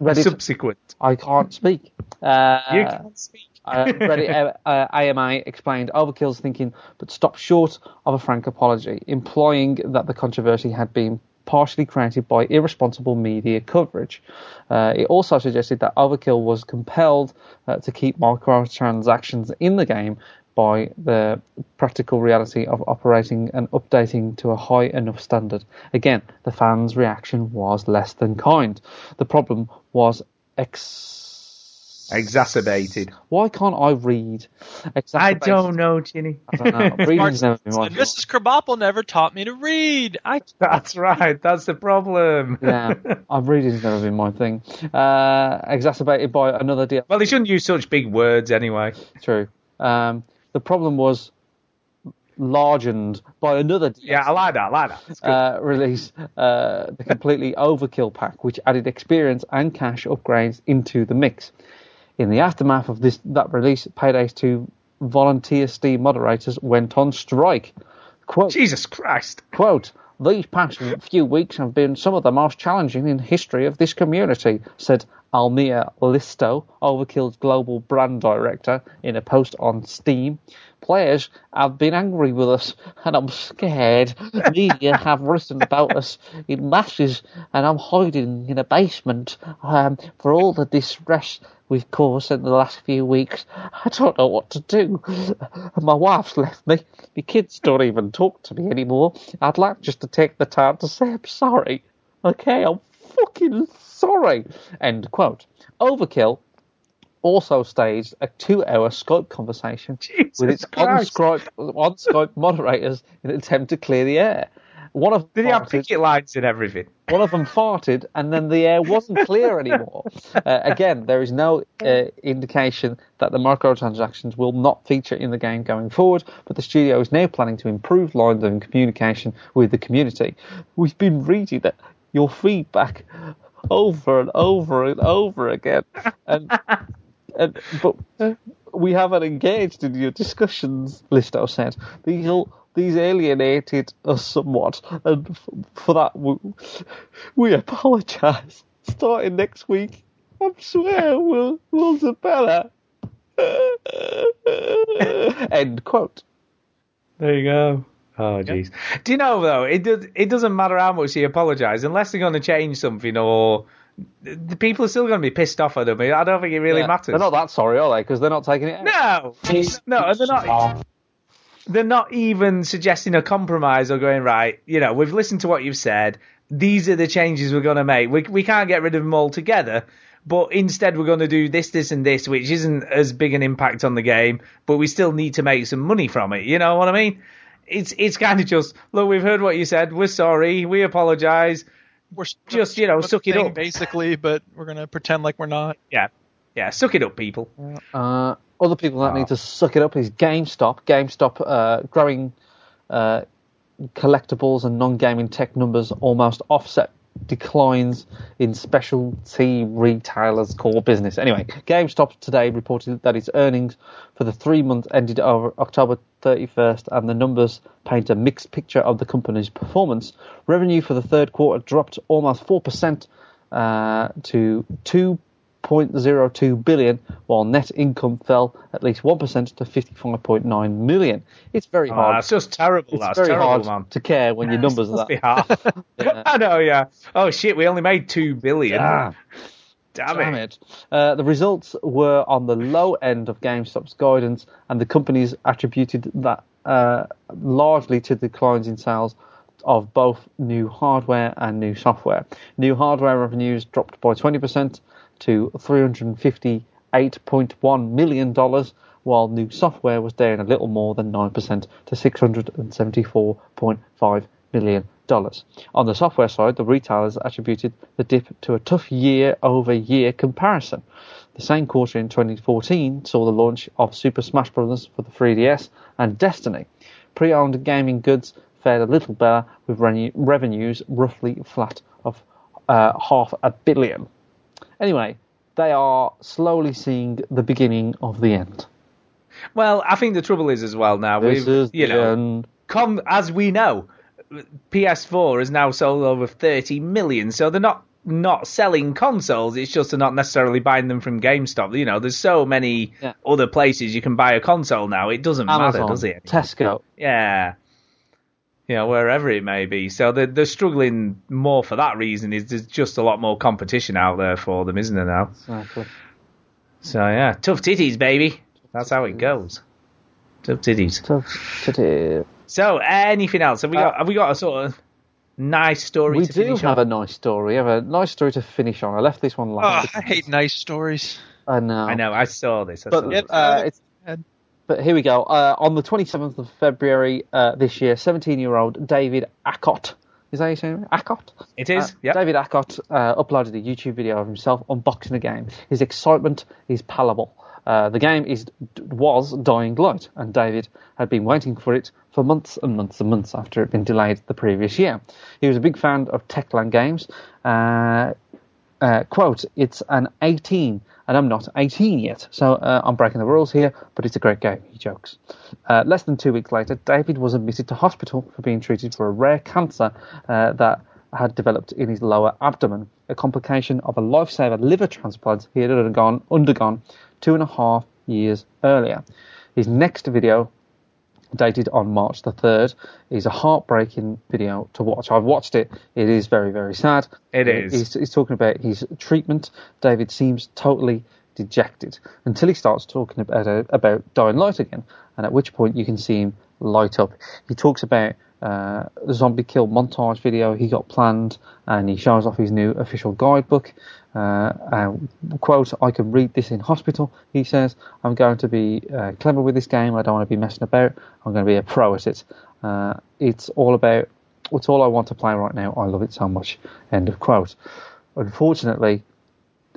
Reddit, Subsequent. I can't speak. Uh, You can't speak. uh, Reddit uh, AMA explained Overkill's thinking, but stopped short of a frank apology, implying that the controversy had been partially created by irresponsible media coverage. Uh, it also suggested that Overkill was compelled uh, to keep microtransactions in the game by the practical reality of operating and updating to a high enough standard. Again, the fans' reaction was less than kind. The problem was ex- Exacerbated. why can't I read? I don't know, Chinny. I don't know. (laughs) Reading's never been my And Mrs. Krabappel never taught me to read. I That's right. That's the problem. yeah, (laughs) I've reading's never been my thing. Uh, exacerbated by another deal. Well, they shouldn't use such big words anyway. True. Um, the problem was largened by another DLC, Yeah, I like that. I like that. Uh, release, uh, the completely overkill pack, which added experience and cash upgrades into the mix. In the aftermath of this that release, Payday 2 volunteer Steam moderators went on strike. Quote, Jesus Christ. Quote, these past few weeks have been some of the most challenging in history of this community, said Almir Listo, Overkill's global brand director, in a post on Steam. Players have been angry with us, and I'm scared. Media have written about us in masses, and I'm hiding in a basement um, for all the distress we've caused in the last few weeks. I don't know what to do. My wife's left me. My kids don't even talk to me anymore. I'd like just to take the time to say I'm sorry. Okay, I'm fucking sorry. End quote. Overkill also staged a two-hour Skype conversation Jesus with its on-Skype, on-Skype (laughs) moderators in an attempt to clear the air. One of Did he have farted- picket lines and everything? one of them farted, and then the air wasn't clear anymore. (laughs) Uh, again, there is no uh, indication that the microtransactions will not feature in the game going forward, but the studio is now planning to improve lines of communication with the community. We've been reading that your feedback over and over and over again, and, (laughs) and but we haven't engaged in your discussions. Listo said these all these alienated us somewhat, and f- for that we, we apologise. Starting next week, I swear we'll we'll do better. (laughs) End quote. There you go. Oh, jeez. Do you know though? It does. It doesn't matter how much he apologises unless they're going to change something or the people are still going to be pissed off at him. I don't think it really Yeah, matters. They're not that sorry, are they? Because they're not taking it. out. No, no, they're not. They're not even suggesting a compromise or going right. You know, we've listened to what you've said. These are the changes we're going to make. We we can't get rid of them altogether, but instead we're going to do this, this, and this, which isn't as big an impact on the game, but we still need to make some money from it. You know what I mean? It's it's kind of just look. We've heard what you said. We're sorry. We apologise. we're Just you know, suck it up. basically, but we're gonna pretend like we're not. Yeah, yeah. Suck it up, people. Uh, other people that need to suck it up is GameStop. GameStop uh, growing uh, collectibles and non-gaming tech numbers almost offset declines in specialty retailers' core business. Anyway, GameStop today reported that its earnings for the three months ended October 31st, and the numbers paint a mixed picture of the company's performance. Revenue for the third quarter dropped almost four percent uh, to two 0.02 billion, while net income fell at least 1% to 55.9 million. It's very Oh, hard. that's just terrible. it's that's very terrible, hard man. to care when your numbers are that. be (laughs) hard. (laughs) I know, yeah. Oh shit, we only made two billion. Damn, Damn it. it. Uh, the results were on the low end of GameStop's guidance, and the companies attributed that uh, largely to declines in sales of both new hardware and new software. New hardware revenues dropped by 20% to $358.1 million, while new software was down a little more than 9% to $674.5 million. On the software side, the retailers attributed the dip to a tough year over year comparison. The same quarter in 2014 saw the launch of Super Smash Bros. for the 3DS and Destiny. Pre owned gaming goods fared a little better, with revenues roughly flat of uh, half a billion. Anyway, they are slowly seeing the beginning of the end. Well, I think the trouble is as well now. This is you know, end. com- as we know, PS4 has now sold over 30 million, so they're not not selling consoles. It's just they're not necessarily buying them from GameStop. You know, there's so many Yeah. other places you can buy a console now. It doesn't Amazon, matter, does it? Tesco. Yeah. You know, wherever it may be. So they're, they're struggling more for that reason. Is there's just a lot more competition out there for them, isn't there now? Exactly. So yeah, tough titties, baby. That's how it goes. Tough titties. Tough titties. So anything else? Have we got? have we got a sort of nice story We to do finish have on? a nice story. We have a nice story to finish on. I left this one last. Oh, I hate nice stories. I know. I know. I saw this. I But, saw Yep. this. uh, it's, Ed. But here we go. Uh, on the 27th of February uh, this year, 17-year-old David Acott. Is that how you say it? Acott? It is. Uh, yep. David Acott uh, uploaded a YouTube video of himself unboxing the game. His excitement is palpable. Uh, the game is was Dying Light, and David had been waiting for it for months and months and months after it had been delayed the previous year. He was a big fan of Techland games. Uh, uh, quote, it's an 18, and I'm not 18 yet, so uh, I'm breaking the rules here, but it's a great game, he jokes. Uh, less than two weeks later, David was admitted to hospital for being treated for a rare cancer uh, that had developed in his lower abdomen, a complication of a lifesaver liver transplant he had undergone, undergone two and a half years earlier. His next video dated on March the 3rd, is a heartbreaking video to watch. I've watched it. It is very, very sad. It is. He's, he's talking about his treatment. David seems totally dejected until he starts talking about, uh, about Dying Light again, and at which point you can see him light up. He talks about uh, the zombie kill montage video he got planned, and he shows off his new official guidebook. Uh, and, quote, I can read this in hospital, he says. I'm going to be uh, clever with this game. I don't want to be messing about. I'm going to be a pro at it. Uh, it's all about, it's all I want to play right now. I love it so much. End of quote. Unfortunately,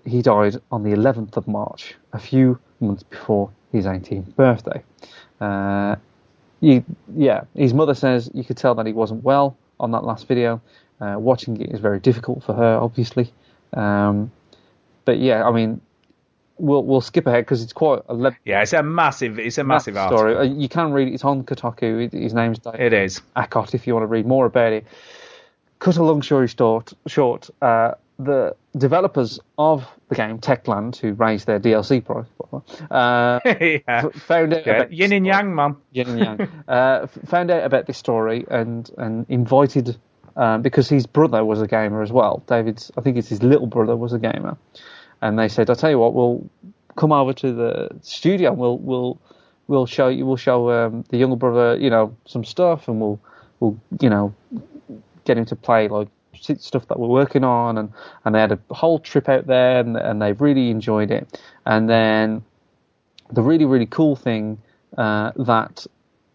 he died on the 11th of March, a few months before his 18th birthday. Uh, yeah, his mother says you could tell that he wasn't well on that last video. Uh, watching it is very difficult for her, obviously. Um, but yeah, I mean, we'll we'll skip ahead because it's quite a le- yeah, it's a massive. It's a massive, story. article. Uh, You can read it. It's on Kotaku. His name's David It is. Acott. if you want to read more about it. Cut a long story short, short uh, the developers of the game, Techland, who raised their DLC price, uh, (laughs) yeah. found out yeah. about Yin and Yang, man. Yin and Yang, uh, found out about this story and and invited um, because his brother was a gamer as well. David's, I think it's his little brother was a gamer, and they said, "I'll tell you what, we'll come over to the studio. and We'll we'll we'll show you. We'll show um, the younger brother, you know, some stuff, and we'll we'll you know get him to play like stuff that we're working on." And and they had a whole trip out there, and and they really enjoyed it. And then the really really cool thing uh, that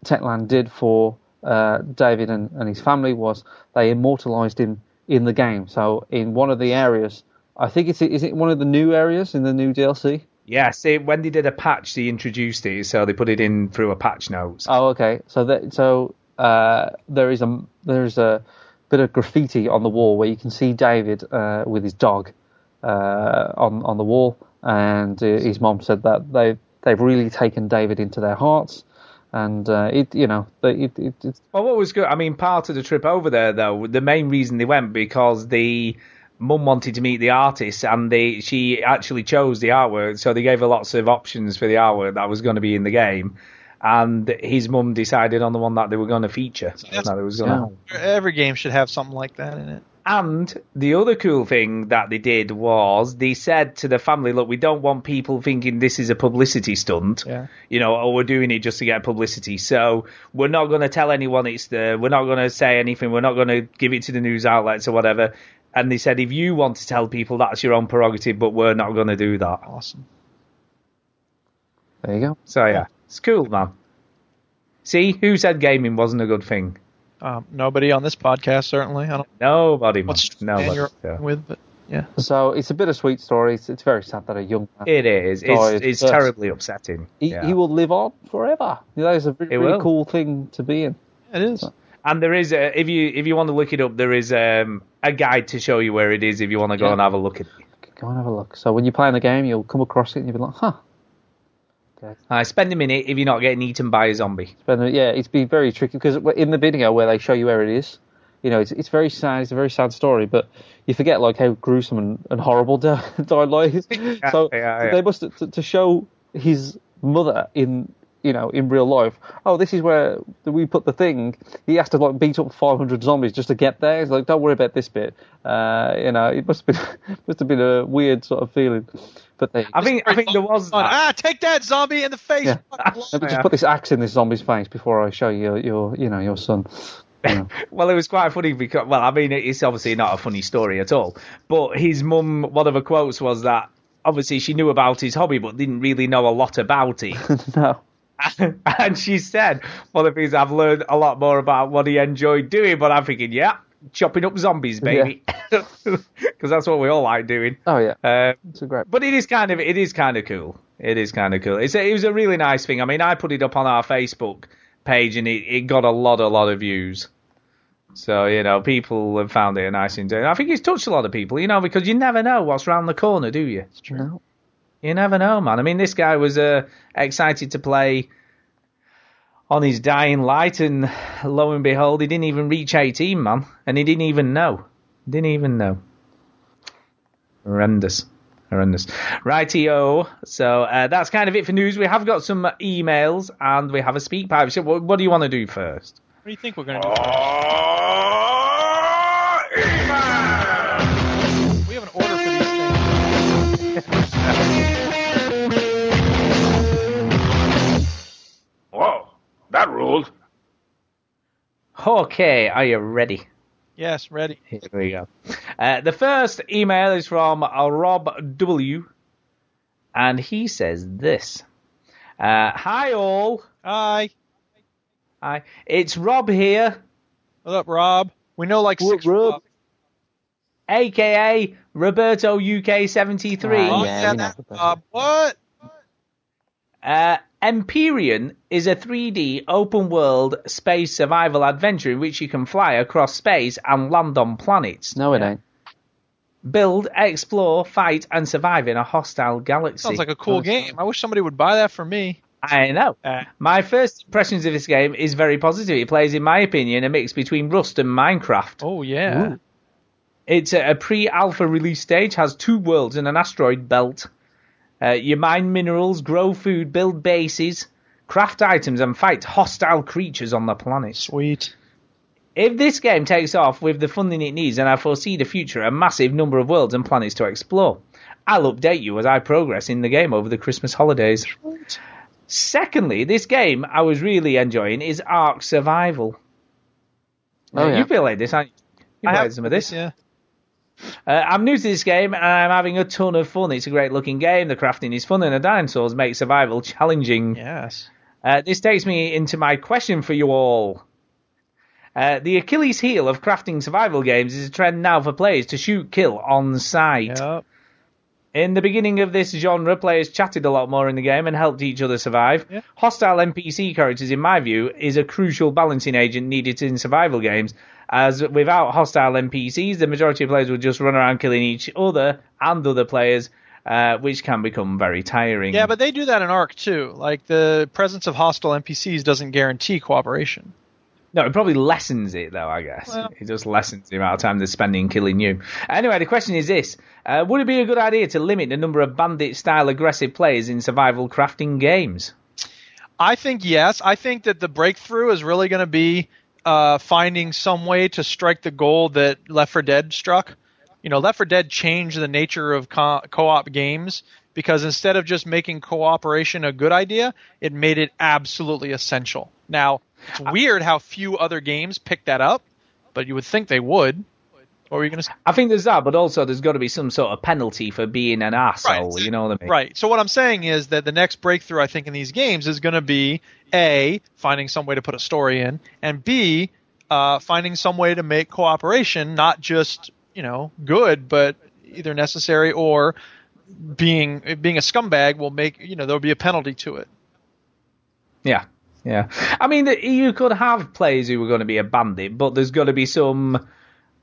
Techland did for uh, David and, and his family was they immortalized him in the game. So in one of the areas, I think it's is it one of the new areas in the new DLC? Yeah, see, when they did a patch, they introduced it, so they put it in through a patch notes. Oh, okay. So that so uh, there is a there is a bit of graffiti on the wall where you can see David uh, with his dog uh, on on the wall, and uh, his mom said that they they've really taken David into their hearts, and uh, it you know it, it, it's Well, what was good? I mean, part of the trip over there, though, the main reason they went because the mum wanted to meet the artist, and they she actually chose the artwork. So they gave her lots of options for the artwork that was going to be in the game, and his mum decided on the one that they were going to feature. that was gonna Every game should have something like that in it. And the other cool thing that they did was they said to the family, look, we don't want people thinking this is a publicity stunt. Yeah. You know, or we're doing it just to get publicity. So we're not going to tell anyone it's the, we're not going to say anything. We're not going to give it to the news outlets or whatever. And they said, if you want to tell people, that's your own prerogative, but we're not going to do that. Awesome. There you go. So yeah, it's cool, man. See, who said gaming wasn't a good thing? Um, nobody on this podcast certainly. I don't Nobody, man. what's Nobody. you're yeah. with, but yeah. So it's a bittersweet story. It's, it's very sad that a young man It is. It's, died, it's but terribly upsetting. He, yeah. he will live on forever. That is a really, He really cool thing to be in. It is. And there is a, if you if you want to look it up, there is um, a guide to show you where it is if you want to go Yeah. and have a look at it. Go and have a look. So when you're playing the game, you'll come across it and you'll be like, huh. Uh, spend a minute if you're not getting eaten by a zombie. But uh, yeah, it's been very tricky because in the video where they show you where it is, you know, it's it's very sad. It's a very sad story, but you forget like how gruesome and, and horrible (laughs) Dying Light is. (laughs) so yeah, yeah. they must to, to show his mother in you know in real life. Oh, this is where we put the thing. He has to like beat up 500 zombies just to get there. It's like don't worry about this bit. Uh, you know, it must have been (laughs) must have been a weird sort of feeling. But they I think I think there was that. ah, take that zombie in the face. Yeah. Let me just put this axe in this zombie's face before I show you your you know your son. (laughs) You know. Well, it was quite funny because, well, I mean, it's obviously not a funny story at all. But his mum, one of her quotes was that obviously she knew about his hobby, but didn't really know a lot about it. (laughs) no. (laughs) and she said, one of the things I've learned a lot more about what he enjoyed doing. But I'm thinking, yeah, chopping up zombies, baby, (laughs) because that's what we all like doing. Oh yeah, Uh, it's a great. but it is kind of it is kind of cool. It is kind of cool. It's a, it was a really nice thing. I mean, I put it up on our Facebook page and it, it got a lot a lot of views. So you know, people have found it a nice thing. I think it's touched a lot of people. You know, because you never know what's round the corner, do you? It's true. You never know, man. I mean, this guy was uh, excited to play on his dying light, and lo and behold, he didn't even reach 18, man, and he didn't even know. Didn't even know. Horrendous. Horrendous. Rightio. So uh, that's kind of it for news. We have got some emails and we have a Speakpipe. So what, what do you want to do first? What do you think we're going to do? We that ruled. Okay, are you ready? Yes, ready. Here we go. Uh, the first email is from uh, Rob W. And he says this. Uh, Hi, all. Hi. Hi. It's Rob here, What up, Rob? We know like six Rob? Robs. aka Roberto UK 73. Ah, Oh, yeah, yeah, we know that. Rob. What? Uh, Empyrion is a 3D open world space survival adventure in which you can fly across space and land on planets. No, it ain't. Build, explore, fight, and survive in a hostile galaxy. Sounds like a cool game. I wish somebody would buy that for me. I know. Uh, My first impressions of this game is very positive. It plays, in my opinion, a mix between Rust and Minecraft. oh yeah. Ooh. It's at a pre-alpha release stage, has two worlds and an asteroid belt. Uh, you mine minerals, grow food, build bases, craft items, and fight hostile creatures on the planet. Sweet. If this game takes off with the funding it needs, and I foresee the future a massive number of worlds and planets to explore, I'll update you as I progress in the game over the Christmas holidays. Sweet. Secondly, this game I was really enjoying is Ark Survival. Oh, yeah. You played this, haven't you? You I played have some of this. Yeah. Uh, I'm new to this game and I'm having a ton of fun. It's a great looking game. The crafting is fun and the dinosaurs make survival challenging. Yes. Uh, this takes me into my question for you all. Uh, the Achilles heel of crafting survival games is a trend now for players to shoot kill on sight. Yep. In the beginning of this genre, players chatted a lot more in the game and helped each other survive. Yeah. Hostile NPC characters, in my view, is a crucial balancing agent needed in survival games, as without hostile NPCs, the majority of players would just run around killing each other and other players, uh, which can become very tiring. Yeah, but they do that in Ark too. Like the presence of hostile NPCs doesn't guarantee cooperation. No, it probably lessens it though. I guess Well- it just lessens the amount of time they're spending killing you. Anyway, the question is this: uh, Would it be a good idea to limit the number of bandit-style aggressive players in survival crafting games? I think yes. I think that the breakthrough is really going to be uh, finding some way to strike the goal that Left 4 Dead struck. You know, Left 4 Dead changed the nature of co- co-op games because instead of just making cooperation a good idea, it made it absolutely essential. Now, it's weird how few other games pick that up, but you would think they would. What were you going to say? I think there's that, but also there's got to be some sort of penalty for being an asshole. You know what I mean? Right. So what I'm saying is that the next breakthrough I think in these games is going to be a finding some way to put a story in, and b uh, finding some way to make cooperation not just you know good, but either necessary or being being a scumbag will make you know there'll be a penalty to it. Yeah, yeah. I mean, you could have players who are going to be a bandit, but there's got to be some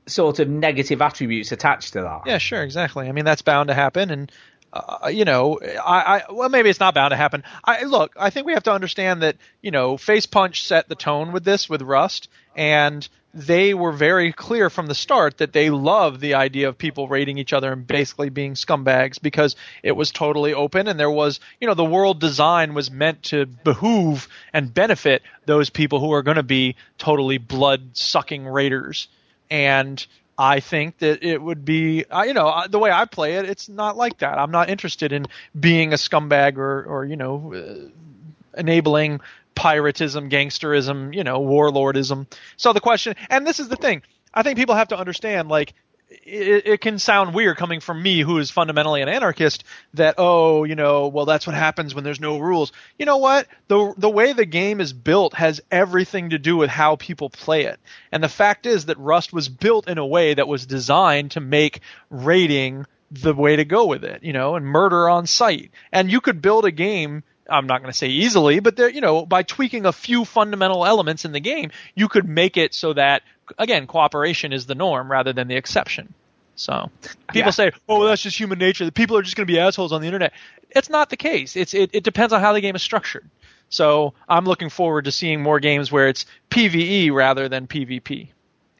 sort of negative attributes attached to that. Yeah, sure, exactly. I mean, that's bound to happen, and uh, you know, I, I well, maybe it's not bound to happen. I look, I think we have to understand that you know, Facepunch set the tone with this with Rust, and they were very clear from the start that they love the idea of people raiding each other and basically being scumbags because it was totally open and there was, you know, the world design was meant to behoove and benefit those people who are going to be totally blood sucking raiders and I think that it would be, you know, the way I play it, it's not like that. I'm not interested in being a scumbag or, or you know, uh, enabling piratism, gangsterism, you know, warlordism. So the question, and this is the thing, I think people have to understand, like, it, it can sound weird coming from me, who is fundamentally an anarchist, that oh, you know, well, that's what happens when there's no rules. You know what? The the way the game is built has everything to do with how people play it. And the fact is that Rust was built in a way that was designed to make raiding the way to go with it, you know, and murder on sight. And you could build a game I'm not going to say easily, but there, you know, by tweaking a few fundamental elements in the game, you could make it so that again, cooperation is the norm rather than the exception. So people Yeah. say, "Oh, well, that's just human nature. The people are just going to be assholes on the internet." It's not the case. It's it, it depends on how the game is structured. So I'm looking forward to seeing more games where it's PVE rather than PvP,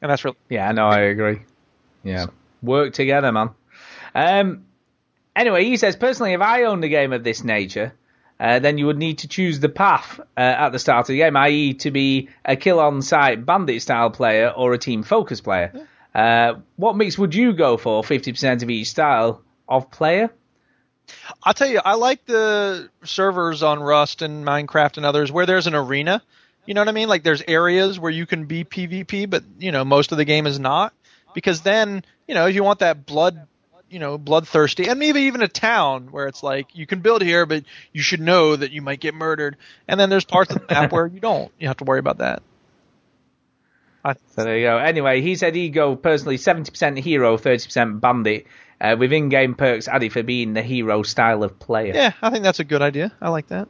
and that's really Yeah, no, I agree. Yeah, work together, man. Um, anyway, he says personally, if I owned a game of this nature, uh, then you would need to choose the path uh, at the start of the game, i.e., to be a kill on site bandit style player or a team focus player. Uh, what mix would you go for? Fifty percent of each style of player. I'll tell you, I like the servers on Rust and Minecraft and others where there's an arena. You know what I mean? Like there's areas where you can be PvP, but you know most of the game is not. Because then, you know, if you want that blood, you know, bloodthirsty, and maybe even a town where it's like you can build here, but you should know that you might get murdered. And then there's parts of the map where you don't. You have to worry about that. I, So there you go. Anyway, he said he'd go personally 70% hero, 30% bandit, uh, with in-game perks added for being the hero style of player. yeah, I think that's a good idea. I like that.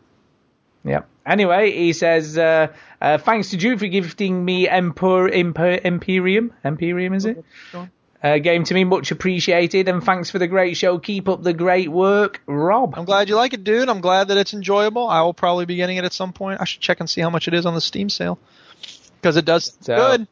Yeah. Anyway, he says, uh, uh, thanks to Duke for gifting me Emper, Emper, Imperium. Imperium, is it? Uh, game to me, much appreciated, and thanks for the great show. Keep up the great work, Rob. I'm glad you like it, dude. I'm glad that it's enjoyable. I will probably be getting it at some point. I should check and see how much it is on the Steam sale because it does So- good.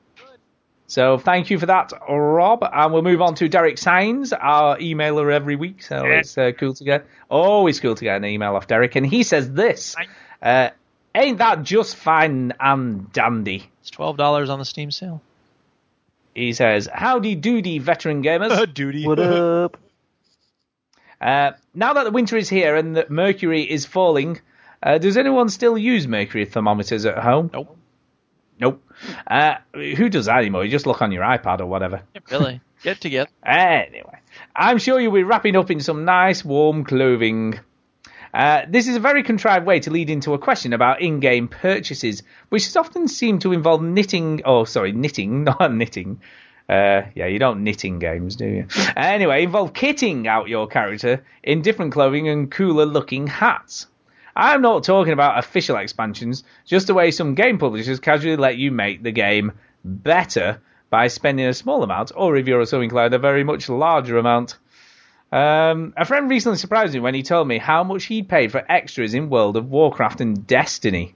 So thank you for that, Rob. And we'll move on to Derek Sainz, our emailer every week. So it's uh, cool to get, always cool to get an email off Derek. And he says this, uh, ain't that just fine and dandy? It's twelve dollars on the Steam sale. He says, howdy doody, veteran gamers. (laughs) Duty. What up? (laughs) Uh, now that the winter is here and that mercury is falling, uh, does anyone still use mercury thermometers at home? Nope. Nope. Uh, who does that anymore? You just look on your iPad or whatever. (laughs) Really? Get together. Anyway, I'm sure you'll be wrapping up in some nice warm clothing. Uh, this is a very contrived way to lead into a question about in-game purchases, which has often seemed to involve knitting. Oh, sorry, knitting, (laughs) not knitting. Uh, yeah, you don't knit in games, do you? Anyway, involve kitting out your character in different clothing and cooler-looking hats. I'm not talking about official expansions, just the way some game publishers casually let you make the game better by spending a small amount, or if you're a so inclined, a very much larger amount. Um, a friend recently surprised me when he told me how much he'd paid for extras in World of Warcraft and Destiny.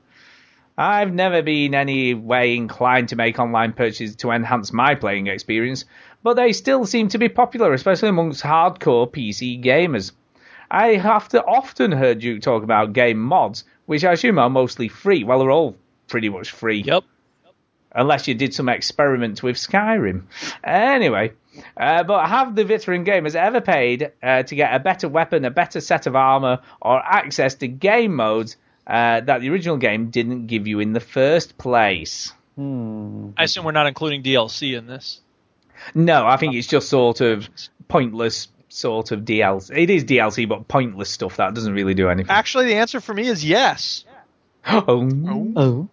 I've never been any way inclined to make online purchases to enhance my playing experience, but they still seem to be popular, especially amongst hardcore PC gamers. I have to often heard you talk about game mods, which I assume are mostly free. Well, they're all pretty much free. Yep. Unless you did some experiments with Skyrim. Anyway, uh, but have the veteran gamers ever paid uh, to get a better weapon, a better set of armor, or access to game modes uh, that the original game didn't give you in the first place? Hmm. I assume we're not including DLC in this. No, I think it's just sort of pointless sort of DLC. It is DLC, but pointless stuff that doesn't really do anything. Actually, the answer for me is yes. (gasps) oh. Oh.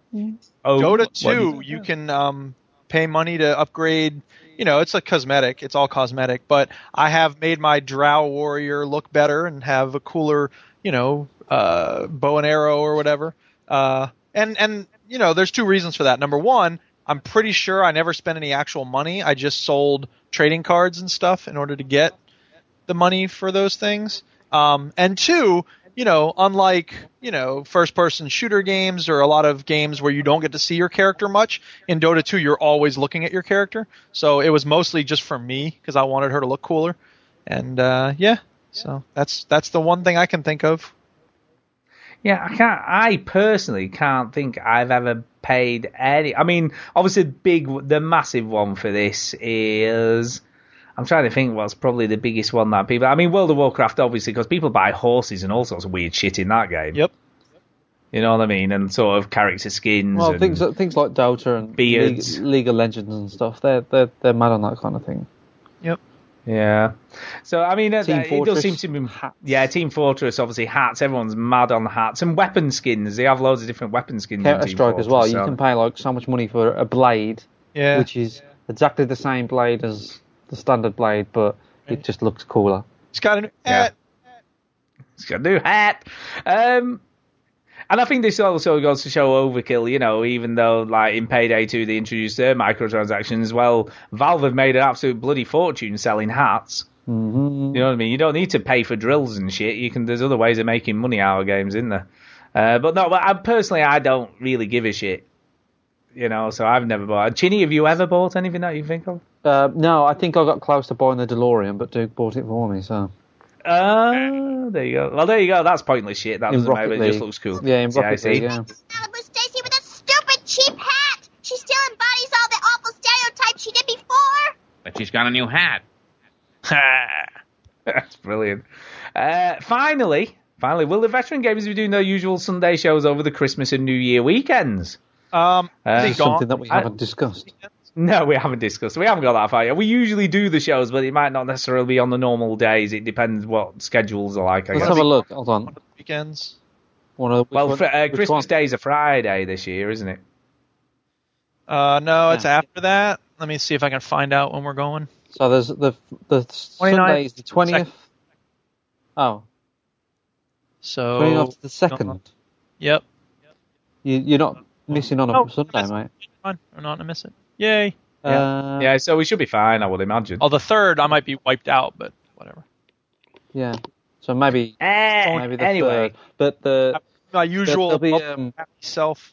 Oh, Dota what 2, is- you can um, pay money to upgrade. You know, it's a cosmetic. It's all cosmetic. But I have made my Drow Warrior look better and have a cooler, you know, uh, bow and arrow or whatever. Uh, and and you know, there's two reasons for that. Number one, I'm pretty sure I never spent any actual money. I just sold trading cards and stuff in order to get the money for those things. Um, and two, you know, unlike you know first person shooter games or a lot of games where you don't get to see your character much, in Dota 2 you're always looking at your character. So it was mostly just for me because I wanted her to look cooler. And uh, yeah, so that's that's the one thing I can think of. Yeah, I can't. I personally can't think I've ever paid any. I mean, obviously, big, the massive one for this is. I'm trying to think what's probably the biggest one that people. I mean, World of Warcraft, obviously, because people buy horses and all sorts of weird shit in that game. Yep. You know what I mean? And sort of character skins. Well, and, things things like Dota and League, Beards. League of Legends and stuff. They're they're they're mad on that kind of thing. Yep. Yeah. So I mean, uh, Team it does seem to be yeah. Team Fortress, obviously hats. Everyone's mad on the hats and weapon skins. They have loads of different weapon skins. in Counter Strike as well. Fortress, You can pay like so much money for a blade, Yeah. which is exactly the same blade as the standard blade, but it just looks cooler. It's got an Yeah. It's got a new hat. Um, and I think this also goes to show overkill, you know, even though like in Payday 2 they introduced their microtransactions, well, Valve have made an absolute bloody fortune selling hats. Mm-hmm. You know what I mean? You don't need to pay for drills and shit. You can. There's other ways of making money out of games, isn't there? Uh, but no, but I, personally, I don't really give a shit. You know, so I've never bought. Chinny, have you ever bought anything that you think of? Uh, no, I think I got close to buying the DeLorean, but Duke bought it for me. So Uh, there you go. Well, there you go. That's pointless shit. That In doesn't matter. Rocket It just looks cool. Yeah, in See, I Rocket see. League, yeah. Malibu Stacy with a stupid cheap hat. She still embodies all the awful stereotypes she did before. But she's got a new hat. (laughs) That's brilliant. Uh, finally, finally, will the veteran gamers be doing their usual Sunday shows over the Christmas and New Year weekends? Um, Uh, they gone. something that we haven't discussed. No, we haven't discussed. We haven't got that far yet. We usually do the shows, but it might not necessarily be on the normal days. It depends what schedules are like. I Let's guess. have a look. Hold on. weekends. One of the, Well, which fr- one- uh, Christmas one? Day's a Friday this year, isn't it? Uh, no, it's Yeah. after that. Let me see if I can find out when we're going. So there's the the 29th, Sunday is the twentieth. Oh, So 29th to the second. Yep. You, you're not missing on a Oh, Sunday, that's- mate. Fine. We're not gonna miss it. Yay. Uh, yeah, so we should be fine, I would imagine. Oh, the third I might be wiped out, but whatever. yeah. So maybe Eh, maybe the anyway, third. But the My usual there'll be, um, self.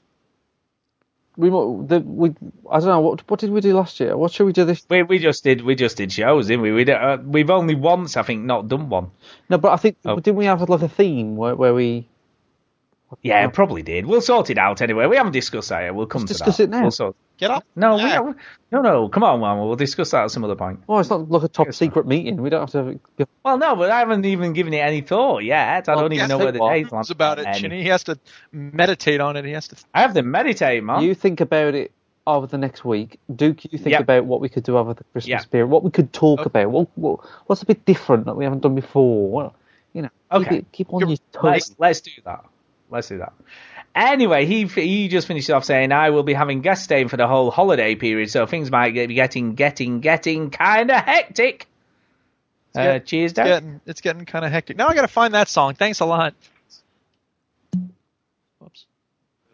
we the we I don't know what what did we do last year? What should we do this? we we just did we just did shows, didn't we? We did, uh, we've only once, I think, not done one. No, but I think Oh. didn't we have like a theme where, where we Yeah, probably did. We'll sort it out anyway. We haven't discussed that yet. We'll come Let's to discuss that. it now. We'll sort- Get up. No, we don't- no, no. Come on, man. We'll discuss that at some other point. well, it's not like a top secret meeting. We don't have to. Have, Well, no, but I haven't even given it any thought yet. I Well, don't even know take where the days It's about it, Any- Chinny. He has to meditate on it. He has to. I have to meditate, man. You think about it over the next week. Duke, you think Yep. about what we could do over the Christmas Yeah. period. What we could talk about. What, what what's a bit different that we haven't done before? What, you know. Keep, Okay. it, keep on You're- your let's toes. let's do that. Let's do that. Anyway, he he just finished off saying I will be having guest staying for the whole holiday period, so things might be getting getting getting kind of hectic. Uh, get- cheers, It's Dad. getting, it's getting kind of hectic. Now I got to find that song. Thanks a lot. Whoops.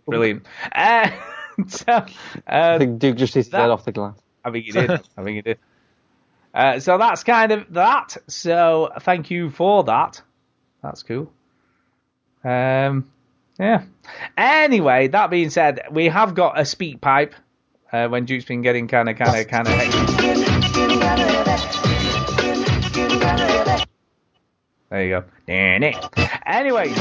Brilliant. Uh, (laughs) so, I um, think Duke just hit his that- off the glass. I think he did. I think he did. Uh, so that's kind of that. So thank you for that. That's cool. Um, Yeah. Anyway, that being said, we have got a speak pipe. Uh, when Duke's been getting kind of, kind of, kind of. There you go. Anyway.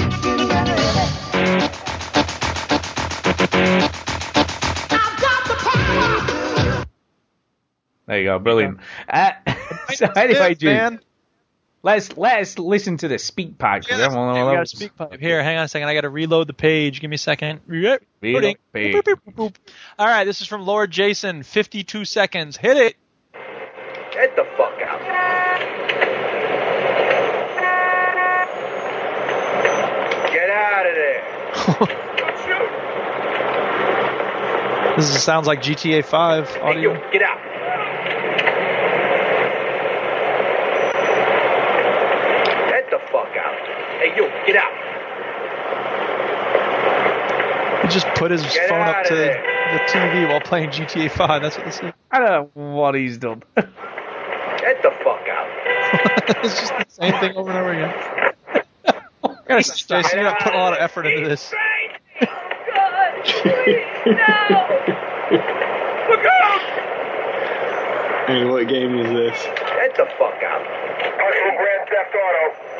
There you go, brilliant. Uh, (laughs) so anyway, Duke, let's let's listen to the speak pipe. Yeah, that's- we got a speak pipe. Here, hang on a second. I got to reload the page. Give me a second. Reload page. Boop, boop, boop, boop. All right, this is from Lord Jason. 52 seconds. Hit it. Get the fuck out. Get out of there. (laughs) This is, sounds like GTA 5 Hey, audio. you, get out. Get the fuck out. Hey, you, get out. He just put his Get phone up to there. the TV while playing GTA 5. That's what this is. I don't know what he's done. (laughs) Get the fuck out. (laughs) it's just the same thing over and over again. (laughs) Jason, you're not putting a lot of effort into this. Hey, what game is this? Get the fuck out. Marshall Grand Theft Auto.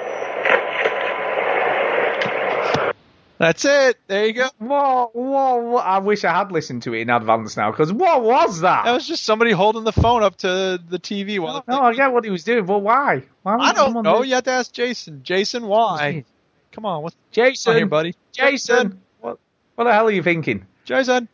That's it. There you go. What, what, what? I wish I had listened to it in advance now, because what was that? That was just somebody holding the phone up to the TV while. no, I get what he was doing, but why? Why I don't know. do- You have to ask Jason. Jason, why? Come on, what's Jason, on here, buddy? Jason, what, what the hell are you thinking? Jason.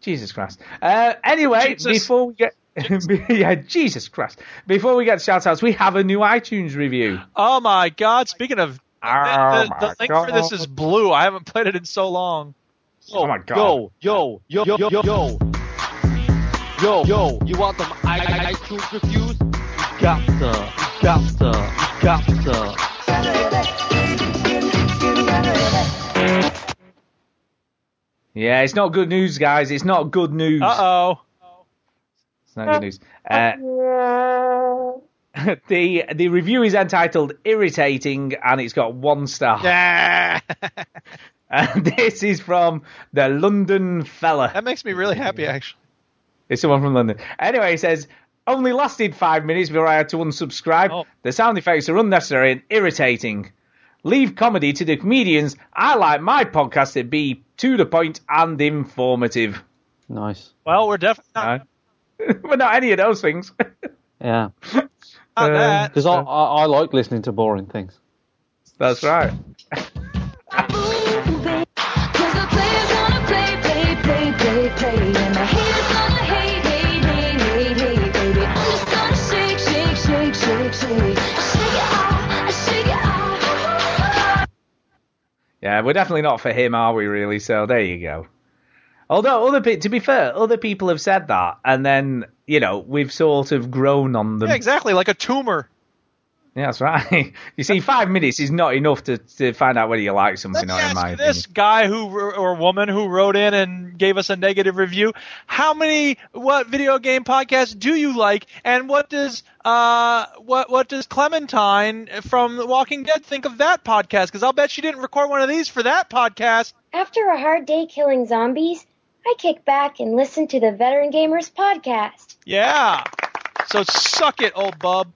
Jesus Christ. Uh, anyway, Jesus. before we get. (laughs) yeah, Jesus Christ. Before we get shout outs, we have a new iTunes review. Oh my God! Speaking of, Oh the, the, the link for this is blue. I haven't played it in so long. Oh my God. Yo, yo, yo, yo, yo, yo. Yo, yo, you want them I, I, iTunes reviews? You got to, you got to, you got to. Yeah, it's not good news, guys. It's not good news. Uh oh. It's not good news. Uh, (laughs) (laughs) the the review is entitled "Irritating" and it's got one star. Yeah. (laughs) And this is from the London fella. That makes me really happy, actually. It's someone from London. Anyway, it says, only lasted five minutes before I had to unsubscribe. Oh. The sound effects are unnecessary and irritating. Leave comedy to the comedians. I like my podcast to be to the point and informative. Nice. Well, we're definitely not, uh, (laughs) but not any of those things. Yeah. Not um, that. Because I, I, I like listening to boring things. That's right. Yeah, we're definitely not for him, are we? Really? So there you go. Although other pe- to be fair, other people have said that, and then you know we've sort of grown on them. Yeah, exactly. Like a tumor. Yeah, that's right. (laughs) you see, five minutes is not enough to, to find out whether you like something Let me or in ask my you opinion. this guy who or woman who wrote in and gave us a negative review. How many what video game podcasts do you like, and what does uh what what does Clementine from The Walking Dead think of that podcast? Because I'll bet she didn't record one of these for that podcast. After a hard day killing zombies, I kick back and listen to the Veteran Gamers podcast. Yeah. So suck it, old bub.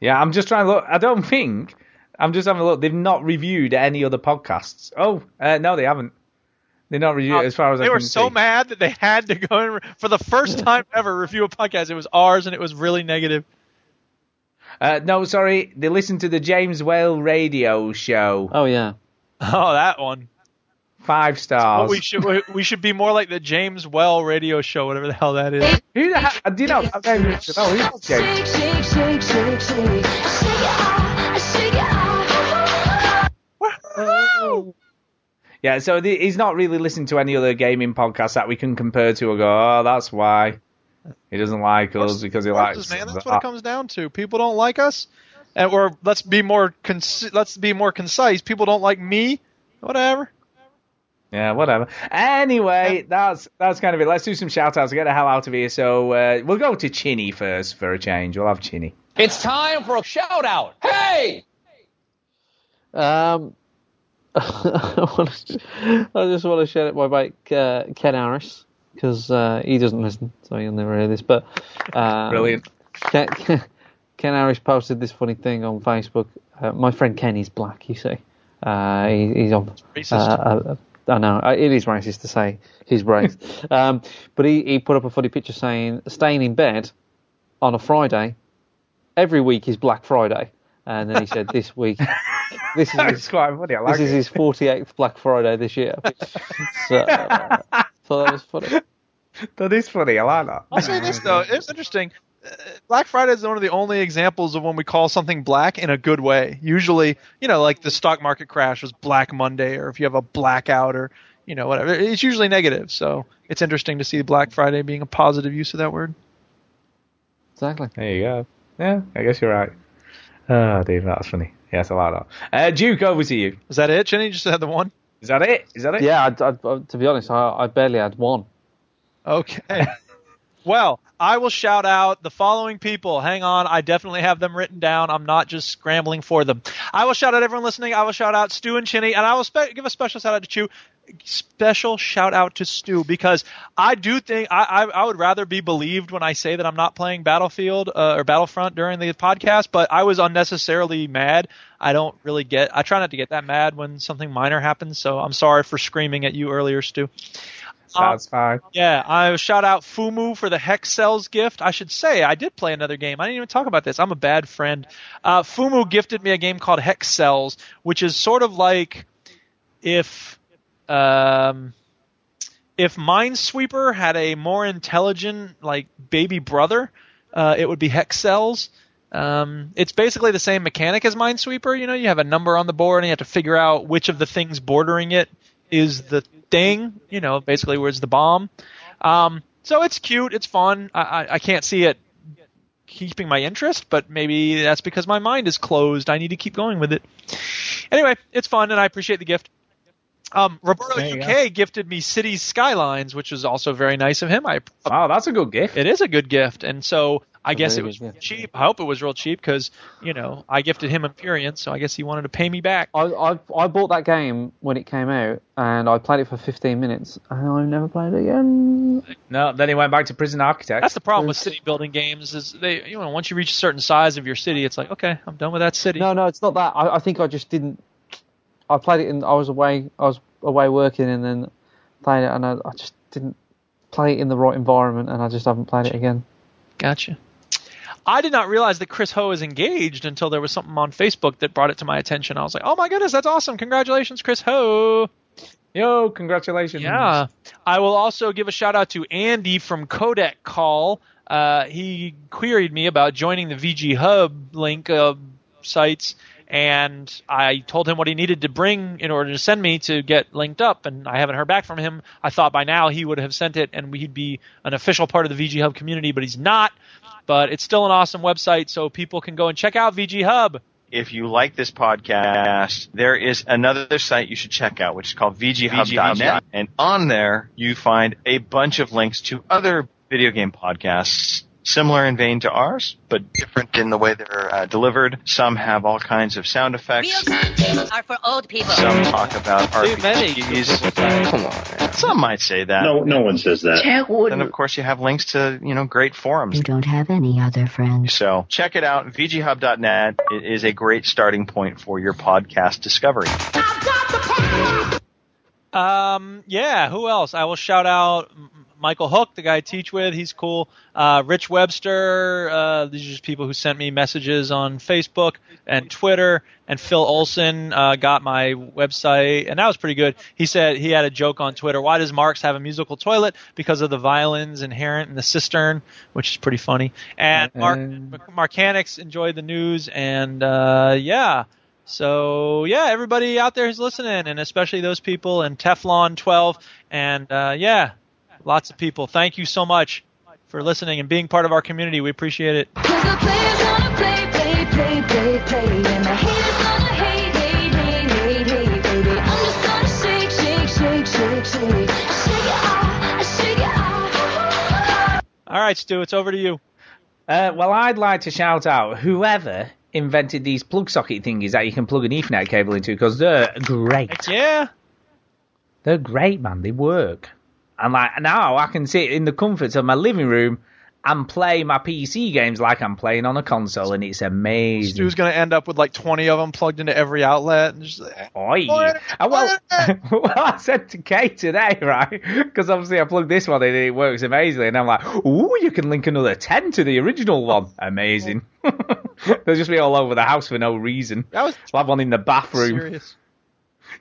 Yeah, I'm just trying to look. I don't think. I'm just having a look. They've not reviewed any other podcasts. Oh, uh, no, they haven't. They're not reviewed as far as I they can were so see. mad that they had to go and re- for the first (laughs) time ever review a podcast. It was ours, and it was really negative. Uh, no, sorry. They listened to the James Whale radio show. Oh yeah. Oh, that one. Five Well, stars. we should we- we should be more like the James Whale radio show, whatever the hell that is. Who the hell? Do you know? I don't even know who's James. Yeah, so the, he's not really listened to any other gaming podcast that we can compare to. Or go, oh, that's why he doesn't like us because he likes. Horses, man, that's that." what it comes down to. People don't like us, and or let's be more conci- let's be more concise. People don't like me. Whatever. Yeah, whatever. Anyway, that's that's kind of it. Let's do some shout outs to get the hell out of here. So uh, we'll go to Chinny first for a change. We'll have Chinny. It's time for a shout out. Hey! Um, (laughs) I want to, I just want to shout out my mate uh, Ken Harris because uh, he doesn't listen, so he'll never hear this. But uh, Brilliant. Ken, Ken Harris posted this funny thing on Facebook. Uh, my friend Ken is black, you see. Uh, he, he's on. Racist. Uh, uh, I know uh, it is racist to say he's race, (laughs) um, but he, he put up a funny picture saying staying in bed on a Friday every week is Black Friday, and then he said this week (laughs) this is his, quite funny. I like this is his 48th Black Friday this year. (laughs) so uh, thought that was funny. That is funny. I like that. I'll say this though, it's interesting. Uh, Black Friday is one of the only examples of when we call something black in a good way. Usually, you know, like the stock market crash was Black Monday, or if you have a blackout, or you know, whatever. It's usually negative. So it's interesting to see Black Friday being a positive use of that word. Exactly. There you go. Yeah, I guess you're right. Oh, Dave, that's funny. Yes, I like that. Uh, Duke, over to you. Is that it, Chinny? Just had the one. Is that it? Is that it? Yeah, I, I, I- to be honest, I, I barely had one. Okay. (laughs) well, I will shout out the following people. Hang on, I definitely have them written down. I'm not just scrambling for them. I will shout out everyone listening. I will shout out Stu and Chinny, and I will spe- give a special shout out to Stu. Special shout out to Stu because I do think I, I, I would rather be believed when I say that I'm not playing Battlefield uh, or Battlefront during the podcast, but I was unnecessarily mad. I don't really get. I try not to get that mad when something minor happens, so I'm sorry for screaming at you earlier, Stu. That's fine. Yeah, I shout out Fumu for the Hex Cells gift. I should say I did play another game. I didn't even talk about this. I'm a bad friend. Uh, Fumu gifted me a game called Hex Cells, which is sort of like if um, if Minesweeper had a more intelligent like baby brother, uh, it would be Hex Cells. Um, it's basically the same mechanic as Minesweeper. You know, you have a number on the board and you have to figure out which of the things bordering it is the thing. You know, basically where's the bomb. Um, so it's cute. It's fun. I, I, I can't see it keeping my interest, but maybe that's because my mind is closed. I need to keep going with it. Anyway, it's fun and I appreciate the gift. Um, Roberto UK gifted me Cities Skylines, which was also very nice of him. I Wow, that's a good gift. it is a good gift, and so I A guess it was good gift. cheap. I hope it was real cheap because you know I gifted him Empyrion, so I guess he wanted to pay me back. I, I I bought that game when it came out, and I played it for 15 minutes, and I've never played it again. No, then he went back to Prison Architect. That's the problem with city building games is they you know once you reach a certain size of your city, it's like okay, I'm done with that city. No, no, it's not that. I, I think I just didn't. I played it, and I was away. I was away working, and then played it, and I, I just didn't play it in the right environment, and I just haven't played it again. Gotcha. I did not realize that Chris Ho is engaged until there was something on Facebook that brought it to my attention. I was like, oh my goodness, that's awesome! Congratulations, Chris Ho. Yo, congratulations. Yeah. I will also give a shout out to Andy from Codec Call. Uh, he queried me about joining the VG Hub link uh, sites, and I told him what he needed to bring in order to send me to get linked up, and I haven't heard back from him. I thought by now he would have sent it and he'd be an official part of the VG Hub community, but he's not. But it's still an awesome website, so people can go and check out VG Hub. if you like this podcast, there is another site you should check out, which is called VGHub.net. And on there, you find a bunch of links to other video game podcasts similar in vein to ours, but different in the way they're uh, delivered. Some have all kinds of sound effects. are for old people. Some talk about Too many. RPGs. Come on. Some might say that. No, no one says that. Then of course you have links to, you know, great forums. You don't have any other friends. So check it out, VGHub.net. It is a great starting point for your podcast discovery. Um, yeah, who else? I will shout out M- Michael Hook, the guy I teach with. He's cool. Uh, Rich Webster. Uh, these are just people who sent me messages on Facebook and Twitter. And Phil Olson uh, got my website, and that was pretty good. He said he had a joke on Twitter. Why does Marx have a musical toilet? Because of the violins inherent in the cistern, which is pretty funny. And Mark Marcanix enjoyed the news, and uh, yeah. So yeah, everybody out there who's listening, and especially those people and Teflon 12, and uh, yeah, lots of people. Thank you so much for listening and being part of our community. We appreciate it. All right, Stu, it's over to you. Uh, well, I'd like to shout out whoever invented these plug socket thingies that you can plug an Ethernet cable into because they're great. Yeah. They're great, man. They work. And like now I can sit in the comforts of my living room and play my PC games like I'm playing on a console, and it's amazing. Stu's going to end up with like 20 of them plugged into every outlet. And just, Oi. Uh, well, well, I said to Kate today, right? Because obviously I plugged this one in and it works amazingly. And I'm like, ooh, you can link another 10 to the original one. Amazing. (laughs) They'll just be all over the house for no reason. That was we'll have one in the bathroom. serious.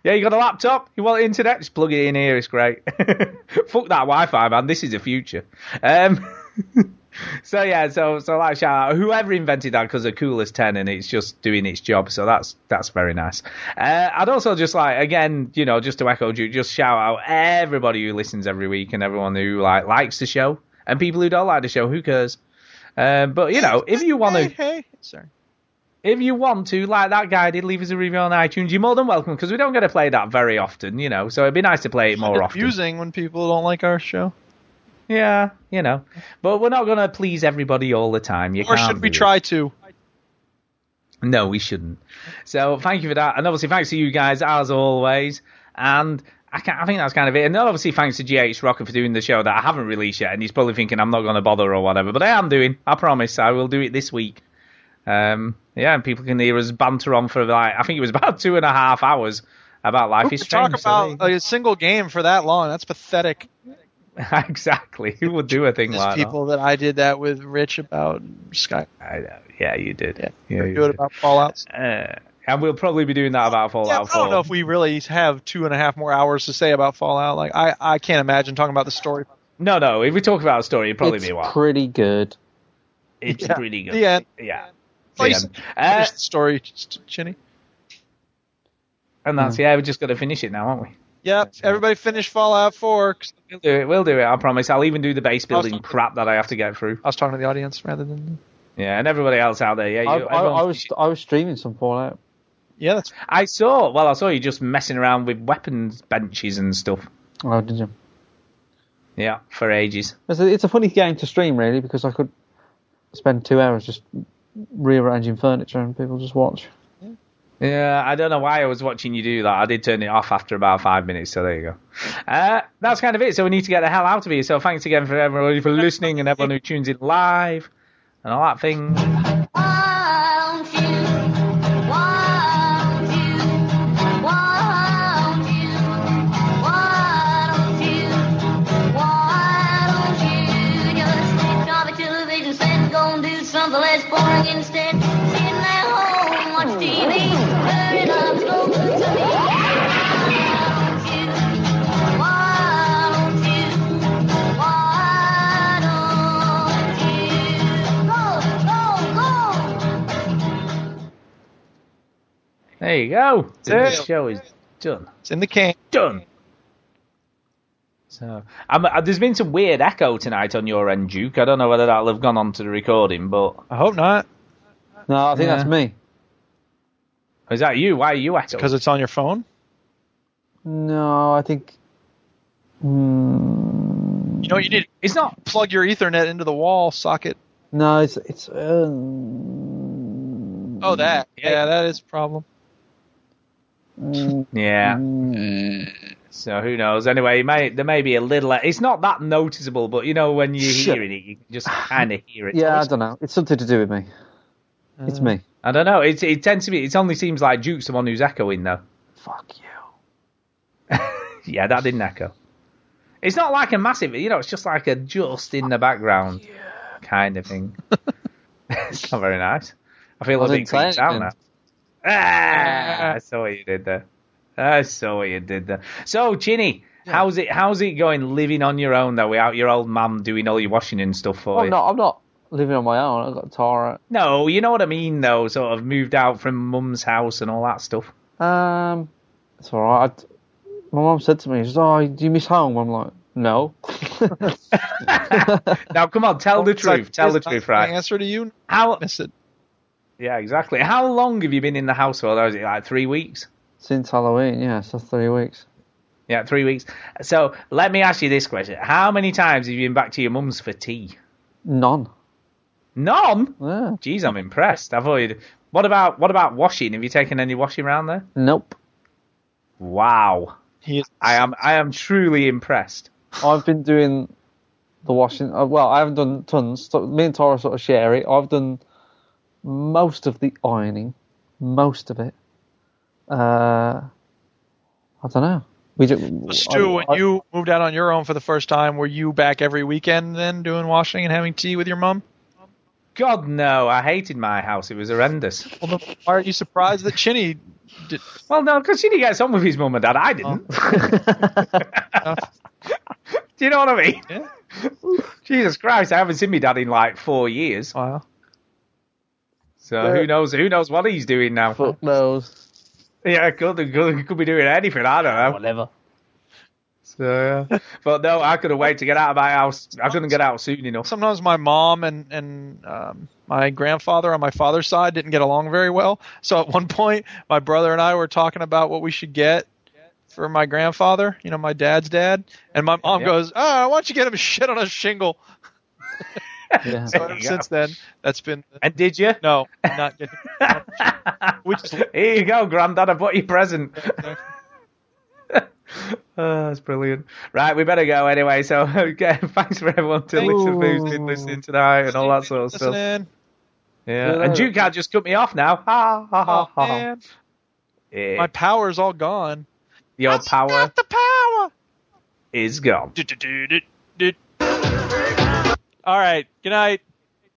Yeah, you got a laptop? You want internet? Just plug it in here. It's great. (laughs) Fuck that Wi-Fi, man. This is the future. Um, (laughs) so yeah, so so like shout out whoever invented that because the coolest ten and it's just doing its job. So that's that's very nice. Uh, I'd also just like again, you know, just to echo Duke, just shout out everybody who listens every week and everyone who like likes the show and people who don't like the show. Who cares? Um, but you know, if you want to, Hey, hey. Sorry. If you want to, like that guy did, leave us a review on iTunes. You're more than welcome because we don't get to play that very often, you know. So it'd be nice to play it more It's often. confusing when people don't like our show. Yeah, you know. But we're not going to please everybody all the time. You Or should we do it. try to? No, we shouldn't. So thank you for that, and obviously thanks to you guys as always. And I, I think that's kind of it. And obviously thanks to GH Rocker for doing the show that I haven't released yet, and he's probably thinking I'm not going to bother or whatever, but I am doing. I promise, I will do it this week. Um, yeah, and people can hear us banter on for like I think it was (laughs) about two and a half hours about Life Who is could talk Strange. so there about a single game for that long? That's pathetic. (laughs) exactly. Who would do a thing There's like people that I did that with Rich about Sky. I know. Yeah, you did. Yeah, Yeah, you do it about Fallout. Uh, and we'll probably be doing that about Fallout Yeah, I don't know if we really have two and a half more hours to say about Fallout. Like I, I can't imagine talking about the story. No, no. If we talk about a story, it'd probably it's be a while. pretty good. It's Yeah. pretty good. The end. Yeah. Please The. Uh, finish the story, Chinny. and that's yeah. We're just got to finish it now, aren't we? Yep. Everybody finish Fallout 4. 'cause We'll do it. We'll do it. I promise. I'll even do the base building crap that I have to get through. I was talking to the audience rather than. Yeah, and everybody else out there. Yeah, you, I, I, I was I was streaming some Fallout. Yeah, that's. I saw. Well, I saw you just messing around with weapons benches and stuff. Oh, did you? Yeah, for ages. It's a, it's a funny game to stream, really, because I could spend two hours just rearranging furniture and people just watch. Yeah, I don't know why I was watching you do that. I did turn it off after about five minutes, so there you go. Uh, that's kind of it. So we need to get the hell out of here. So thanks again for everybody for listening and everyone who tunes in live and all that thing. There you go. The show is done. It's in the can. Done. So, um, uh, there's been some weird echo tonight on your end, Duke. I don't know whether that'll have gone on to the recording, but I hope not. No, I think Yeah. that's me. is that you? Why are you echoing? Because it's on your phone. No, I think. Hmm, You know, you need It's not. to plug your Ethernet into the wall socket. no, it's it's. Um, Oh, that. Yeah, that is a problem. Mm, Yeah. So who knows? Anyway, may, there may be a little. It's not that noticeable, but you know when you're Sure. hearing it, you can just kind of hear it. (sighs) yeah, I don't know. It's something to do with me. It's me. I don't know. It, it tends to be. It only seems like Duke's the one who's echoing, though. Fuck you. (laughs) Yeah, that didn't echo. It's not like a massive. You know, it's just like a just in the background kind of thing. (laughs) it's not very nice. I feel I a bit didn't creeped out now. Ah, (laughs) I saw what you did there. I saw what you did there. So, Chinny, how's it? How's it going living on your own though, without your old mum doing all your washing and stuff for I'm you? not. I'm not living on my own. I've got Tara. No, you know what I mean though. Sort of moved out from mum's house and all that stuff. Um, it's all right. I, my mum said to me, she says, "Oh, do you miss home?" I'm like, "No." (laughs) now, come on, tell the truth. Tell the here's truth, my right? Answer to you. How? Miss it. Yeah, exactly. How long have you been in the house for? though? Is it like three weeks? Since Halloween, yeah, so three weeks. Yeah, three weeks. So let me ask you this question: How many times have you been back to your mum's for tea? None. None. Yeah. Jeez, I'm impressed. I thought you'd What about what about washing? Have you taken any washing around there? Nope. Wow. He is, I am I am truly impressed. I've been doing the washing. Uh, well, I haven't done tons. Me and Tara sort of share it. I've done most of the ironing, most of it. Uh, I don't know. We do, Stu, I- when I- you moved out on your own for the first time, were you back every weekend then doing washing and having tea with your mum? God no, I hated my house. It was horrendous. Well, then why are you surprised that Chinny did? Well, no, because he gets on with his mum and dad. I didn't. (laughs) Do you know what I mean? Yeah. Jesus Christ, I haven't seen my dad in like four years. Wow. So Yeah. who knows? Who knows what he's doing now? Fuck knows. Yeah, could, could could be doing anything. I don't know. Whatever. So, yeah. but no, I couldn't wait to get out of my house. I couldn't get out soon enough. Sometimes my mom and and um, my grandfather on my father's side didn't get along very well. So at one point, my brother and I were talking about what we should get for my grandfather. You know, my dad's dad, and my mom Yeah. goes, "Ah, why don't you get him shit on a shingle?" (laughs) Yeah. So ever you go. since then, that's been And did you? no, not getting. (laughs) we just Here you go, Grandad. I bought you a present. (laughs) Oh, that's brilliant. Right, we better go anyway. So, (laughs) okay, thanks for everyone to listen who's been listening tonight and all that sort of stuff. listening. Yeah, and Duke can't just cut me off now. Ha ha ha Oh, ha. man, Yeah. my power's all gone. Your power Got the power. is gone. All right. Good night.